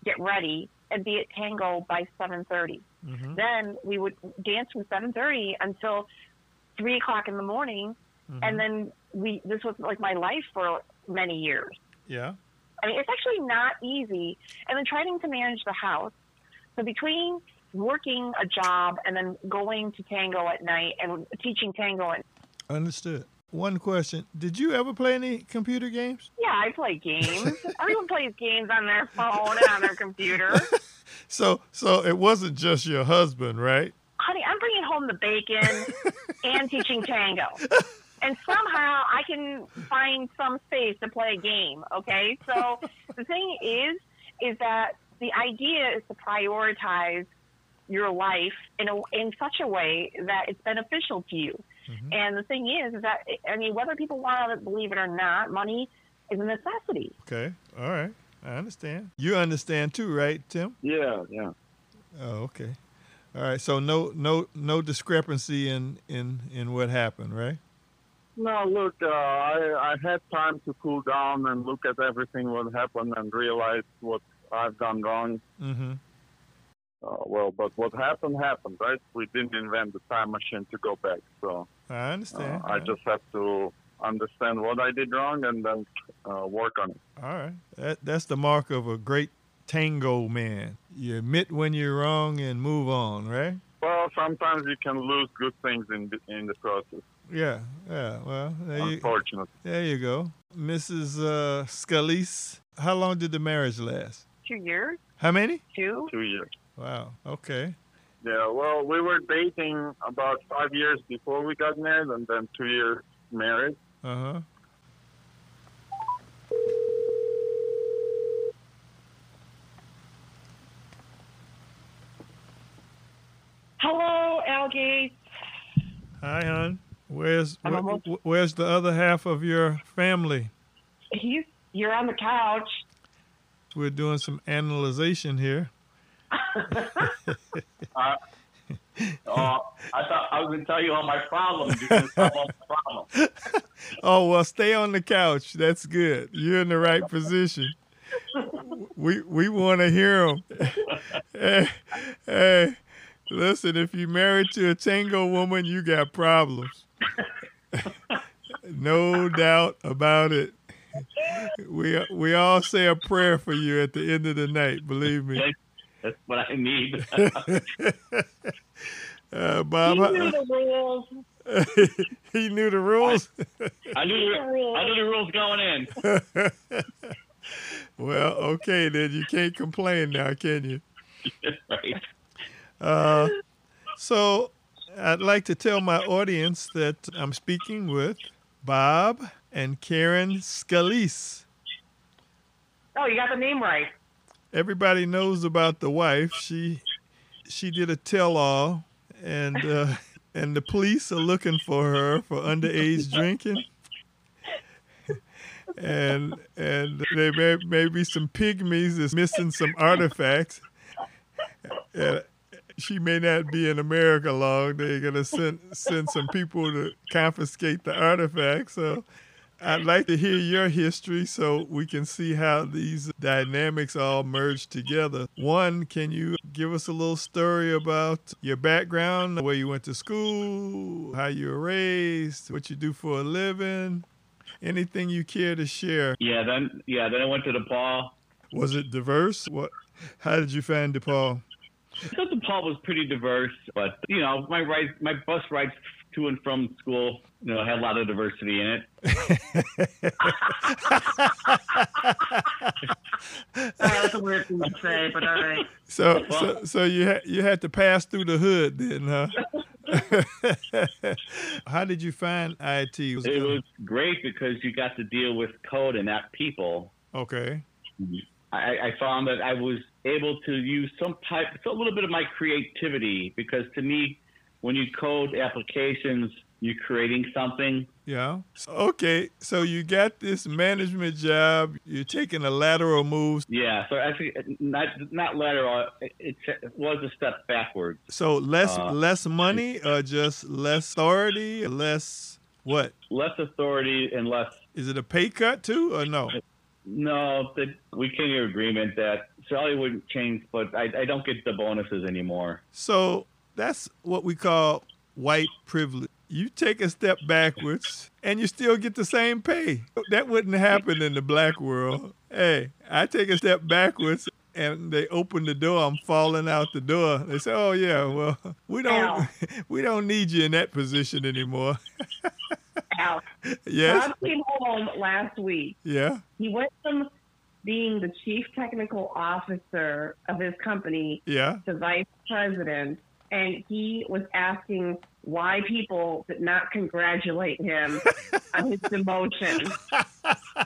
get ready and be at Tango by seven thirty. Mhm. Then we would dance from seven thirty until three o'clock in the morning, and then we. This was like my life for many years. Yeah. I mean, it's actually not easy. And then trying to manage the house. So between working a job and then going to tango at night and teaching tango at Understood. One question. Did you ever play any computer games? yeah, I play games. [LAUGHS] Everyone plays games on their phone and on their computer. [LAUGHS] So so it wasn't just your husband, right? honey, I'm bringing home the bacon [LAUGHS] and teaching tango. And somehow I can find some space to play a game, okay? So the thing is, is that the idea is to prioritize your life in a, in such a way that it's beneficial to you. Mhm. And the thing is, is that I mean, whether people want to believe it or not, money is a necessity. Okay. All right. I understand. You understand too, right, Tim? Yeah, yeah. Oh, okay. All right. So no no no discrepancy in in in what happened, right? No, look, uh, I, I had time to cool down and look at everything what happened and realize what I've done wrong. Mm-hmm. Uh, well, but what happened happened, right? We didn't invent the time machine to go back, so I uh, understand. I just have to understand what I did wrong and then uh, work on it. All right. That that's the mark of a great tango man. You admit when you're wrong and move on, right? Well, sometimes you can lose good things in the, in the process. Yeah. Yeah. Well, there you there you go, Mrs. Uh, Scalise. How long did the marriage last? Two years, How many? two. two years. Wow. Okay. Yeah, well, we were dating about five years before we got married, and then two years married. Uh huh. Hello, Algates. Hi, hon. Where's I'm almost- wh- where's the other half of your family? He's you're on the couch. We're doing some analyzation here. Uh, oh, I thought I was going to tell you all my problems because I'm all my problem. [LAUGHS] Oh well, stay on the couch. That's good. You're in the right position. We we want to hear them. [LAUGHS] hey, hey, listen. If you're married to a tango woman, you got problems. [LAUGHS] no doubt about it. We we all say a prayer for you at the end of the night. Believe me. That's what I need. [LAUGHS] [LAUGHS] Uh, Bob, [LAUGHS] he knew the rules. he knew the rules. I knew the, I knew the rules going in. well, okay then. You can't complain now, can you? right. Uh, so I'd like to tell my audience that I'm speaking with Bob and Karen Scalise. Oh, you got the name right. Everybody knows about the wife. She she did a tell-all, and uh, [LAUGHS] and the police are looking for her for underage [LAUGHS] drinking. And and there may, may be some pygmies that's missing some artifacts. Uh, she may not be in America long. They're gonna send send some people to confiscate the artifacts. So I'd like to hear your history so we can see how these dynamics all merge together. One, can you give us a little story about your background, where you went to school, how you were raised, what you do for a living, anything you care to share? Yeah. Then yeah. Then I went to DePaul. Was it diverse? What? How did you find DePaul? I thought DePaul was pretty diverse, but you know, my ride, my bus rides to and from school, you know, had a lot of diversity in it. [LAUGHS] Oh, that's a weird thing to say, but all right. So, so, so you had you had to pass through the hood, then, huh? [LAUGHS] [LAUGHS] How did you find IT? It was great because you got to deal with code and not people. okay. I, I found that I was able to use some type, a little bit of my creativity because to me, when you code applications, you're creating something. Yeah. Okay. So you got this management job. You're taking a lateral move. Yeah, so actually, not not lateral. It, it was a step backwards. So less Uh, less money, or just less authority, less what? Less authority and less. Is it a pay cut too, or no? No, the, we came to an agreement that salary wouldn't change, but I, I don't get the bonuses anymore. So that's what we call white privilege. You take a step backwards and you still get the same pay. That wouldn't happen in the black world. Hey, I take a step backwards and they open the door, I'm falling out the door. They say, "Oh yeah, well, [LAUGHS] we don't Ow. [LAUGHS] we don't need you in that position anymore." [LAUGHS] Al, yes. Bob came home last week. Yeah. He went from being the chief technical officer of his company Yeah. to vice president, and he was asking why people did not congratulate him [LAUGHS] on his demotion.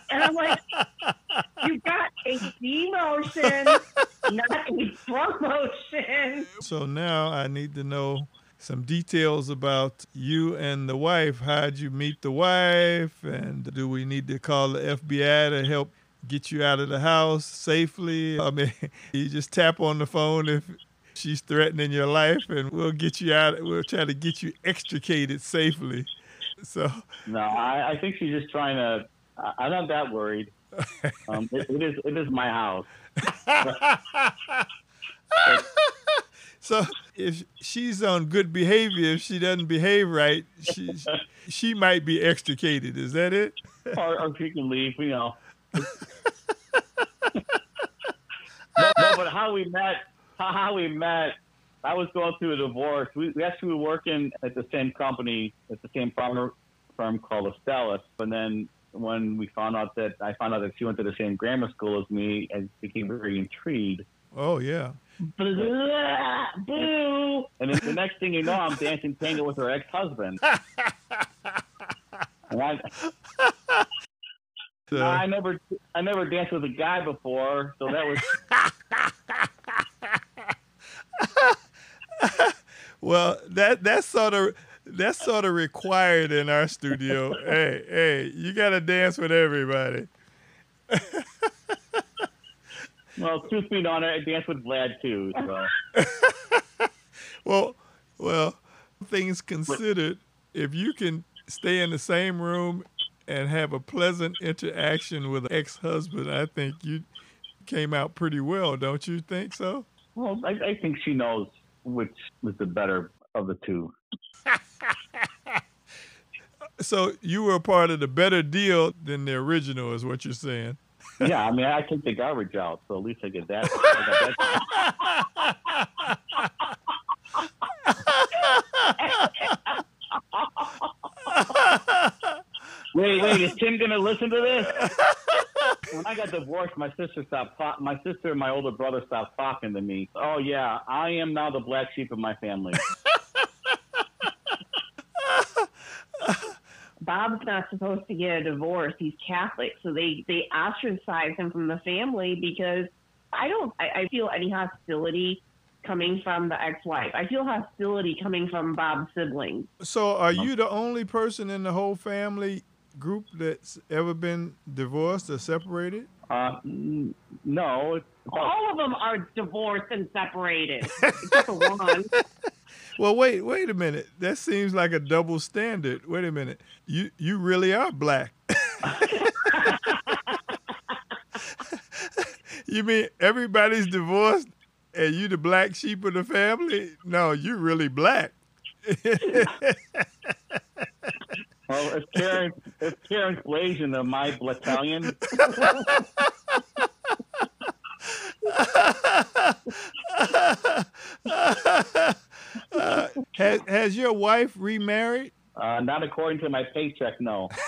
And I'm like, you got a demotion, not a promotion. So now I need to know some details about you and the wife. How'd you meet the wife? And do we need to call the FBI to help get you out of the house safely? I mean, [LAUGHS] you just tap on the phone if she's threatening your life, and we'll get you out. We'll try to get you extricated safely. So No, I, I think she's just trying to. I, I'm not that worried. [LAUGHS] Um, it, it is it is my house. So if she's on good behavior, if she doesn't behave right, she she might be extricated. Is that it? [LAUGHS] or, or she can leave, you know. [LAUGHS] no, no, but how we met, [LAUGHS] how, we met, I was going through a divorce. We, we actually were working at the same company, at the same firm, firm called Astellas. And then when we found out that, I found out that she went to the same grammar school as me, I became very intrigued. Oh yeah. Blah, boo. And then the next thing you know, I'm dancing tango with her ex-husband. [LAUGHS] And I, So, I never, I never danced with a guy before, so that was [LAUGHS] [LAUGHS] well, that that's sort of that's sort of required in our studio. [LAUGHS] hey, hey, you got to dance with everybody. [LAUGHS] well. Truth be known, I danced with Vlad too. So Well, well, things considered, if you can stay in the same room and have a pleasant interaction with an ex-husband, I think you came out pretty well, don't you think so? Well, I, I think she knows which was the better of the two. [LAUGHS] So you were a part of the better deal than the original, is what you're saying. Yeah, I mean, I take the garbage out, so at least I get that. I got that. [LAUGHS] wait, wait, is Tim gonna listen to this? When I got divorced, my sister stopped. ta- My sister and my older brother stopped talking to me. Oh yeah, I am now the black sheep of my family. [LAUGHS] Bob's not supposed to get a divorce. He's Catholic, so they they ostracize him from the family because I don't. I, I feel any hostility coming from the ex-wife. I feel hostility coming from Bob's siblings. So are you the only person in the whole family group that's ever been divorced or separated? Uh, n- no, it's All of them are divorced and separated, [LAUGHS] except one. Well, wait, wait a minute. That seems like a double standard. Wait a minute. You you really are black. [LAUGHS] you mean everybody's divorced and you the black sheep of the family? No, you really black. [LAUGHS] Well, if Karen, if Karen's Blasian of my battalion, [LAUGHS] has has your wife remarried? uh, not according to my paycheck, no. [LAUGHS]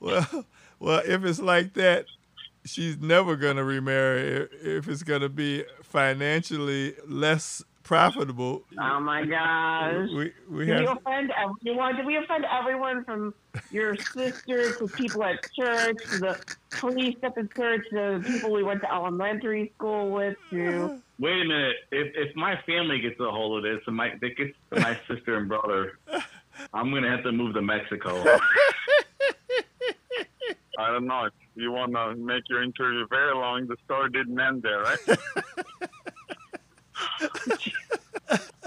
Well, well, if it's like that, she's never gonna remarry. If- it's gonna be financially less profitable, Oh my gosh. we we Did we offend everyone? Did we offend everyone from your sister to people at church to the police at the church to the people we went to elementary school with to [GASPS] Wait a minute. If if my family gets a hold of this, and my it gets to my [LAUGHS] sister and brother, I'm gonna have to move to Mexico. [LAUGHS] I don't know. If you want to make your interview very long, the story didn't end there, right? [LAUGHS]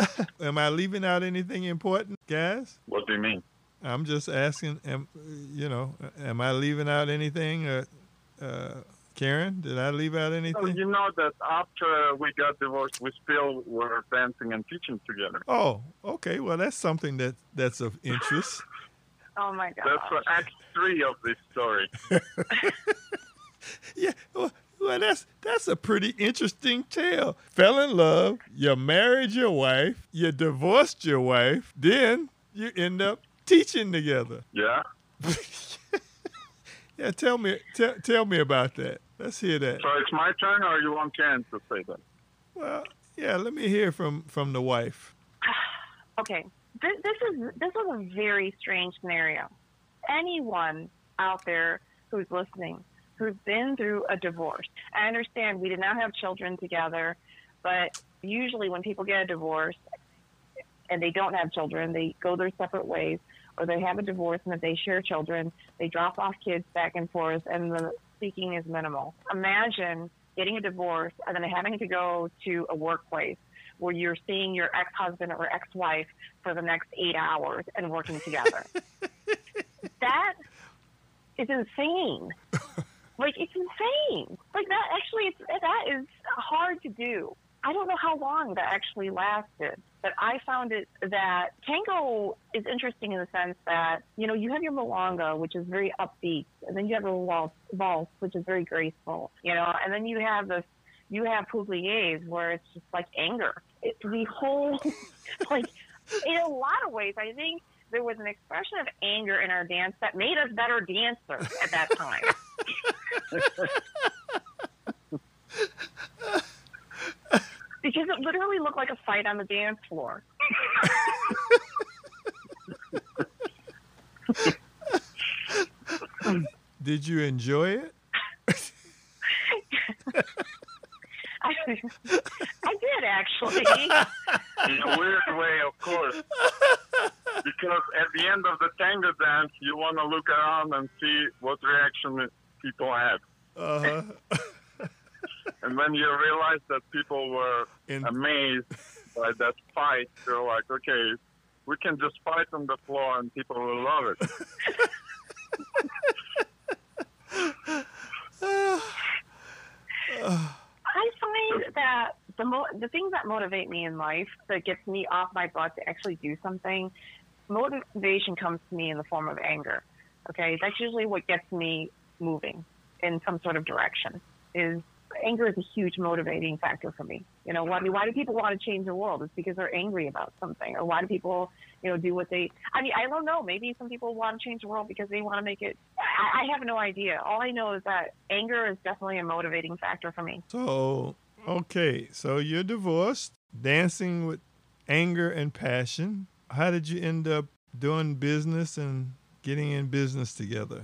[LAUGHS] Am I leaving out anything important, guys? what do you mean? I'm just asking. Am, you know, am I leaving out anything? Uh, uh, Karen, did I leave out So anything? you know that after we got divorced, we still were dancing and teaching together. Oh, okay. Well, that's something that that's of interest. [LAUGHS] Oh my god. That's what Act Three of this story. [LAUGHS] Yeah. Well, well, that's that's a pretty interesting tale. Fell in love, you married your wife, you divorced your wife, then you end up teaching together. Yeah. [LAUGHS] Yeah, tell me tell, tell me about that. Let's hear that. So it's my turn, or you want Karen to say that? Well, yeah, let me hear from from the wife. [SIGHS] okay, this, this is this is a very strange scenario. Anyone out there who's listening, who's been through a divorce, I understand we did not have children together, But usually, when people get a divorce and they don't have children, they go their separate ways, or they have a divorce and if they share children, they drop off kids back and forth, and the speaking is minimal. Imagine getting a divorce and then having to go to a workplace where you're seeing your ex-husband or ex-wife for the next eight hours and working together. [LAUGHS] that is insane. [LAUGHS] like it's insane. Like that actually, it's, that is hard to do. I don't know how long that actually lasted, but I found it that tango is interesting in the sense that, you know, you have your milonga, which is very upbeat, and then you have a waltz, waltz which is very graceful, you know, and then you have this, you have Pugliese where it's just like anger. It's the whole, [LAUGHS] like, in a lot of ways, I think there was an expression of anger in our dance that made us better dancers at that time. Because it literally looked like a fight on the dance floor. Did you enjoy it? I, I did actually. In a weird way, of course. Because at the end of the tango dance, you want to look around and see what reaction people had. Uh-huh. [LAUGHS] And when you realize that people were In- amazed by that fight, you're like, okay, we can just fight on the floor and people will love it. [LAUGHS] I find that the mo- the things that motivate me in life, that gets me off my butt to actually do something, motivation comes to me in the form of anger. Okay, that's usually what gets me moving in some sort of direction. Is anger is a huge motivating factor for me. You know, why do why do people want to change the world? It's because they're angry about something, or why do people, you know, do what they? I mean, I don't know. Maybe some people want to change the world because they want to make it. I, I have no idea. All I know is that anger is definitely a motivating factor for me. So, okay, so you're divorced, dancing with anger and passion. How did you end up doing business and getting in business together?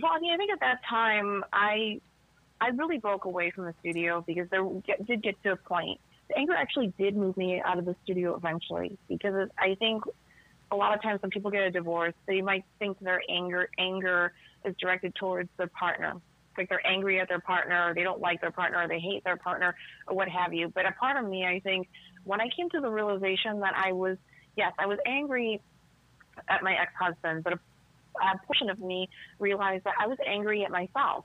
Well, I mean, I think at that time, I I really broke away from the studio because there did get to a point. The anger actually did move me out of the studio eventually because I think a lot of times when people get a divorce, they might think their anger anger is directed towards their partner. Like they're angry at their partner, or they don't like their partner, or they hate their partner, or what have you. But a part of me, I think, when I came to the realization that I was, yes, I was angry at my ex-husband, but a, a portion of me realized that I was angry at myself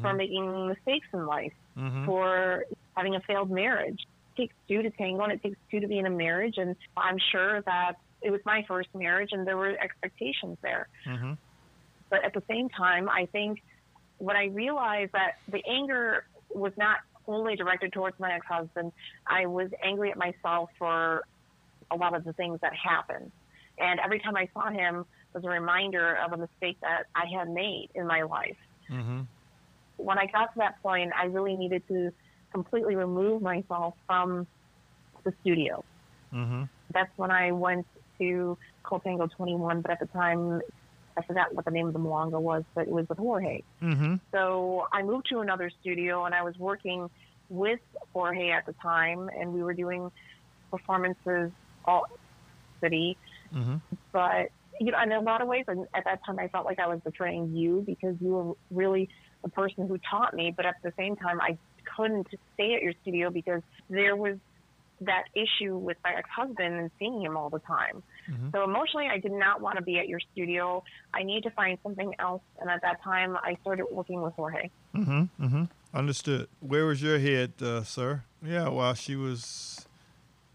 for making mistakes in life, Mm-hmm. for having a failed marriage. It takes two to tango, and it takes two to be in a marriage. And I'm sure that it was my first marriage, and there were expectations there. Mm-hmm. But at the same time, I think when I realized that the anger was not only directed towards my ex-husband, I was angry at myself for a lot of the things that happened. And every time I saw him was a reminder of a mistake that I had made in my life. Mm-hmm. When I got to that point, I really needed to completely remove myself from the studio. Mm-hmm. That's when I went to Coltango 21, but at the time, I forgot what the name of the Milonga was, but it was with Jorge. Mm-hmm. So I moved to another studio and I was working with Jorge at the time, and we were doing performances all city. Mm-hmm. But you know, in a lot of ways, and at that time, I felt like I was betraying you because you were really the person who taught me. But at the same time, I couldn't stay at your studio because there was that issue with my ex-husband and seeing him all the time. Mhm. So emotionally, I did not want to be at your studio. I need to find something else, and at that time, I started working with Jorge. Mm-hmm. Mm-hmm. Understood. Where was your head, uh, sir? Yeah, while she was.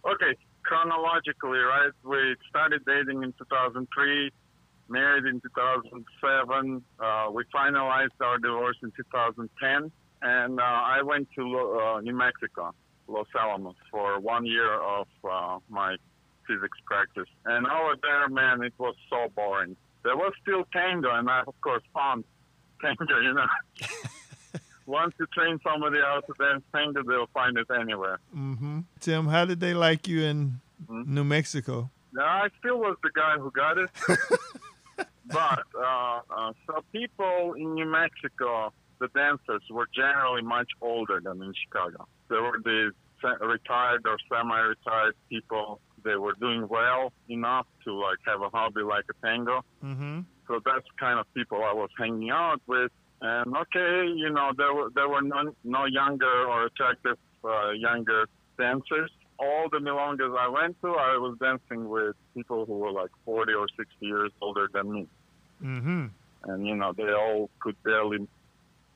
Okay, chronologically, right? We started dating in 2003, married in 2007. Uh, we finalized our divorce in 2010, and uh, I went to uh, New Mexico, Los Alamos, for one year of uh, my physics practice. And over there, man, it was so boring. There was still tango, and I, of course, found tango, you know. [LAUGHS] Once you train somebody how to dance tango, they'll find it anywhere. Mm-hmm. Tim, how did they like you in Mhm. New Mexico? Yeah, I still was the guy who got it. [LAUGHS] but uh, uh, so people in New Mexico, the dancers were generally much older than in Chicago. There were these retired or semi-retired people. They were doing well enough to like have a hobby like a tango. Mm-hmm. So that's kind of people I was hanging out with. And okay, you know, there were there were no, no younger or attractive uh, younger dancers. All the milongas I went to, I was dancing with people who were like 40 or 60 years older than me. Mm-hmm. And you know, they all could barely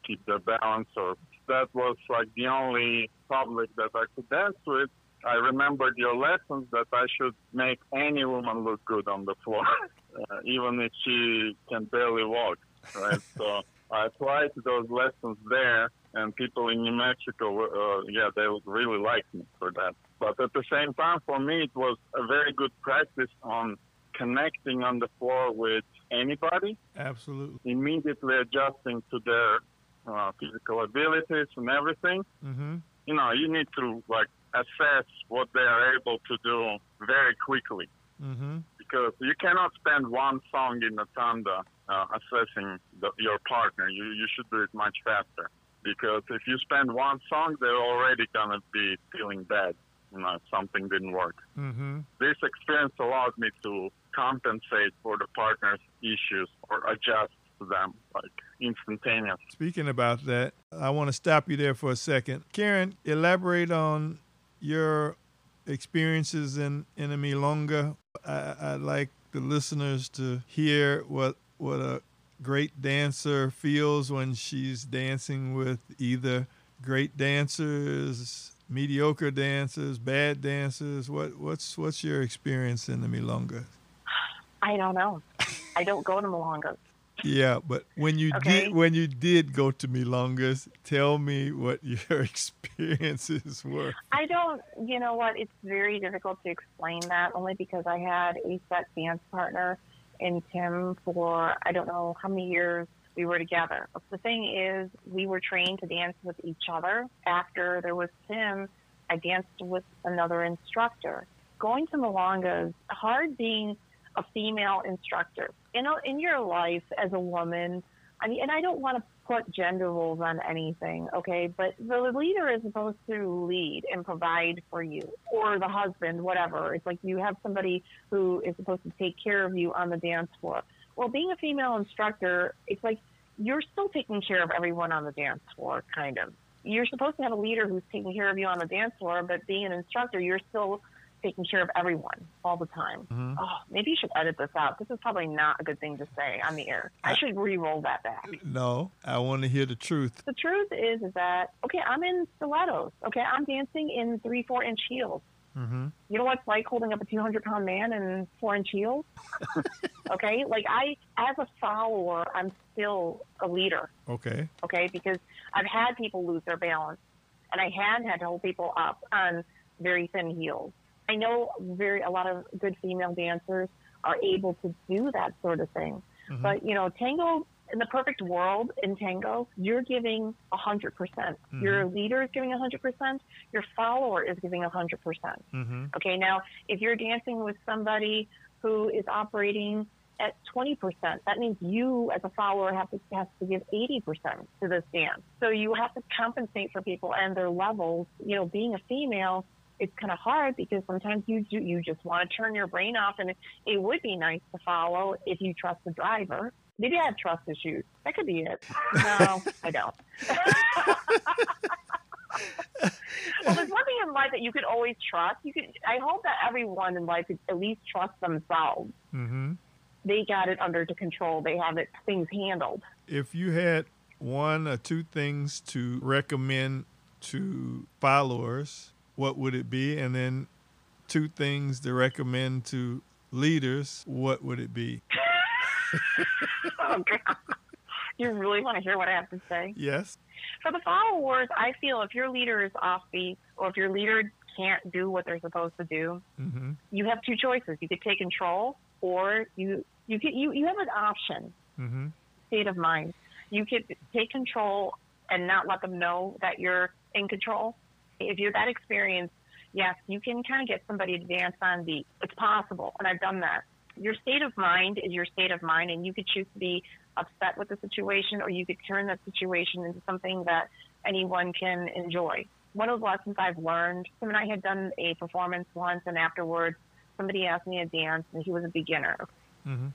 keep their balance. Or that was like the only public that I could dance with. I remembered your lessons that I should make any woman look good on the floor, [LAUGHS] uh, even if she can barely walk, right? so I applied those lessons there, and people in New Mexico, uh, yeah, they really liked me for that. But at the same time, for me, it was a very good practice on connecting on the floor with anybody, Absolutely. immediately adjusting to their uh, physical abilities and everything. Mm-hmm. You know, you need to like assess what they are able to do very quickly Mm-hmm. Because you cannot spend one song in a tanda uh, assessing the, your partner. You you should do it much faster because if you spend one song, they're already gonna be feeling bad. You know, something didn't work. Mm-hmm. This experience allowed me to compensate for the partner's issues or adjust to them like instantaneous. Speaking about that, I want to stop you there for a second. Karen, elaborate on your experiences in, in milonga. I, I'd like the listeners to hear what what a great dancer feels when she's dancing with either great dancers, mediocre dancers, bad dancers. What what's what's your experience in the milonga? I don't know. I don't go to Milongas. Yeah, but when you Okay. did when you did go to Milongas, tell me what [LAUGHS] your experiences were. I don't, you know what? It's very difficult to explain that only because I had a set dance partner in Tim for I don't know how many years we were together. The thing is, we were trained to dance with each other. After there was Tim, I danced with another instructor. Going to Milongas, hard being a female instructor. You know, in your life as a woman, I mean, and I don't want to put gender roles on anything, okay? But the leader is supposed to lead and provide for you, or the husband, whatever. It's like you have somebody who is supposed to take care of you on the dance floor. Well, being a female instructor, it's like you're still taking care of everyone on the dance floor, kind of. You're supposed to have a leader who's taking care of you on the dance floor, but being an instructor, you're still taking care of everyone all the time. Mhm. Oh, maybe you should edit this out. This is probably not a good thing to say on the air. I should re-roll that back. No, I want to hear the truth. The truth is, is that okay? I'm in stilettos. Okay, I'm dancing in three, four inch heels. Mm-hmm. You know what it's like holding up a 200 pound man in four inch heels? [LAUGHS] okay, like I, as a follower, I'm still a leader. Okay. Okay, because I've had people lose their balance, and I had had to hold people up on very thin heels. I know very a lot of good female dancers are able to do that sort of thing. Mhm. But you know, tango in the perfect world in tango, you're giving a hundred percent. Your leader is giving a hundred percent. Your follower is giving a hundred percent. Mm-hmm. Okay, now if you're dancing with somebody who is operating at 20%, that means you as a follower have to, have to give 80% to this dance. So you have to compensate for people and their levels. You know, being a female, it's kind of hard because sometimes you do, you just want to turn your brain off and it, it would be nice to follow if you trust the driver. Maybe I have trust issues. That could be it. No, I don't. [LAUGHS] well, there's one thing in life that you could always trust. You could. I hope that everyone in life could at least trust themselves. Mm-hmm. They got it under to control. They have it things handled. If you had one or two things to recommend to followers, what would it be? And then two things to recommend to leaders, what would it be? [LAUGHS] Oh God. You really want to hear what I have to say? Yes. For the followers, I feel if your leader is offbeat or if your leader can't do what they're supposed to do, Mm-hmm. you have two choices. You could take control, or you you could you you have an option. Mm-hmm. State of mind. You could take control and not let them know that you're in control. If you're that experienced, yes, you can kind of get somebody to dance on the. It's possible, and I've done that. Your state of mind is your state of mind, and you could choose to be upset with the situation, or you could turn that situation into something that anyone can enjoy. one of the lessons I've learned. Tim and I had done a performance once, and afterwards, somebody asked me to dance, and he was a beginner. Mm-hmm.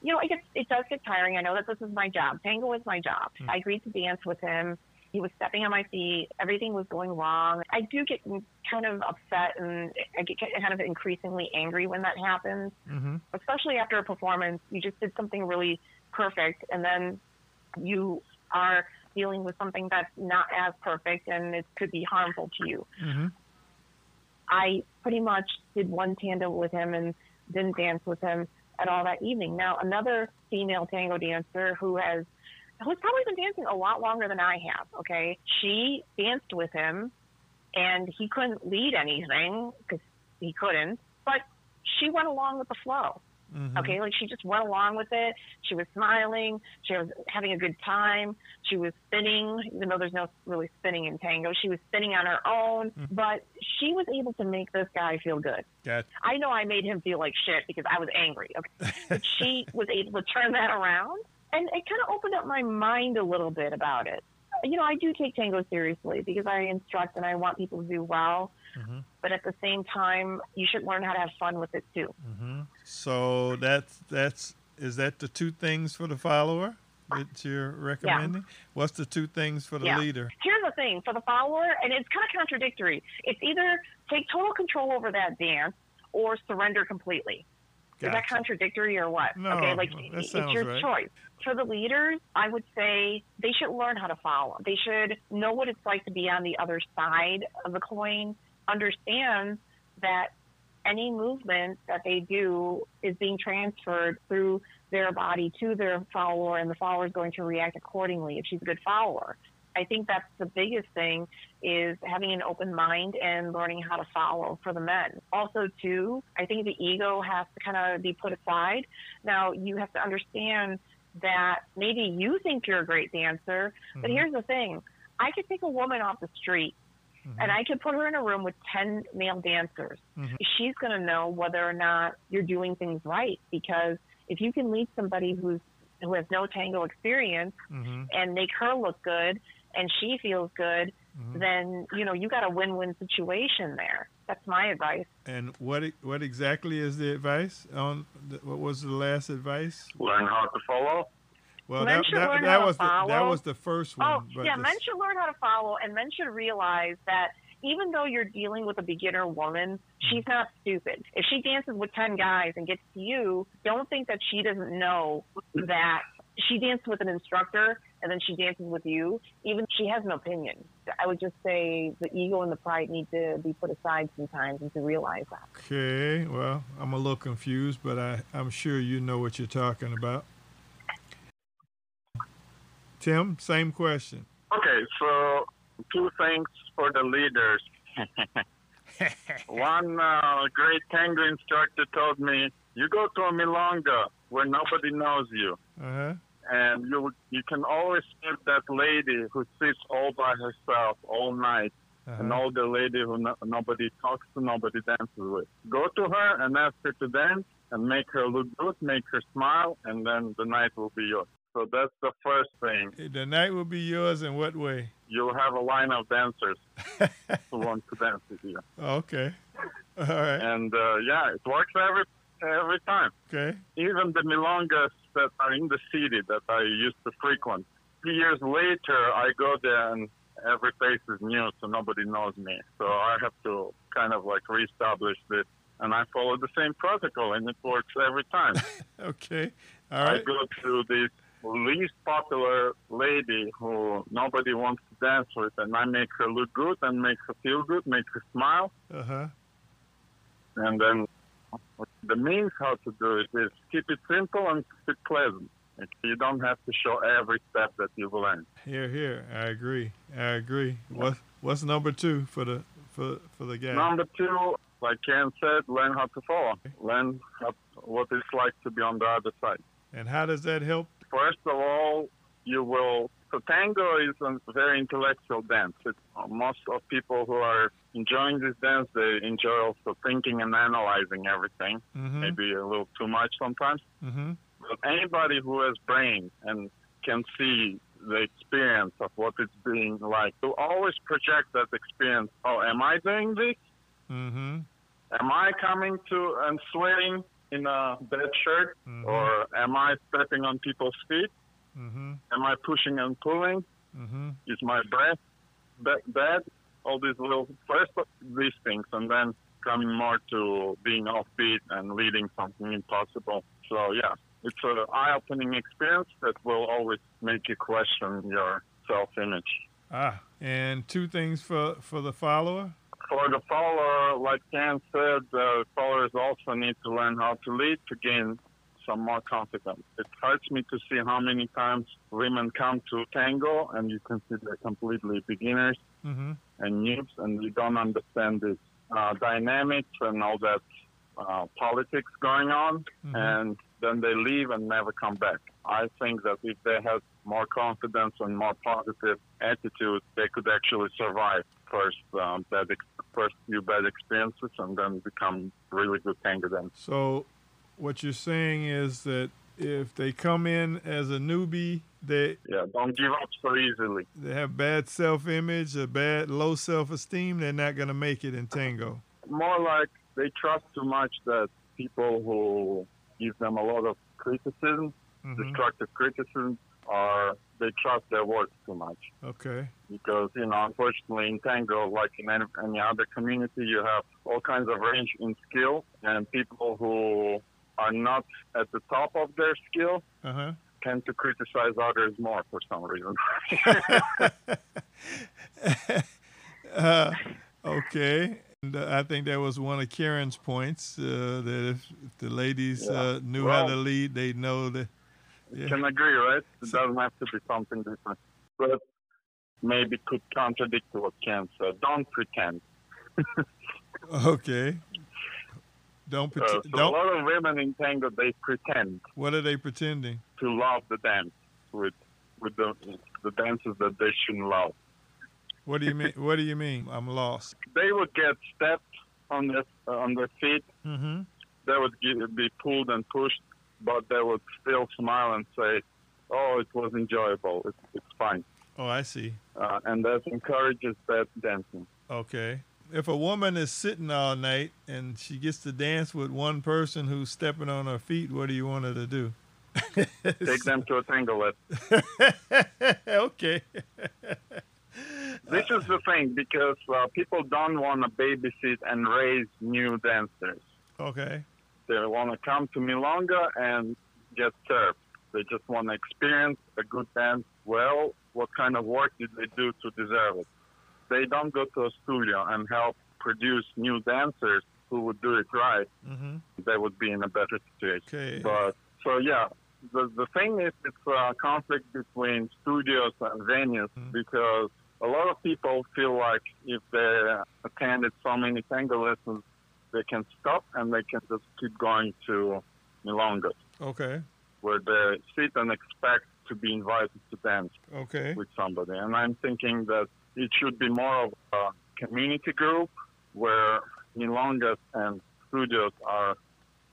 You know, it gets it does get tiring. I know that this is my job. Tango is my job. I agreed to dance with him. He was stepping on my feet. Everything was going wrong. I do get kind of upset and I get kind of increasingly angry when that happens, Mm-hmm. especially after a performance. You just did something really perfect, and then you are dealing with something that's not as perfect and it could be harmful to you. Mm-hmm. I pretty much did one tanda with him and didn't dance with him at all that evening. Now, another female tango dancer who has who's probably been dancing a lot longer than I have, okay? She danced with him and he couldn't lead anything because he couldn't, but she went along with the flow. Mm-hmm. Okay, like she just went along with it. She was smiling. She was having a good time. She was spinning, even though there's no really spinning in tango. She was spinning on her own, but she was able to make this guy feel good. I know I made him feel like shit because I was angry. Okay, [LAUGHS] but she was able to turn that around, and it kind of opened up my mind a little bit about it. You know, I do take tango seriously because I instruct and I want people to do well. Mm-hmm. But at the same time, you should learn how to have fun with it too. Mm-hmm. So that's that's is that the two things for the follower that you're recommending? What's the two things for the Yeah. leader? Here's the thing for the follower, and it's kind of contradictory. It's either take total control over that dance or surrender completely. Is that contradictory or what? No, okay, like it's your right. choice. For the leaders, I would say they should learn how to follow. They should know what it's like to be on the other side of the coin, understand that any movement that they do is being transferred through their body to their follower, and the follower is going to react accordingly if she's a good follower. I think that's the biggest thing is having an open mind and learning how to follow for the men. Also, too, I think the ego has to kind of be put aside. Now, you have to understand that maybe you think you're a great dancer, but Mhm. here's the thing I could take a woman off the street Mhm. and I could put her in a room with 10 male dancers. Mhm. She's going to know whether or not you're doing things right because if you can lead somebody who's who has no tango experience Mm-hmm. and make her look good and she feels good, Mhm. then you know you got a win-win situation there. That's my advice. And what what exactly is the advice on? The, what was the last advice? Learn how to follow. Well, Men that, should that, learn that how to was the, that was the first one. Oh, but yeah, the men should learn how to follow, and men should realize that even though you're dealing with a beginner woman, she's not stupid. If she dances with 10 guys and gets to you, don't think that she doesn't know that she danced with an instructor and then she dances with you. Even she has an opinion. I would just say the ego and the pride need to be put aside sometimes and to realize that. Okay, well, I'm a little confused, but I, I'm sure you know what you're talking about. Tim, same question. Okay, so two things for the leaders. [LAUGHS] One uh, great tango instructor told me, "You go to a milonga where nobody knows you, Uh-huh. And you you can always meet that lady who sits all by herself all night, and Uh-huh. all the lady who no, nobody talks to, nobody dances with. Go to her and ask her to dance, and make her look good, make her smile, and then the night will be yours." So that's the first thing. The night will be yours in what way? You'll have a line of dancers [LAUGHS] who want to dance with you. okay. All right. and uh, yeah, it works every every time. Okay. Even the milongas that are in the city that I used to frequent. Three years later, I go there and every face is new, so nobody knows me. So I have to kind of like reestablish this, and I follow the same protocol, and it works every time. [LAUGHS] Okay. All I go to this least popular lady who nobody wants to dance with, and I make her look good and make her feel good, make her smile. Uh-huh. And then the means how to do it is keep it simple and keep it pleasant. You don't have to show every step that you've learned. Here, here. I agree. I agree. What what's number two for the for for the game? Number two, like Ken said, learn how to follow. Learn how, what it's like to be on the other side. And how does that help? First of all, you will. So tango is a very intellectual dance. It's, most of people who are enjoying this dance, they enjoy also thinking and analyzing everything. Mm-hmm. Maybe a little too much sometimes. Mm-hmm. But anybody who has brain and can see the experience of what it's being like. To always project that experience. Oh, am I doing this? Mm-hmm. Am I coming to and sweating in a bed shirt, Mhm. or am I stepping on people's feet? Mm-hmm. Am I pushing and pulling? Mm-hmm. Is my breath ba- bad? All these little first these things, and then coming more to being offbeat and leading something impossible. So yeah, it's an eye-opening experience that will always make you question your self-image. Ah, and two things for for the follower. For the follower, like Dan said, the followers also need to learn how to lead to gain some more confident. It hurts me to see how many times women come to tango and you consider completely beginners Mm-hmm. and noobs, and you don't understand this uh, dynamics and all that uh, politics going on, Mhm. and then they leave and never come back. I think that if they had more confidence and more positive attitude, they could actually survive first um, bad ex- first few bad experiences and then become really good tango dancers. So, what you're saying is that if they come in as a newbie, they Yeah, don't give up so easily. they have bad self-image, a bad low self-esteem. They're not going to make it in tango. more like they trust too much that people who give them a lot of criticism, Mhm. destructive criticism, are they trust their words too much. Okay. Because you know, unfortunately, in tango, like in any, any other community, you have all kinds of range in skill, and people who are not at the top of their skill Uh huh. tend to criticize others more for some reason. [LAUGHS] uh, okay. And, uh, I think that was one of Karen's points uh, that if, if the ladies Yeah. uh, knew how to lead, they know that. Yeah. can agree, right? It doesn't have to be something different. But maybe could contradict what Ken said. Don't pretend. [LAUGHS] Okay. Don't Uh, pretend. so a don't. lot of women in tango they pretend What are they pretending? to love the dance with with the the dances that they shouldn't love. What do you mean? what do you mean? I'm lost. They would get stepped on their uh, on their feet. Mm-hmm. They would get, be pulled and pushed, but they would still smile and say, "Oh, it was enjoyable. It's, it's fine." Oh, I see. Uh, and that encourages that dancing. Okay. If a woman is sitting all night and she gets to dance with one person who's stepping on her feet, what do you want her to do? [LAUGHS] Take them to a tango lesson. [LAUGHS] okay. This is the thing because uh, people don't want to babysit and raise new dancers. Okay. They want to come to Milonga and get served. They just want to experience a good dance. Well, what kind of work did they do to deserve it? They don't go to a studio and help produce new dancers who would do it right. Mm-hmm. They would be in a better situation. Okay. But so yeah, the the thing is, it's a conflict between studios and venues Mhm. because a lot of people feel like if they attended so many tango lessons, they can stop and they can just keep going to Milonga, Okay. where they sit and expect to be invited to dance Okay. with somebody. And I'm thinking that it should be more of a community group where Milongas and studios are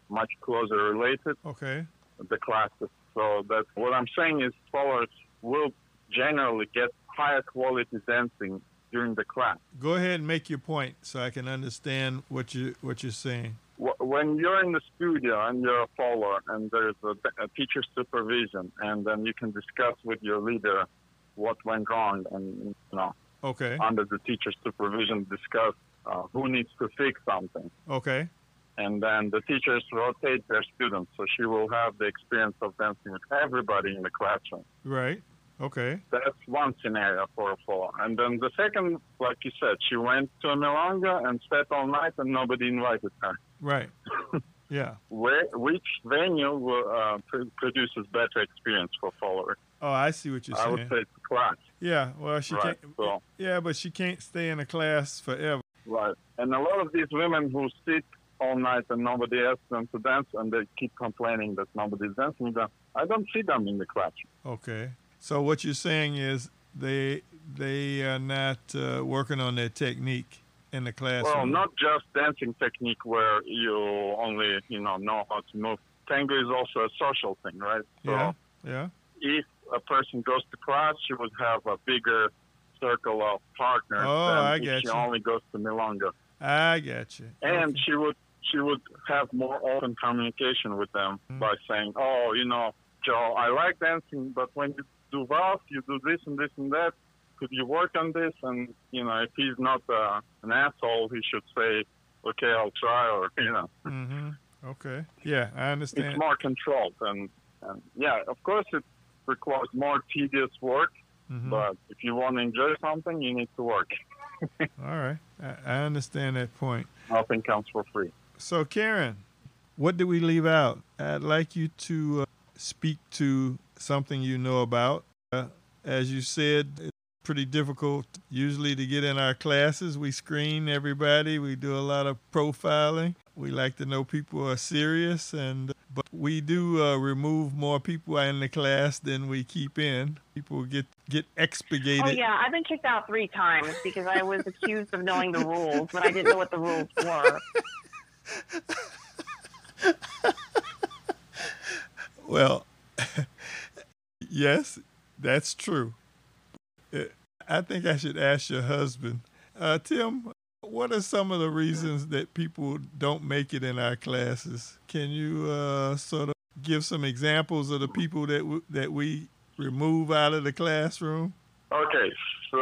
much closer related Okay. the classes. So that what I'm saying is followers will generally get higher quality dancing during the class. Go ahead and make your point so I can understand what you what you're saying. When you're in the studio and you're a follower and there's a, a teacher supervision and then you can discuss with your leader what went wrong and you know Okay. under the teacher supervision discuss uh, who needs to fix something. Okay. And then the teachers rotate their students, so she will have the experience of dancing with everybody in the classroom. Right. Okay. That's one scenario for a fall. And then the second, like you said, she went to a milonga and sat all night and nobody invited her. Right. [LAUGHS] Yeah. Where, which venue will, uh, pr- produces better experience for followers? Oh, I see what you're I saying. would say it's class. Yeah. Well, she right. can't. So, Yeah, but she can't stay in a class forever. right. And a lot of these women who sit all night and nobody asks them to dance and they keep complaining that nobody's dancing with them, I don't see them in the classroom. Okay. So what you're saying is they they are not uh, working on their technique in the classroom. Well, not just dancing technique where you only, you know, know how to move. Tango is also a social thing, right? So Yeah. Yeah. if a person goes to class, she would have a bigger circle of partners Oh, I get she you. only goes to Milonga. I get you. And Okay. she would she would have more open communication with them Mm. by saying, "Oh, you know, Joe, I like dancing, but when you do vals, you do this and this and that. Could you work on this?" And you know, if he's not uh, an asshole, he should say, "Okay, I'll try," or you know, Mm-hmm. Okay. Yeah, I understand. it's more controlled. And, and yeah, of course, it requires more tedious work. Mhm. But if you want to enjoy something, you need to work. [LAUGHS] All right. I, I understand that point. Nothing comes for free. So, Karen, what did we leave out? I'd like you to uh, speak to something you know about. Uh, as you said, it's pretty difficult usually to get in our classes. We screen everybody, we do a lot of profiling. We like to know people are serious, and but we do uh, remove more people in the class than we keep in. People get get expurgated. Oh yeah, I've been kicked out three times because I was accused of knowing the rules, but I didn't know what the rules were. [LAUGHS] Well, [LAUGHS] yes, that's true. Uh, I think I should ask your husband. Uh, Tim, what are some of the reasons that people don't make it in our classes? Can you uh, sort of give some examples of the people that w- that we remove out of the classroom? Okay, so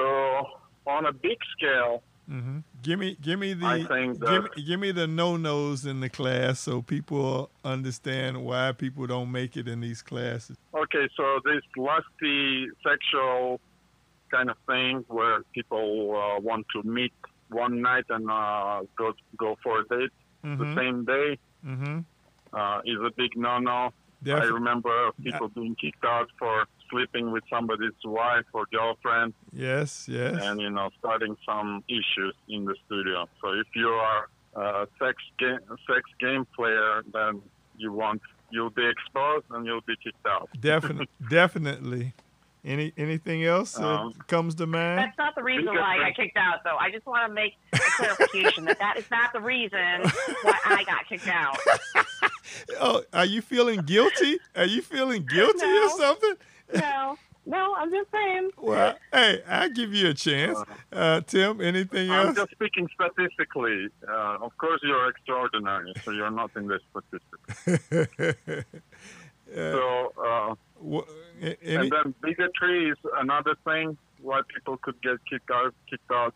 on a big scale, hmm Give me, give me the, give, me, give me the no nos in the class so people understand why people don't make it in these classes. Okay, so this lusty sexual kind of thing where people uh, want to meet one night and uh, go go for a date the Mhm. same day Mm-hmm. uh, is a big no-no. I remember people being kicked out for sleeping with somebody's wife or girlfriend, Yes, yes. and you know, starting some issues in the studio. So if you are a sex game sex game player, then you want you'll be exposed and you'll be kicked out. [LAUGHS] Definitely, definitely. Any anything else that Um, comes to mind? That's not the reason why I got kicked out, though. I just want to make a clarification that that is not the reason why I got kicked out. [LAUGHS] Oh, are you feeling guilty? Are you feeling guilty or something? No, no, I'm just saying. Well, hey, I'll give you a chance. Uh, Tim, anything else? I'm just speaking statistically. Uh, of course, you're extraordinary, so you're not in this statistic. [LAUGHS] So, uh, Wha- and then bigotry is another thing why people could get kicked out. Kicked out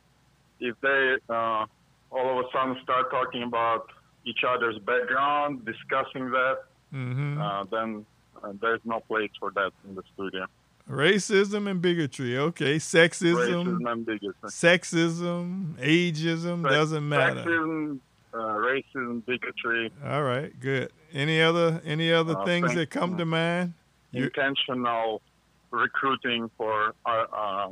if they uh, all of a sudden start talking about each other's background, discussing that. Mhm. Uh, then uh, there's no place for that in the studio. Racism and bigotry. Okay, sexism, Racism and bigotry. sexism, ageism Sex- doesn't matter. Sexism, uh, racism, bigotry, All right, good. Any other any other Uh, things thank- that come to mind? Intentional recruiting for uh, uh,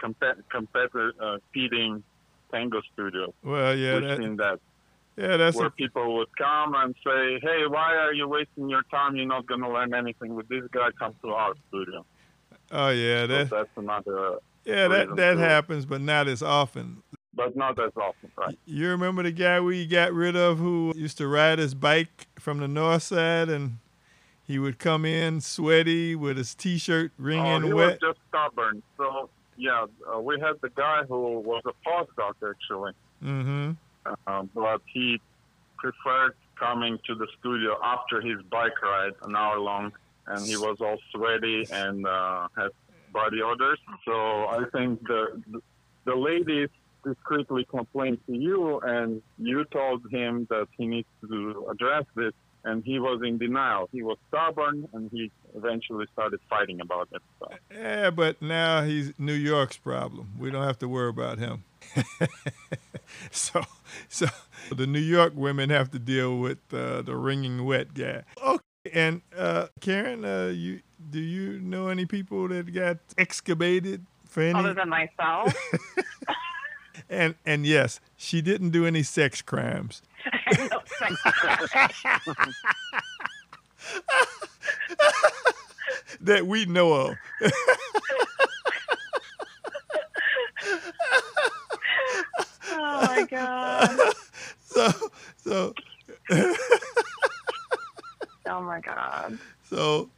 compet- competitor uh, competing tango studio. Well, yeah, We've that, seen that yeah, that's where a, people would come and say, "Hey, why are you wasting your time? You're not going to learn anything with this guy. Come to our studio." oh yeah, So that that's another, yeah that that happens, but not as often. but not as often, right? You remember the guy we got rid of who used to ride his bike from the north side and he would come in sweaty with his t-shirt Oh, wringing he wet. was just stubborn. So yeah, uh, we had the guy who was a postdoc actually. Mm-hmm. uh, but he preferred coming to the studio after his bike ride, an hour long, and he was all sweaty and uh, had body odors. So I think the the ladies discreetly complained to you, and you told him that he needs to address this, and he was in denial. He was stubborn, and he eventually started fighting about it. So. Yeah, but now he's New York's problem. We don't have to worry about him. [LAUGHS] so, so the New York women have to deal with uh, the wringing wet guy. Okay, and uh, Karen, uh, you do you know any people that got excavated for any? Other than myself, [LAUGHS] [LAUGHS] and and yes, she didn't do any sex crimes. No, sex- [LAUGHS] that we know of. oh my god, [LAUGHS] So, so, [LAUGHS] oh my god. so,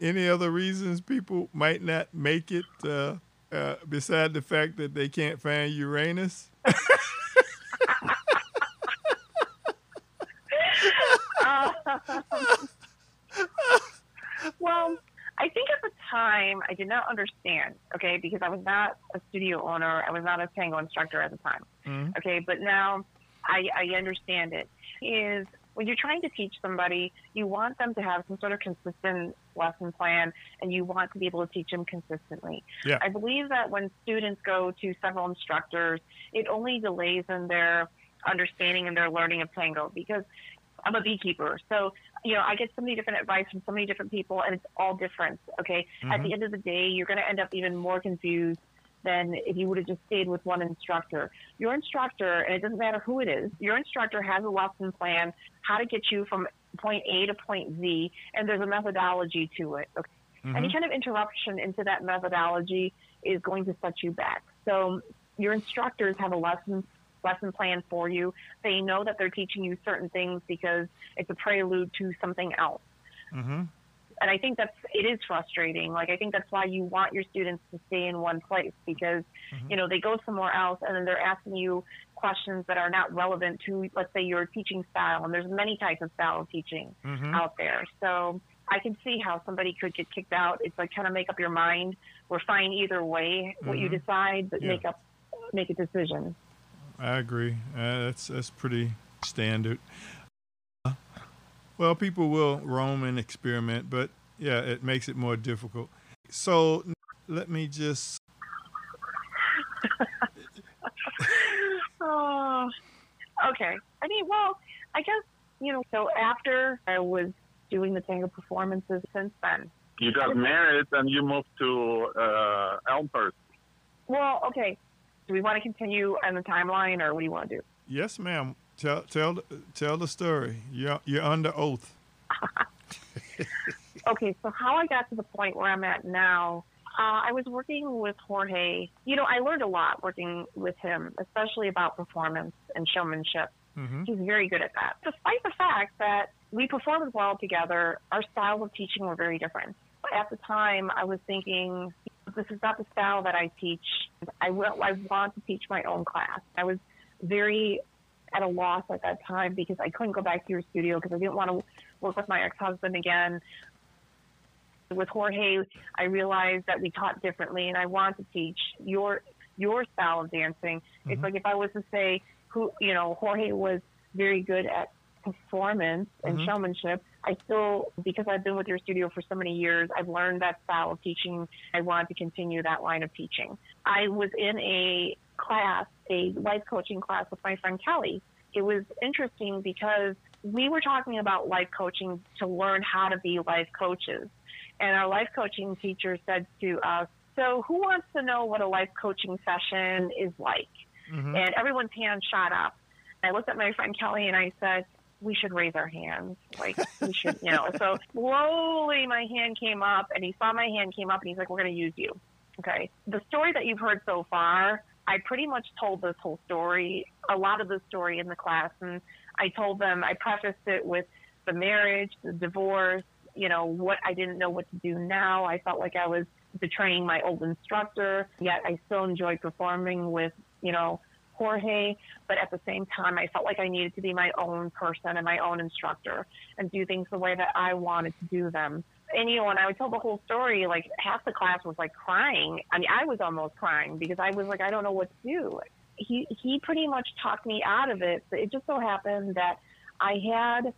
any other reasons people might not make it uh, uh, beside the fact that they can't find Uranus? Uh, [LAUGHS] well, I think at the time I did not understand, okay, because I was not a studio owner, I was not a tango instructor at the time, Mhm. okay, but now I, I understand it. Is when you're trying to teach somebody, you want them to have some sort of consistent lesson plan and you want to be able to teach them consistently. Yeah. I believe that when students go to several instructors, it only delays in their understanding and their learning of tango because I'm a beekeeper. So, you know, I get so many different advice from so many different people and it's all different. Okay. At the mm-hmm. end of the day, you're going to end up even more confused than if you would have just stayed with one instructor. Your instructor, and it doesn't matter who it is, your instructor has a lesson plan, how to get you from point A to point Z, and there's a methodology to it. Okay. Mm-hmm. Any kind of interruption into that methodology is going to set you back. So your instructors have a lesson lesson plan for you. They know that they're teaching you certain things because it's a prelude to something else. Mm-hmm. And I think that's it is frustrating. Like I think that's why you want your students to stay in one place because you know they go somewhere else and then they're asking you questions that are not relevant to let's say your teaching style. And there's many types of style of teaching Mhm. out there. So I can see how somebody could get kicked out. It's like kind of make up your mind. We're fine either way what you Mhm. decide, but Yeah. make up make a decision. I agree. Uh, that's that's pretty standard. Uh, Well, people will roam and experiment, but yeah, it makes it more difficult. So let me just. [LAUGHS] Oh, okay. I mean, well, I guess you know. So after I was doing the tango performances, since then. You got married and you moved to uh, Elmhurst. Well, okay. Do we want to continue on the timeline, or what do you want to do? Yes, ma'am. Tell tell tell the story. You're you're under oath. [LAUGHS] Okay, so how I got to the point where I'm at now, uh, I was working with Jorge. You know, I learned a lot working with him, especially about performance and showmanship. Mm-hmm. He's very good at that. Despite the fact that we performed well together, our styles of teaching were very different. At the time, I was thinking, this is not the style that I teach. I, will, I want to teach my own class. I was very at a loss at that time because I couldn't go back to your studio because I didn't want to work with my ex-husband again. With Jorge, I realized that we taught differently, and I want to teach your your style of dancing. It's mm-hmm. like if I was to say who you know Jorge was very good at performance and Mhm. showmanship. I still because I've been with your studio for so many years, I've learned that style of teaching. I want to continue that line of teaching. I was in a class, a life coaching class with my friend Kelly. It was interesting because we were talking about life coaching to learn how to be life coaches. And our life coaching teacher said to us, So, who wants to know what a life coaching session is like? Mm-hmm. And everyone's hand shot up. I looked at my friend Kelly and I said, we should raise our hands. Like, we should, you know. [LAUGHS] So slowly my hand came up and he saw my hand came up and he's like, we're going to use you. Okay. The story that you've heard so far, I pretty much told this whole story, a lot of the story in the class. And I told them, I prefaced it with the marriage, the divorce, you know, what I didn't know what to do now. I felt like I was betraying my old instructor, yet I still enjoyed performing with, you know, Jorge, but at the same time, I felt like I needed to be my own person and my own instructor and do things the way that I wanted to do them. And, you know, when I would tell the whole story, like half the class was like crying. I mean, I was almost crying because I was like, I don't know what to do. He, he pretty much talked me out of it. But it just so happened that I had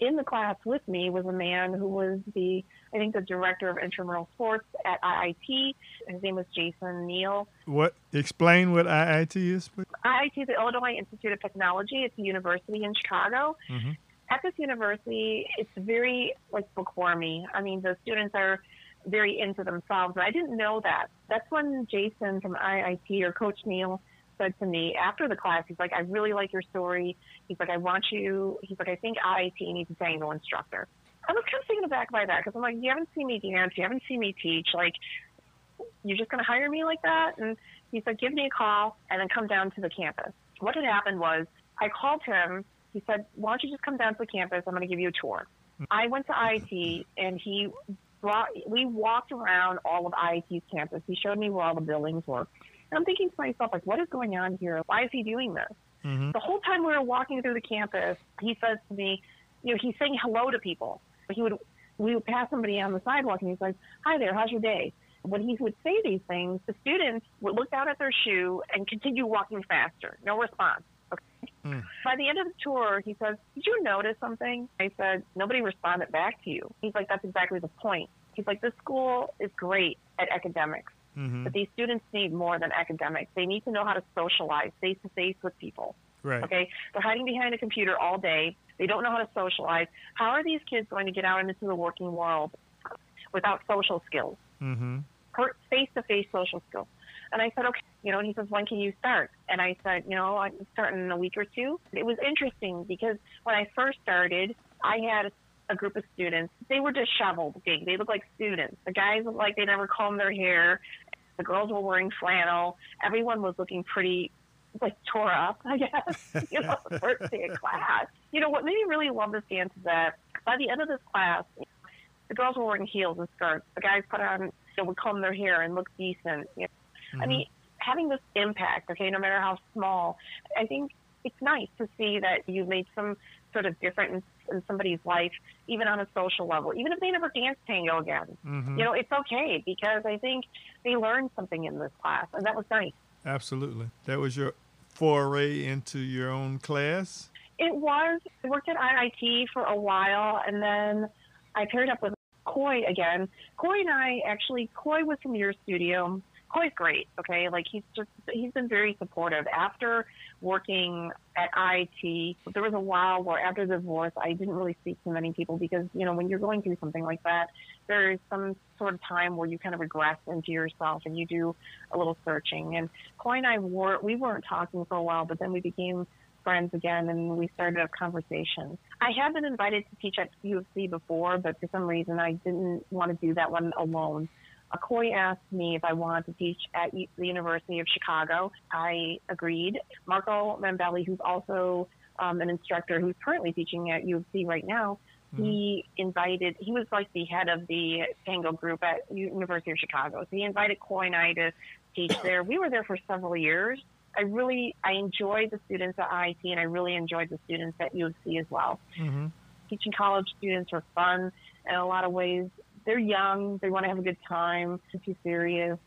in the class with me was a man who was the, I think, the director of intramural sports at IIT. His name was Jason Neal. What? Explain what IIT is, please. IIT is the Illinois Institute of Technology. It's a university in Chicago. Mm-hmm. At this university, it's very like bookwormy. I mean, the students are very into themselves. And I didn't know that. That's when Jason from IIT or Coach Neal said to me after the class, he's like, I really like your story. He's like, I want you. He's like, I think IIT needs a tango instructor. I was kind of taken aback by that because I'm like, you haven't seen me dance, you haven't seen me teach. Like, you're just going to hire me like that? And he said, give me a call and then come down to the campus. What had happened was I called him. He said, why don't you just come down to the campus? I'm going to give you a tour. I went to IIT and he brought, we walked around all of IIT's campus. He showed me where all the buildings were. And I'm thinking to myself, like, what is going on here? Why is he doing this? Mm-hmm. The whole time we were walking through the campus, he says to me, you know, he's saying hello to people. He would, we would pass somebody on the sidewalk and he's like, hi there, how's your day? When he would say these things, the students would look down at their shoe and continue walking faster. No response. Okay. Mm. By the end of the tour, he says, Did you notice something? I said, Nobody responded back to you. He's like, That's exactly the point. He's like, This school is great at academics, Mm-hmm. but these students need more than academics. They need to know how to socialize face to face with people. Right. Okay? They're hiding behind a computer all day. They don't know how to socialize. How are these kids going to get out into the working world without social skills? Face to face social skills. And I said, okay, you know, and he says, when can you start? And I said, you know, I can start in a week or two. It was interesting because when I first started, I had a group of students. They were disheveled. Okay? They looked like students. The guys looked like they never combed their hair. The girls were wearing flannel. Everyone was looking pretty like tore up, I guess, [LAUGHS] you know, the [LAUGHS] first day of class. You know, what made me really love this dance is that by the end of this class, the girls were wearing heels and skirts. The guys put on, you know, would comb their hair and look decent. You know? I mean, having this impact, okay, no matter how small, I think it's nice to see that you've made some sort of difference in somebody's life, even on a social level, even if they never dance tango again. Mm-hmm. You know, it's okay because I think they learned something in this class, and that was nice. Absolutely. That was your foray into your own class. It was. I worked at IIT for a while, and then I paired up with Coy again. Coy and I actually, Coy was from your studio. Coy's great, okay? Like he's just he's been very supportive. After working at IT, there was a while where after the divorce, I didn't really speak to many people because you know when you're going through something like that, there is some sort of time where you kind of regress into yourself and you do a little searching. And Coy and I were we weren't talking for a while, but then we became friends again and we started a conversation. I had been invited to teach at U of C before, but for some reason I didn't want to do that one alone. Uh, asked me if I wanted to teach at the University of Chicago. I agreed. Marco Mambelli, who's also um, an instructor who's currently teaching at U of C right now, he invited, he was like the head of the tango group at University of Chicago. So he invited Coy and I to teach there. We were there for several years. I really, I enjoyed the students at IIT and I really enjoyed the students at U of C as well Mm-hmm. teaching college students are fun in a lot of ways. They're young, they want to have a good time, too serious.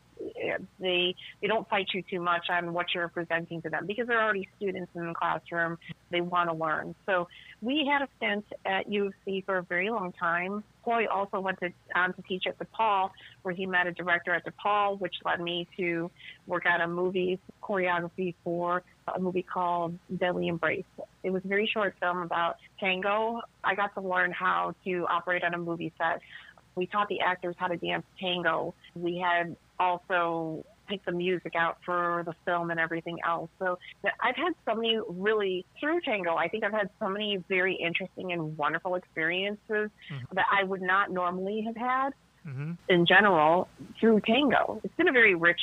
They they don't fight you too much on what you're presenting to them because they're already students in the classroom. They want to learn. So we had a stint at U of C for a very long time. Coy also went to, on to teach at DePaul, where he met a director at DePaul, which led me to work on a movie choreography for a movie called Deadly Embrace. It was a very short film about tango. I got to learn how to operate on a movie set. We taught the actors how to dance tango. We had also picked the music out for the film and everything else. So I've had so many really through tango. I think I've had so many very interesting and wonderful experiences that I would not normally have had Mm-hmm. in general through tango. It's been a very rich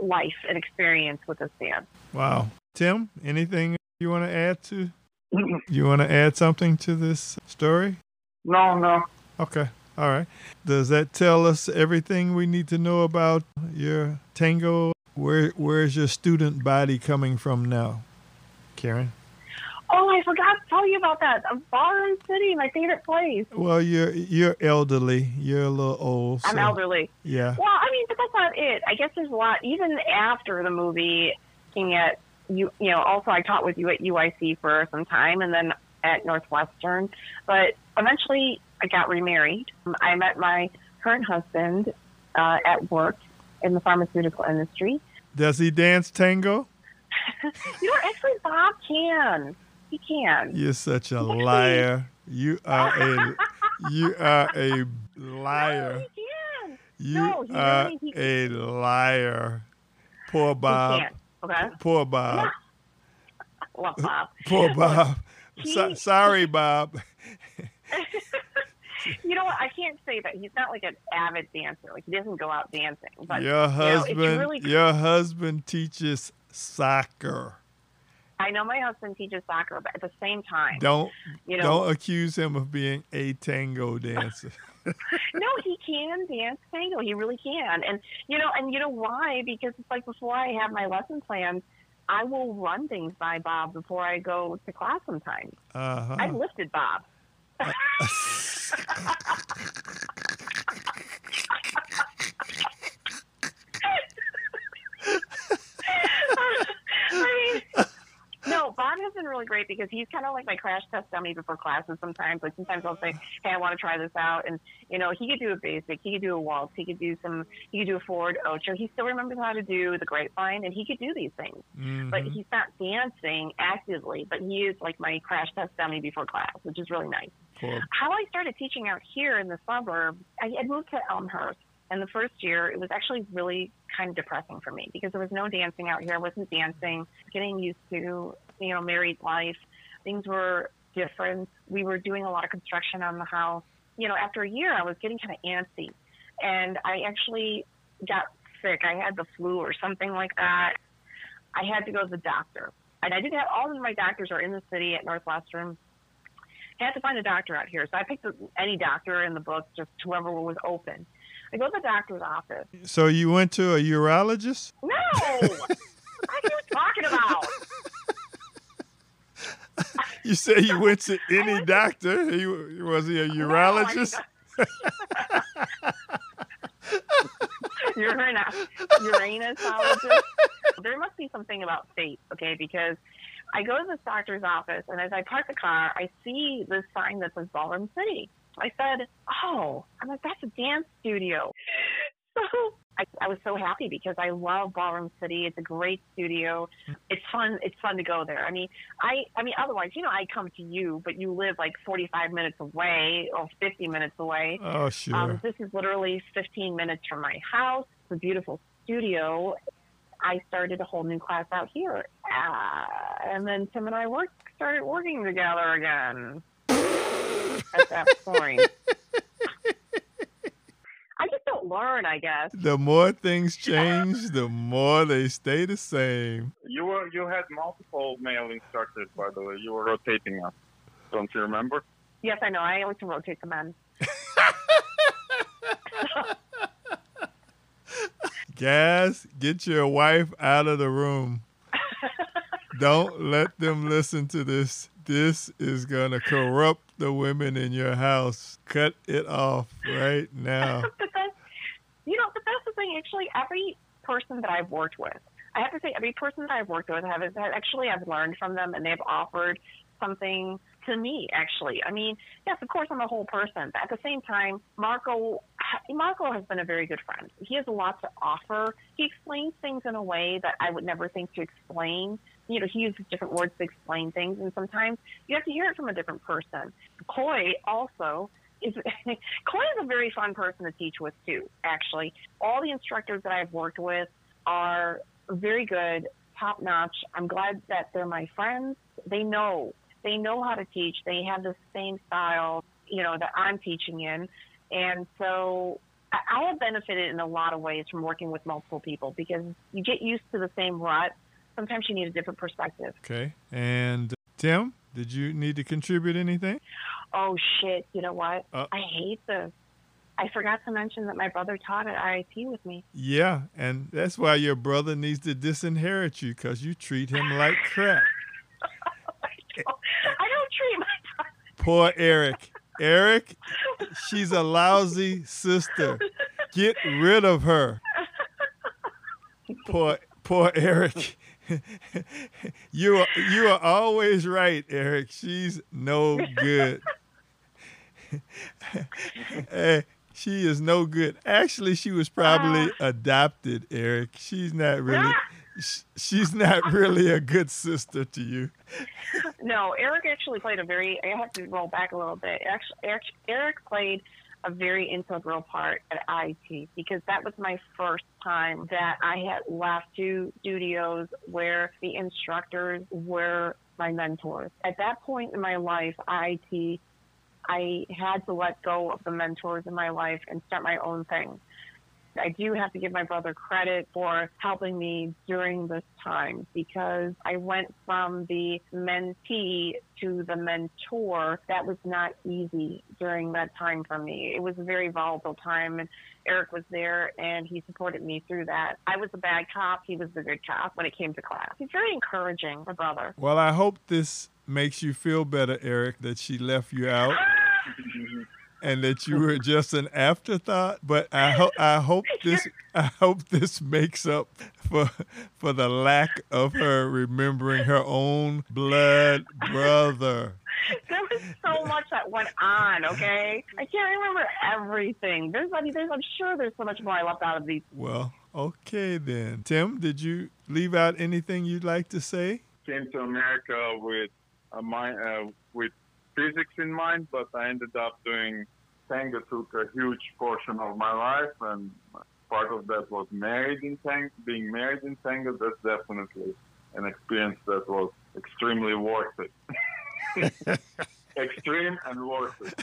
life and experience with this band. Wow. Tim, anything you want to add to? [LAUGHS] You want to add something to this story? No, no. Okay. All right. Does that tell us everything we need to know about your tango? Where Where's your student body coming from now, Karen? Oh, I forgot to tell you about that. Ballroom City, my favorite place. Well, you're you're elderly. You're a little old. I'm elderly. Yeah. Well, I mean, but that's not it. I guess there's a lot. Even after the movie, looking at you, you know, also I taught with you at UIC for some time, and then at Northwestern. But eventually, I got remarried. I met my current husband uh, at work in the pharmaceutical industry. Does he dance tango? [LAUGHS] You know, actually, Bob can. He can. You're such a liar. You are a you are a liar. No, He can. You No, he are really- he- a liar. Poor He Bob. can. Okay. Poor Bob. Well, Bob. [LAUGHS] Poor Bob. [LAUGHS] he- So- sorry, Bob. You know what? I can't say that he's not like an avid dancer. Like he doesn't go out dancing. But Your you know, husband really your husband teaches soccer. I know my husband teaches soccer, but at the same time, Don't you know, don't accuse him of being a tango dancer. [LAUGHS] no, he can dance tango. He really can. And you know, and you know why? Because it's like before I have my lesson plans, I will run things by Bob before I go to class sometimes. Uh-huh. I've lifted Bob. [LAUGHS] [LAUGHS] I mean, no, Bob has been really great because he's kind of like my crash test dummy before classes sometimes. Like sometimes I'll say, hey, I want to try this out. And, you know, he could do a basic, he could do a waltz, he could do some, he could do a forward ocho. He still remembers how to do the grapevine and he could do these things. But Mhm. he's not dancing actively, but he is like my crash test dummy before class, which is really nice Poor- how I started teaching out here in the suburbs, I had moved to Elmhurst. And the first year, it was actually really kind of depressing for me because there was no dancing out here. I wasn't dancing, getting used to, you know, married life. Things were different. We were doing a lot of construction on the house. You know, after a year, I was getting kind of antsy. And I actually got sick. I had the flu or something like that. I had to go to the doctor. And I didn't have, all of my doctors are in the city at Northwestern. I had to find a doctor out here. So I picked any doctor in the book, just whoever was open. I go to the doctor's office. So you went to a urologist? No! [LAUGHS] what are you talking about? [LAUGHS] You say you went to any doctor? He, was he a urologist? You're [LAUGHS] an uranologist. There must be something about fate, okay? Because I go to this doctor's office, and as I park the car, I see this sign that says Ballroom City. I said, "Oh, I'm like that's a dance studio." [LAUGHS] So I, I was so happy because I love Ballroom City. It's a great studio. It's fun. It's fun to go there. I mean, I I mean, otherwise, you know, I come to you, but you live like 45 minutes away or 50 minutes away. Oh, sure. Um, this is literally 15 minutes from my house. It's a beautiful studio. I started a whole new class out here, uh, and then Tim and I worked, started working together again. At that [LAUGHS] point, I just don't learn. I guess. the more things change, the more they stay the same. You were you had multiple male instructors, by the way. You were rotating us. Don't you remember? Yes, I know. I always to rotate the men. [LAUGHS] Guys, get your wife out of the room. [LAUGHS] Don't let them listen to this. This is going to corrupt the women in your house. Cut it off right now. [LAUGHS] you know, but that's the thing. Actually, every person that I've worked with, I have to say, every person that I've worked with have, have actually I've learned from them, and they've offered something to me. Actually, I mean, yes, of course, I'm a whole person, but at the same time, Marco, Marco has been a very good friend. He has a lot to offer. He explains things in a way that I would never think to explain. You know, he uses different words to explain things, and sometimes you have to hear it from a different person. Coy also is [LAUGHS] Coy is a very fun person to teach with too. Actually, all the instructors that I've worked with are very good, top notch. I'm glad that they're my friends. They know they know how to teach. They have the same style, you know, that I'm teaching in, and so I I have benefited in a lot of ways from working with multiple people because you get used to the same rut. Sometimes you need a different perspective. Okay. And Tim, did you need to contribute anything? Oh shit! You know what? Uh. I hate this. I forgot to mention that my brother taught at IIT with me. Yeah, and that's why your brother needs to disinherit you because you treat him like crap. I don't treat my. Poor Eric. Eric, she's a lousy sister. Get rid of her. Poor poor Eric. [LAUGHS] you are you are always right, Eric. She's no good. [LAUGHS] hey, she is no good. Actually, she was probably uh. adopted, Eric. She's not really she's not really a good sister to you. [LAUGHS] No, Eric actually played a very. I have to roll back a little bit. Actually, Eric, Eric played a very integral part at IT because that was my first time that I had left two studios where the instructors were my mentors. At that point in my life, IIT, I had to let go of the mentors in my life and start my own thing. I do have to give my brother credit for helping me during this time because I went from the mentee to the mentor. That was not easy during that time for me. It was a very volatile time, and Eric was there and he supported me through that. I was a bad cop, he was the good cop when it came to class. He's very encouraging, my brother. Well, I hope this makes you feel better, Eric, that she left you out. [LAUGHS] and that you were [LAUGHS] just an afterthought. But I hope I hope this [LAUGHS] I hope this makes up for for the lack of her remembering her own blood brother. There was so much that went on. Okay, I can't remember everything. There's, I mean, there's, I'm sure there's so much more I left out of these. Well, okay then. Tim, did you leave out anything you'd like to say? Came to America with a mind, uh, with physics in mind, but I ended up doing tango took a huge portion of my life, and part of that was married in tango. Being married in tango, that's definitely an experience that was extremely worth it. [LAUGHS] Extreme and worth it.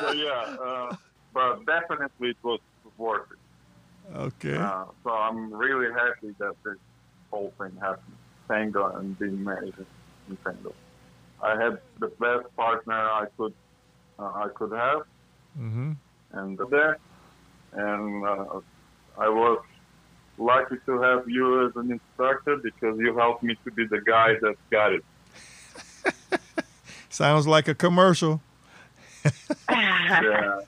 so yeah, uh, but definitely it was worth it. Okay. Uh, so I'm really happy that this whole thing happened. Tango and being married in tango. I had the best partner I could uh, I could have, mm-hmm. and there, and uh, I was lucky to have you as an instructor because you helped me to be the guy that got it. [LAUGHS] Sounds like a commercial. [LAUGHS] yeah.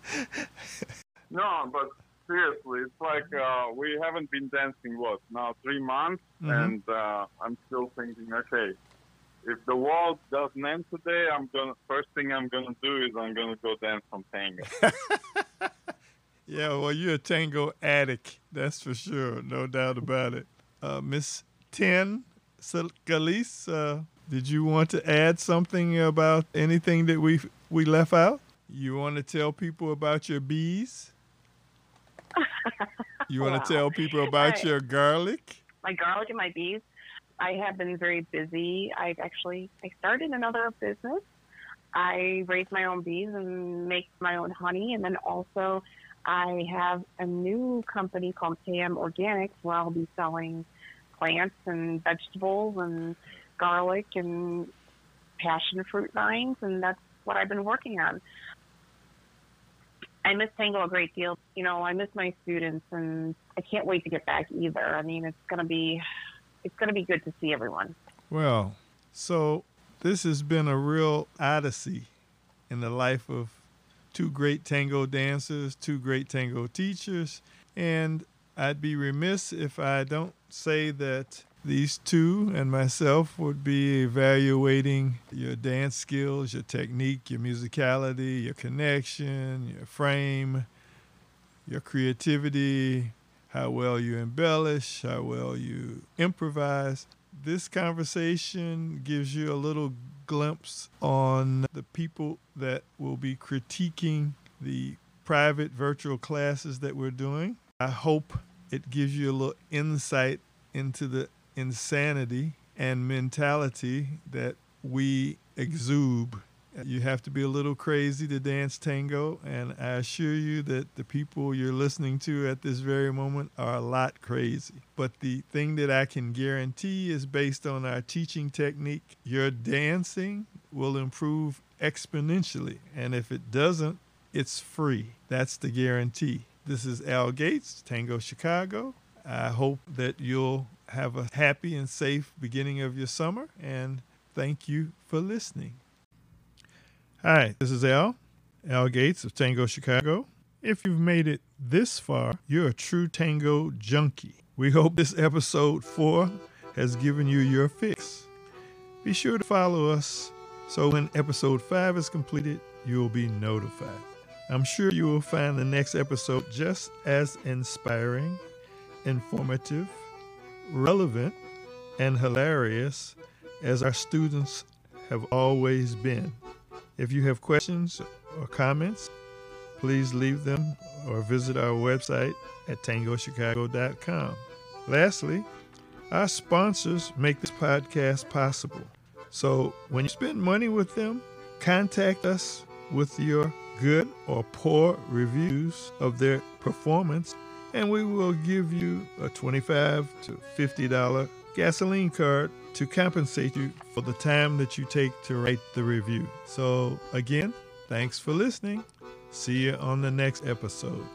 No, but seriously, it's like uh, we haven't been dancing what now three months, Mhm. and uh, I'm still thinking, okay, if the world doesn't end today, I'm gonna first thing I'm gonna do is I'm gonna go dance some tango. [LAUGHS] Yeah, well, you're a tango addict, that's for sure, no doubt about it. Uh, Miss Ten Scalise, uh, did you want to add something about anything that we we left out? You want to tell people about your bees? You [LAUGHS] want Wow. to tell people about your garlic? my garlic and my bees. I have been very busy. I've actually I started another business. I raise my own bees and make my own honey, and then also I have a new company called KM Organics where I'll be selling plants and vegetables and garlic and passion fruit vines, and that's what I've been working on. I miss Tango a great deal. You know, I miss my students, and I can't wait to get back either. I mean, it's gonna be, it's gonna be good to see everyone. Well, so this has been a real odyssey in the life of two great tango dancers, two great tango teachers, and I'd be remiss if I don't say that these two and myself would be evaluating your dance skills, your technique, your musicality, your connection, your frame, your creativity, how well you embellish, how well you improvise. This conversation gives you a little glimpse on the people that will be critiquing the private virtual classes that we're doing. I hope it gives you a little insight into the insanity and mentality that we exude. You have to be a little crazy to dance tango, and I assure you that the people you're listening to at this very moment are a lot crazy. But the thing that I can guarantee is based on our teaching technique, your dancing will improve exponentially. And if it doesn't, it's free. That's the guarantee. This is Al Gates, Tango Chicago. I hope that you'll have a happy and safe beginning of your summer, and thank you for listening. Hi, this is Al, Al Gates of Tango Chicago. If you've made it this far, you're a true tango junkie. We hope this episode four has given you your fix. Be sure to follow us so when episode five is completed, you'll be notified. I'm sure you will find the next episode just as inspiring, informative, relevant, and hilarious as our students have always been. If you have questions or comments, please leave them or visit our website at tangochicago.com. Lastly, our sponsors make this podcast possible. So when you spend money with them, contact us with your good or poor reviews of their performance, and we will give you a 25 to $50 gasoline card to compensate you for the time that you take to write the review. So, again, thanks for listening. See you on the next episode.